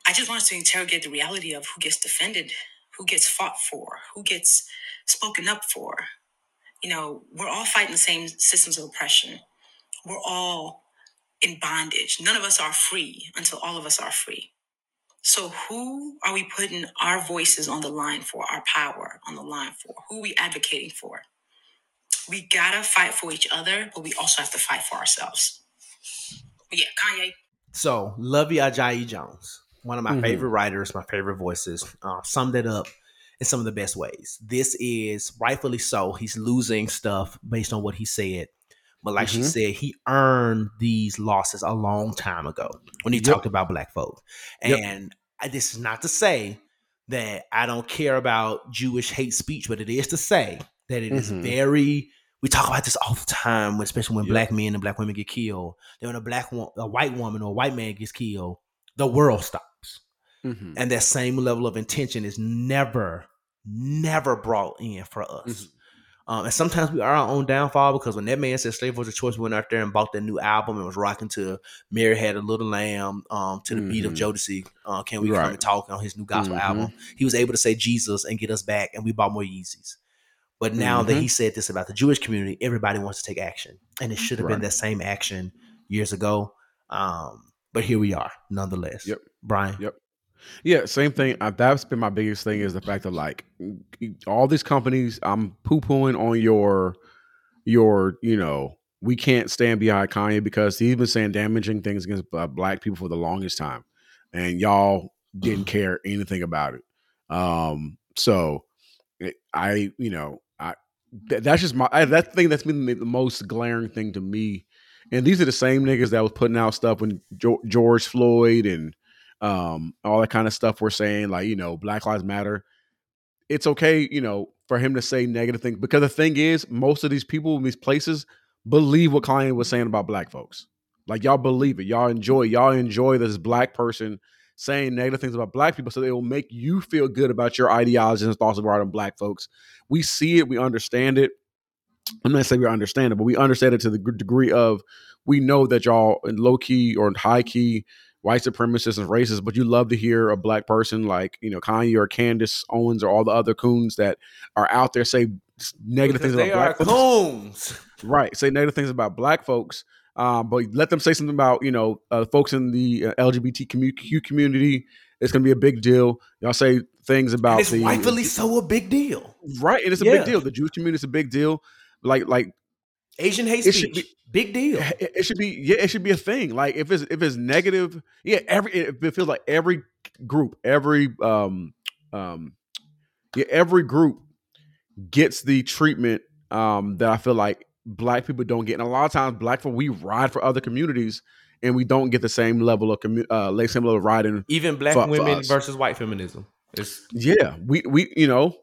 I just want to interrogate the reality of who gets defended, who gets fought for, who gets spoken up for. You know, we're all fighting the same systems of oppression. We're all in bondage. None of us are free until all of us are free. So, who are we putting our voices on the line for, our power on the line for? Who are we advocating for? We gotta fight for each other, but we also have to fight for ourselves. But yeah, Kanye. So, Luvvie Ajayi Jones, one of my Mm-hmm. Mhm. favorite writers, my favorite voices, uh, summed it up in some of the best ways. This is rightfully so. He's losing stuff based on what he said. But like she Mhm. said, he earned these losses a long time ago when he Yep. talked about black folk. Yep. And I, this is not to say that I don't care about Jewish hate speech, but it is to say that it is Mhm. very. We talk about this all the time, especially when Yep. black men and black women get killed. Then when a black wo- a white woman or a white man gets killed, the world stops, Mhm. and that same level of intention is never, never brought in for us. Um, and sometimes we are our own downfall because when that man said slave was a choice, we went out there and bought that new album and was rocking to Mary Had a Little Lamb um, to the beat of Mhm. Jodeci. Uh, Can we come and talk on his new gospel Mhm. album? He was able to say Jesus and get us back, and we bought more Yeezys. But now that Mhm. he said this about the Jewish community, everybody wants to take action, and it should have been that same action years ago. Um, but here we are, nonetheless. Yep. Bryan. Yep. Yeah, same thing. Uh, that's been my biggest thing is the fact that like all these companies, I'm poo pooing on your your you know we can't stand behind Kanye because he's been saying damaging things against uh, black people for the longest time, and y'all didn't care anything about it. Um, so I you know th- that's just my I, that thing that's been the the most glaring thing to me. And these are the same niggas that was putting out stuff when jo- George Floyd and um, all that kind of stuff we're saying, like, you know, Black Lives Matter. It's okay, you know, for him to say negative things because the thing is, most of these people in these places believe what Kanye was saying about black folks. Like, y'all believe it. Y'all enjoy, y'all enjoy this black person saying negative things about black people so they will make you feel good about your ideologies and thoughts about black folks. We see it, we understand it. I'm not saying we understand it, but we understand it to the degree of we know that y'all in low key or high key white supremacists and racists, but you love to hear a black person like, you know, Kanye or Candace Owens or all the other coons that are out there say negative Because things they about are black folks. coons. Right. Say negative things about black folks. Um, but let them say something about, you know, uh, folks in the uh, LGBT community. It's going to be a big deal. Y'all say things about And it's the rightfully so a big deal. right, and it's a Yeah. big deal. The Jewish community is a big deal. Like, like Asian hate It speech, big deal. it, it should be yeah it should be a thing like if it's if it's negative yeah every it, it feels like every group every um um yeah every group gets the treatment um that i feel like black people don't get and a lot of times black people we ride for other communities and we don't get the same level of commu- uh like same level of riding Even black for- for women us. versus white feminism. It's yeah, we we you know,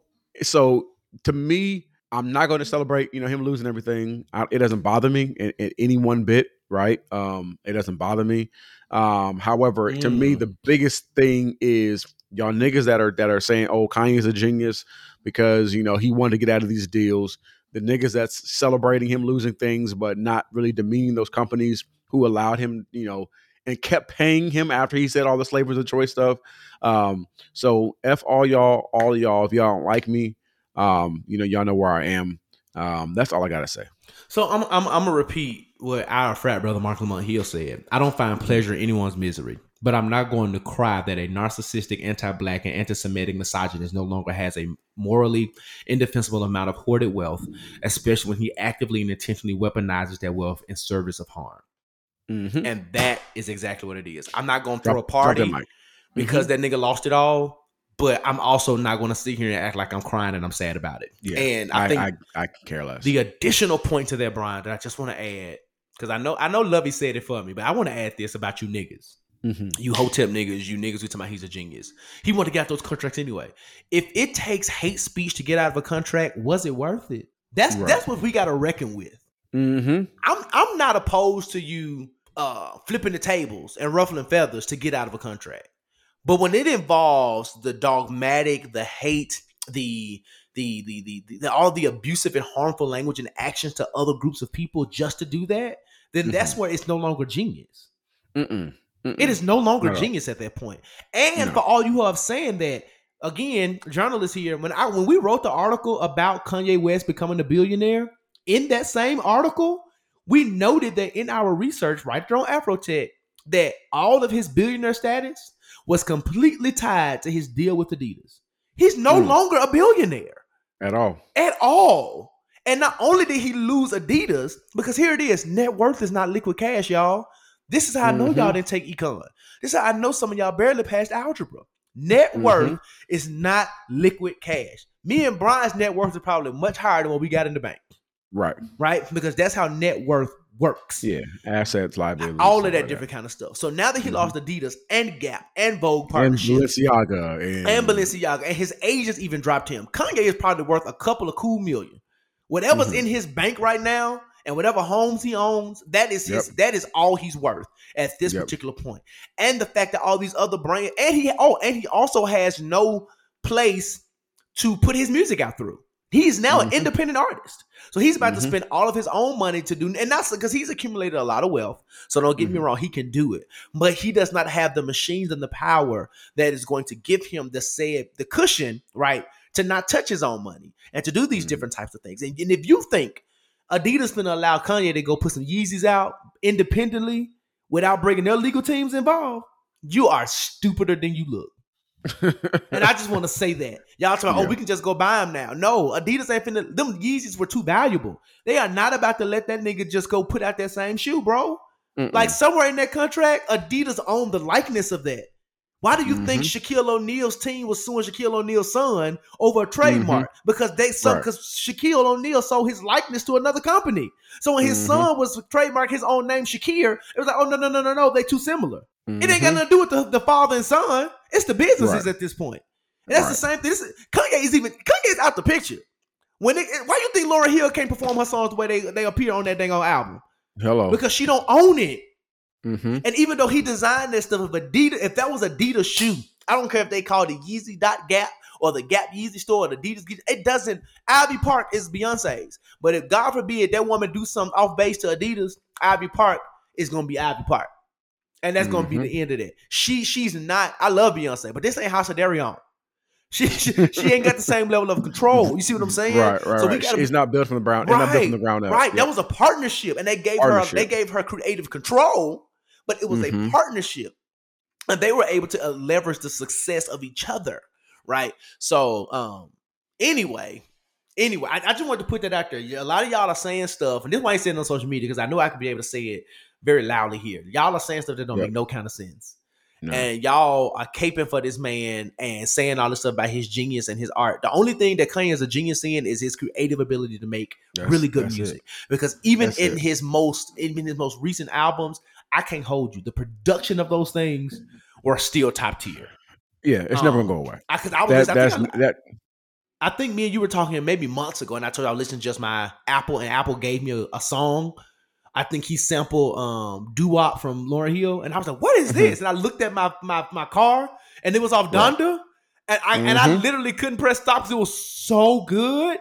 so to me, I'm not going to celebrate you know him losing everything. I, it doesn't bother me in, in any one bit, right? Um, it doesn't bother me. Um, however, to me, Mm. the biggest thing is y'all niggas that are that are saying, "Oh, Kanye's a genius," because you know he wanted to get out of these deals. The niggas that's celebrating him losing things, but not really demeaning those companies who allowed him, you know, and kept paying him after he said all the slavery of choice stuff. Um, so f all y'all, all y'all. If y'all don't like me, um, you know, y'all know where I am. Um, that's all I gotta say. So I'm I'm I'm gonna repeat what our frat brother Marc Lamont Hill said. I don't find pleasure in anyone's misery, but I'm not going to cry that a narcissistic, anti-black, and anti-Semitic misogynist no longer has a morally indefensible amount of hoarded wealth, especially when he actively and intentionally weaponizes that wealth in service of harm. Mm-hmm. And that is exactly what it is. I'm not gonna throw a party that because that nigga lost it all. But I'm also not going to sit here and act like I'm crying and I'm sad about it. Yeah, and I, I, think I, I care less. the additional point to that, Bryan, that I just want to add, because I know I know Luvvie said it for me, but I want to add this about you niggas. Mhm. You hotep niggas, you niggas who talking about he's a genius. He wanted to get out those contracts anyway. If it takes hate speech to get out of a contract, was it worth it? That's Right. that's what we got to reckon with. Mm-hmm. I'm I'm not opposed to you uh flipping the tables and ruffling feathers to get out of a contract. But when it involves the dogmatic, the hate, the the the the, the all the abusive and harmful language and actions to other groups of people just to do that, then that's where it's no longer genius. Mm-mm. It is no longer No. genius at that point. And No. for all you who have saying that, again, journalists here, when I when we wrote the article about Kanye West becoming a billionaire, in that same article, we noted that in our research, right there on Afrotech, that all of his billionaire status was completely tied to his deal with Adidas. He's no Mm. longer a billionaire at all. at all. And not only did he lose Adidas, because here it is, net worth is not liquid cash, y'all. This is how I know y'all didn't take econ. This is how I know some of y'all barely passed algebra. Net Mhm. worth is not liquid cash. Me and Bryan's net worth is probably much higher than what we got in the bank, Right. right? Because that's how net worth works. Yeah. Assets, liabilities. All of that like different kind of stuff. So now that he Mhm. lost Adidas and Gap and Vogue partnership. And Balenciaga and, and Balenciaga, and his agents even dropped him. Kanye is probably worth a couple of cool million. Whatever's Mhm. in his bank right now, and whatever homes he owns, that is his. Yep. That is all he's worth at this Yep. particular point. And the fact that all these other brands, and he oh, and he also has no place to put his music out through. He's now an Mhm. independent artist. So he's about to Mhm. spend all of his own money to do, and that's because he's accumulated a lot of wealth. So don't get me Mhm. wrong, he can do it, but he does not have the machines and the power that is going to give him the say the cushion, right, to not touch his own money and to do these Mhm. different types of things. And, and if you think Adidas gonna allow Kanye to go put some Yeezys out independently without bringing their legal teams involved, you are stupider than you look. And I just want to say that. Y'all talking, oh, we can just go buy them now. No, Adidas ain't finna, them Yeezys were too valuable. They are not about to let that nigga just go put out that same shoe, bro. Mm-mm. Like somewhere in that contract, Adidas owned the likeness of that. Why do you think Mm-hmm. Shaquille O'Neal's team was suing Shaquille O'Neal's son over a trademark? Because they Mm-hmm. Right. because Shaquille O'Neal sold his likeness to another company. So when his Mhm. son was trademark his own name Shakir, it was like, oh no, no, no, no, no, they too similar. It ain't got Mhm. nothing to do with the, the father and son. It's the businesses Right. at this point. And that's the same thing. This is, Kanye is even Kanye's out the picture. When it, why you think Lauryn Hill can't perform her songs the way they, they appear on that dang old album? Hello. Because she don't own it. Mm-hmm. And even though he designed that stuff, if Adidas, if that was Adidas shoe, I don't care if they call it Yeezy dot Gap or the Gap Yeezy store or the Adidas. It doesn't. Ivy Park is Beyonce's, but if God forbid that woman do something off base to Adidas, Ivy Park is gonna be Ivy Park, and that's gonna be the end of that. She she's not. I love Beyonce, but this ain't House of Dereon. She, she she ain't got the same level of control. You see what I'm saying? Right, right, So we right. gotta It's not built from the ground. It's not built from the ground up. Right. Yep. That was a partnership, and they gave her they gave her creative control, but it was a Mhm. partnership, and they were able to uh, leverage the success of each other. Right. So, um, anyway, anyway, I, I just wanted to put that out there. A lot of y'all are saying stuff, and this is why I saying it on social media because I know I could be able to say it very loudly here. Y'all are saying stuff that don't Yep. make no kind of sense. No. And y'all are caping for this man and saying all this stuff about his genius and his art. The only thing that Kanye is a genius in is his creative ability to make That's- really good that's it. music. Because even That's in it. his most even his most recent albums, I can't hold you. The production of those things were still top tier. Yeah, it's never Um, gonna go away. I cause I was That, listening- I think I- that. I think me and you were talking maybe months ago, and I told you I listened to just my Apple, and Apple gave me a, a song. I think he sampled um Doo Wop from Lauryn Hill, and I was like, "What is Mhm. this?" And I looked at my my my car, and it was off Right. Donda, and I and I literally couldn't press stop because it was so good.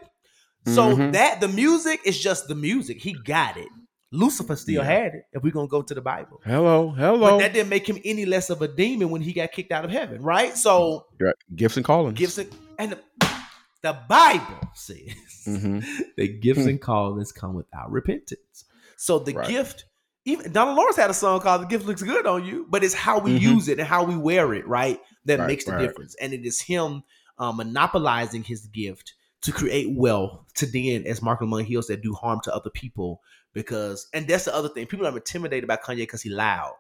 So Mhm. that the music is just the music. He got it. Lucifer still Yeah. had it. If we're gonna go to the Bible, Hello, hello. but that didn't make him any less of a demon when he got kicked out of heaven, right? So Right. Gifts and callings. Gibson and the, the Bible says Mhm. that gifts and callings come without repentance. So the Right. gift, even Donald Lawrence had a song called "The Gift Looks Good on You," but it's how we Mhm. use it and how we wear it, right? That Right, makes the right. difference. And it is him uh, monopolizing his gift to create wealth to then, as Marc Lamont Hill said, do harm to other people. Because, and that's the other thing, people are intimidated by Kanye because he loud.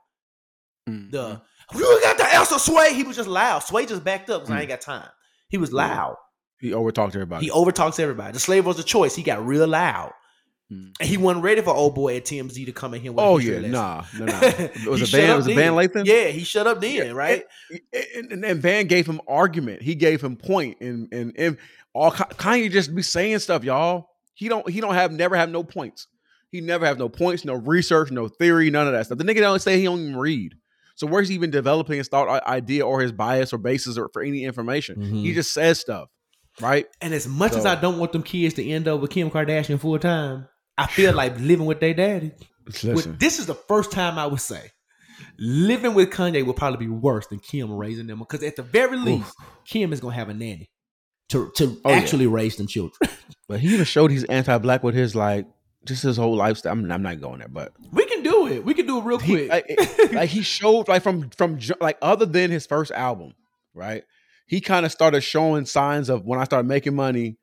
Mhm. The you got the answer, Sway. He was just loud. Sway just backed up because I Mm. ain't got time. He was loud. he overtalked everybody. He overtalks everybody. The slave was a choice. He got real loud. Mm. And he wasn't ready for old boy at TMZ to come in here. With Oh yeah, nah, no, no. It was a Van. It was a Van. Lathan. Yeah, he shut up then, right? And, and, and Van gave him argument. He gave him point, and and and all Kanye just be saying stuff, y'all. He don't he don't have never have no points. He never have no points, no research, no theory, none of that stuff. The nigga don't say he don't even read. So where's he even developing his thought idea or his bias or basis or for any information? He Mhm. just says stuff, right? And as much as I don't want them kids to end up with Kim Kardashian full time, I feel like living with their daddy. With- this is the first time I would say living with Kanye would probably be worse than Kim raising them because at the very least, Kim is gonna have a nanny to to Oh, yeah. actually raise them children. but he even showed he's anti-black with his like just his whole lifestyle. I'm, I'm not going there, but we can do it. We can do it real he, quick. like, like he showed like from from like other than his first album, right? He kind of started showing signs of when I started making money,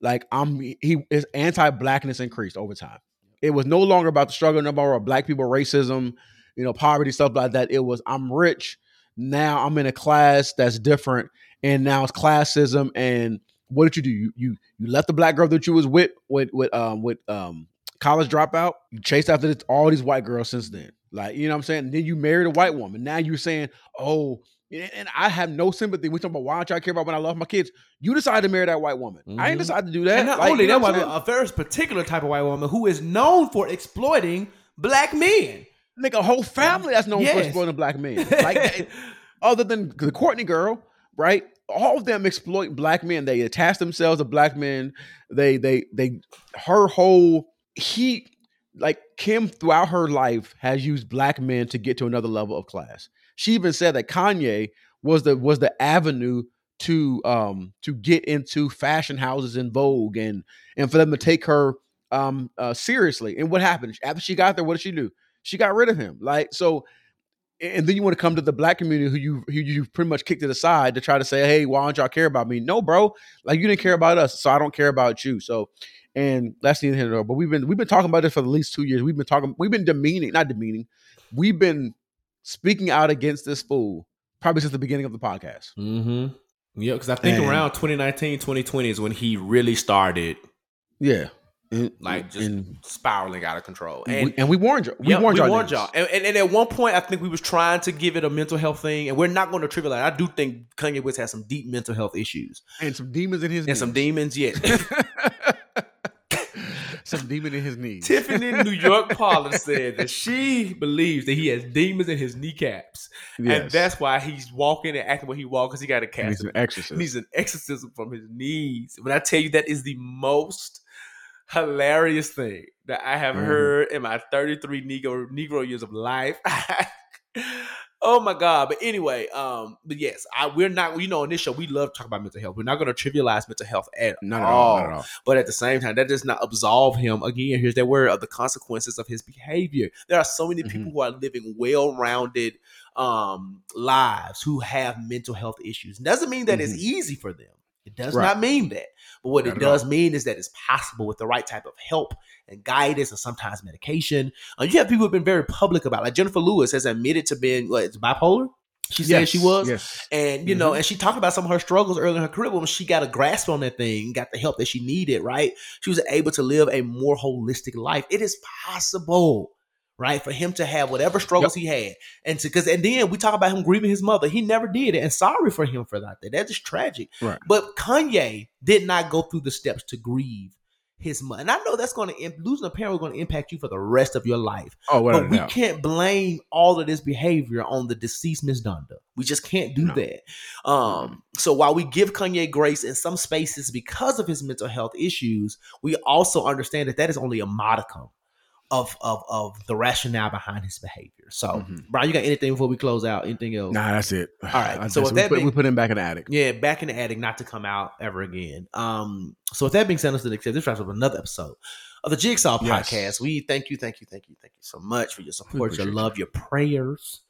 like I'm he his anti-blackness increased over time. It was no longer about the struggle, no more about black people racism, you know, poverty stuff like that. It was I'm rich now. I'm in a class that's different, and now it's classism. And what did you do? You you you left the black girl that you was with with with um with um college dropout. You chased after this, all these white girls since then. Like, you know what I'm saying? then you married a white woman. Now you're saying, oh, and and I have no sympathy. We talking about why don't y'all care about when I love my kids? You decided to marry that white woman. I ain't Mhm. decided to do that. and not Like, only you know that, what I'm woman, saying? a very particular type of white woman who is known for exploiting black men. Nigga, a whole family that's known for exploiting black men. Like, other than the Kourtney girl, right? All of them exploit black men. They attach themselves to black men. They, they, they, her whole he, like Kim, throughout her life, has used black men to get to another level of class. She even said that Kanye was the was the avenue to um to get into fashion houses in Vogue and and for them to take her um uh, seriously. And what happened after she got there? What did she do? She got rid of him. Like so, and then you want to come to the black community who you who you pretty much kicked to the side to try to say, hey, why don't y'all care about me? No, bro, like you didn't care about us, so I don't care about you. So, and that's the end of it. But we've been we've been talking about this for at least two years. We've been talking, we've been demeaning, not demeaning, we've been speaking out against this fool probably since the beginning of the podcast. Mm-hmm. Yeah, because I think And- around 2019, 2020 is when he really started Yeah, and, like just and, spiraling out of control. and, And we, and we warned you. We Yeah, warned we y'all. warned y'all. And, and, and at one point, I think we was trying to give it a mental health thing, and we're not going to trivialize. I do think Kanye West has some deep mental health issues and some demons in his and some demons. Yes, some demon in his knees. Tiffany New York Pollard said that she believes that he has demons in his kneecaps, and that's why he's walking and acting what he walks because he got a cast. he's an exorcist. Needs an exorcism from his knees. When I tell you that is the most hilarious thing that I have Mhm. heard in my 33 Negro Negro years of life. oh my God. But anyway, um, but yes, I we're not, you know, on this show, we love to talk about mental health. We're not gonna trivialize mental health at not at all. all. Not at all. But at the same time, that does not absolve him. Again, here's that word of the consequences of his behavior. There are so many people Mhm. who are living well-rounded um, lives who have mental health issues. Doesn't mean that it's Mhm. easy for them. It does Right. not mean that. But what Not it does all. mean is that it's possible with the right type of help and guidance and sometimes medication. Uh, you have people who have been very public about it. Like Jennifer Lewis has admitted to being what, it's bipolar. She said she was. Yes. And you know, and she talked about some of her struggles early in her career. When she got a grasp on that thing, got the help that she needed, right? She was able to live a more holistic life. It is possible, right, for him to have whatever struggles he had, and to because and then we talk about him grieving his mother. He never did it, and sorry for him for that. That is just tragic. Right. But Kanye did not go through the steps to grieve his mother, and I know that's going to losing a parent is going to impact you for the rest of your life Oh, without but we doubt. can't blame all of this behavior on the deceased Miss Donda. We just can't do No. that. Um, so while we give Kanye grace in some spaces because of his mental health issues, we also understand that that is only a modicum of of of the rationale behind his behavior. So, Mhm. Bryan, you got anything before we close out? Anything else? Nah, that's it. All right, I so with we, that put, being- we put him back in the attic. Yeah, back in the attic, not to come out ever again. Um, so with that being said, let's accept this wraps up another episode of the Jigsaw Yes. Podcast. We thank you, thank you, thank you, thank you so much for your support, your love, your prayers,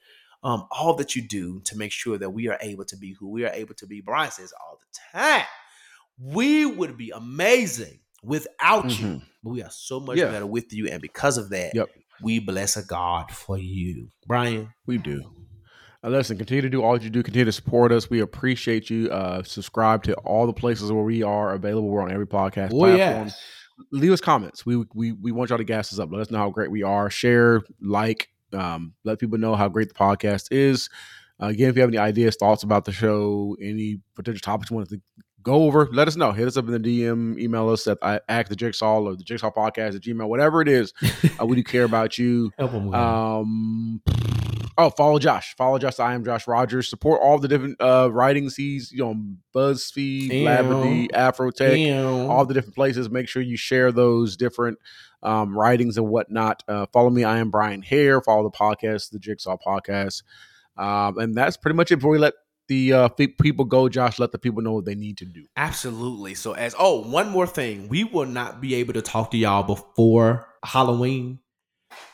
um, all that you do to make sure that we are able to be who we are able to be. Bryan says all the time, we would be amazing without you, Mhm. but we are so much Yeah. better with you, and because of that, Yep. we bless a God for you, Bryan. We do. Uh, listen, continue to do all that you do. Continue to support us. We appreciate you. Uh, subscribe to all the places where we are available. We're on every podcast Oh, platform. yes. leave us comments. We we we want y'all to gas us up. Let us know how great we are. Share, like, um, let people know how great the podcast is. Uh, again, if you have any ideas, thoughts about the show, any potential topics you want to go over, let us know. Hit us up in the DM, email us at I act the jigsaw or the jigsaw podcast at gmail, whatever it is. uh, we do care about you. Help 'em with Um, oh, follow Josh. Follow Josh. I am Josh Rogers. Support all the different uh writings he's you know BuzzFeed. Blavity, Afrotech, Ew. all the different places. Make sure you share those different um writings and whatnot. Uh, follow me. I am Bryan Hare. Follow the podcast, the Jigsaw Podcast. Um, and that's pretty much it. Before we let the uh pe- people go, Josh, let the people know what they need to do. Absolutely. So as oh, one more thing, we will not be able to talk to y'all before Halloween.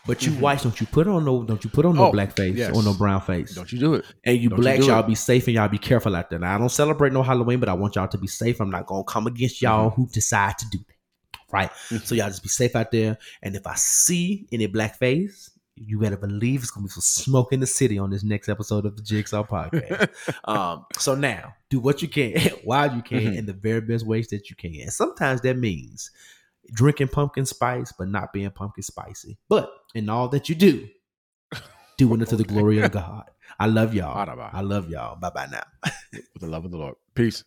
But you Mhm. whites, don't you put on no, don't you put on no Oh, black face yes. or no brown face. Don't you do it? And you Don't you blacks, do y'all it. be safe and y'all be careful out there. Now, I don't celebrate no Halloween, but I want y'all to be safe. I'm not gonna come against y'all Mm-hmm. who decide to do that. Right. So y'all just be safe out there. And if I see any black face, you better believe it's gonna be some smoke in the city on this next episode of the Jigsaw Podcast. um, so now do what you can while you can Mhm. in the very best ways that you can. And sometimes that means drinking pumpkin spice, but not being pumpkin spicy. But in all that you do, doing it to the glory of God. I love y'all. I love y'all. Bye bye now. With the love of the Lord. Peace.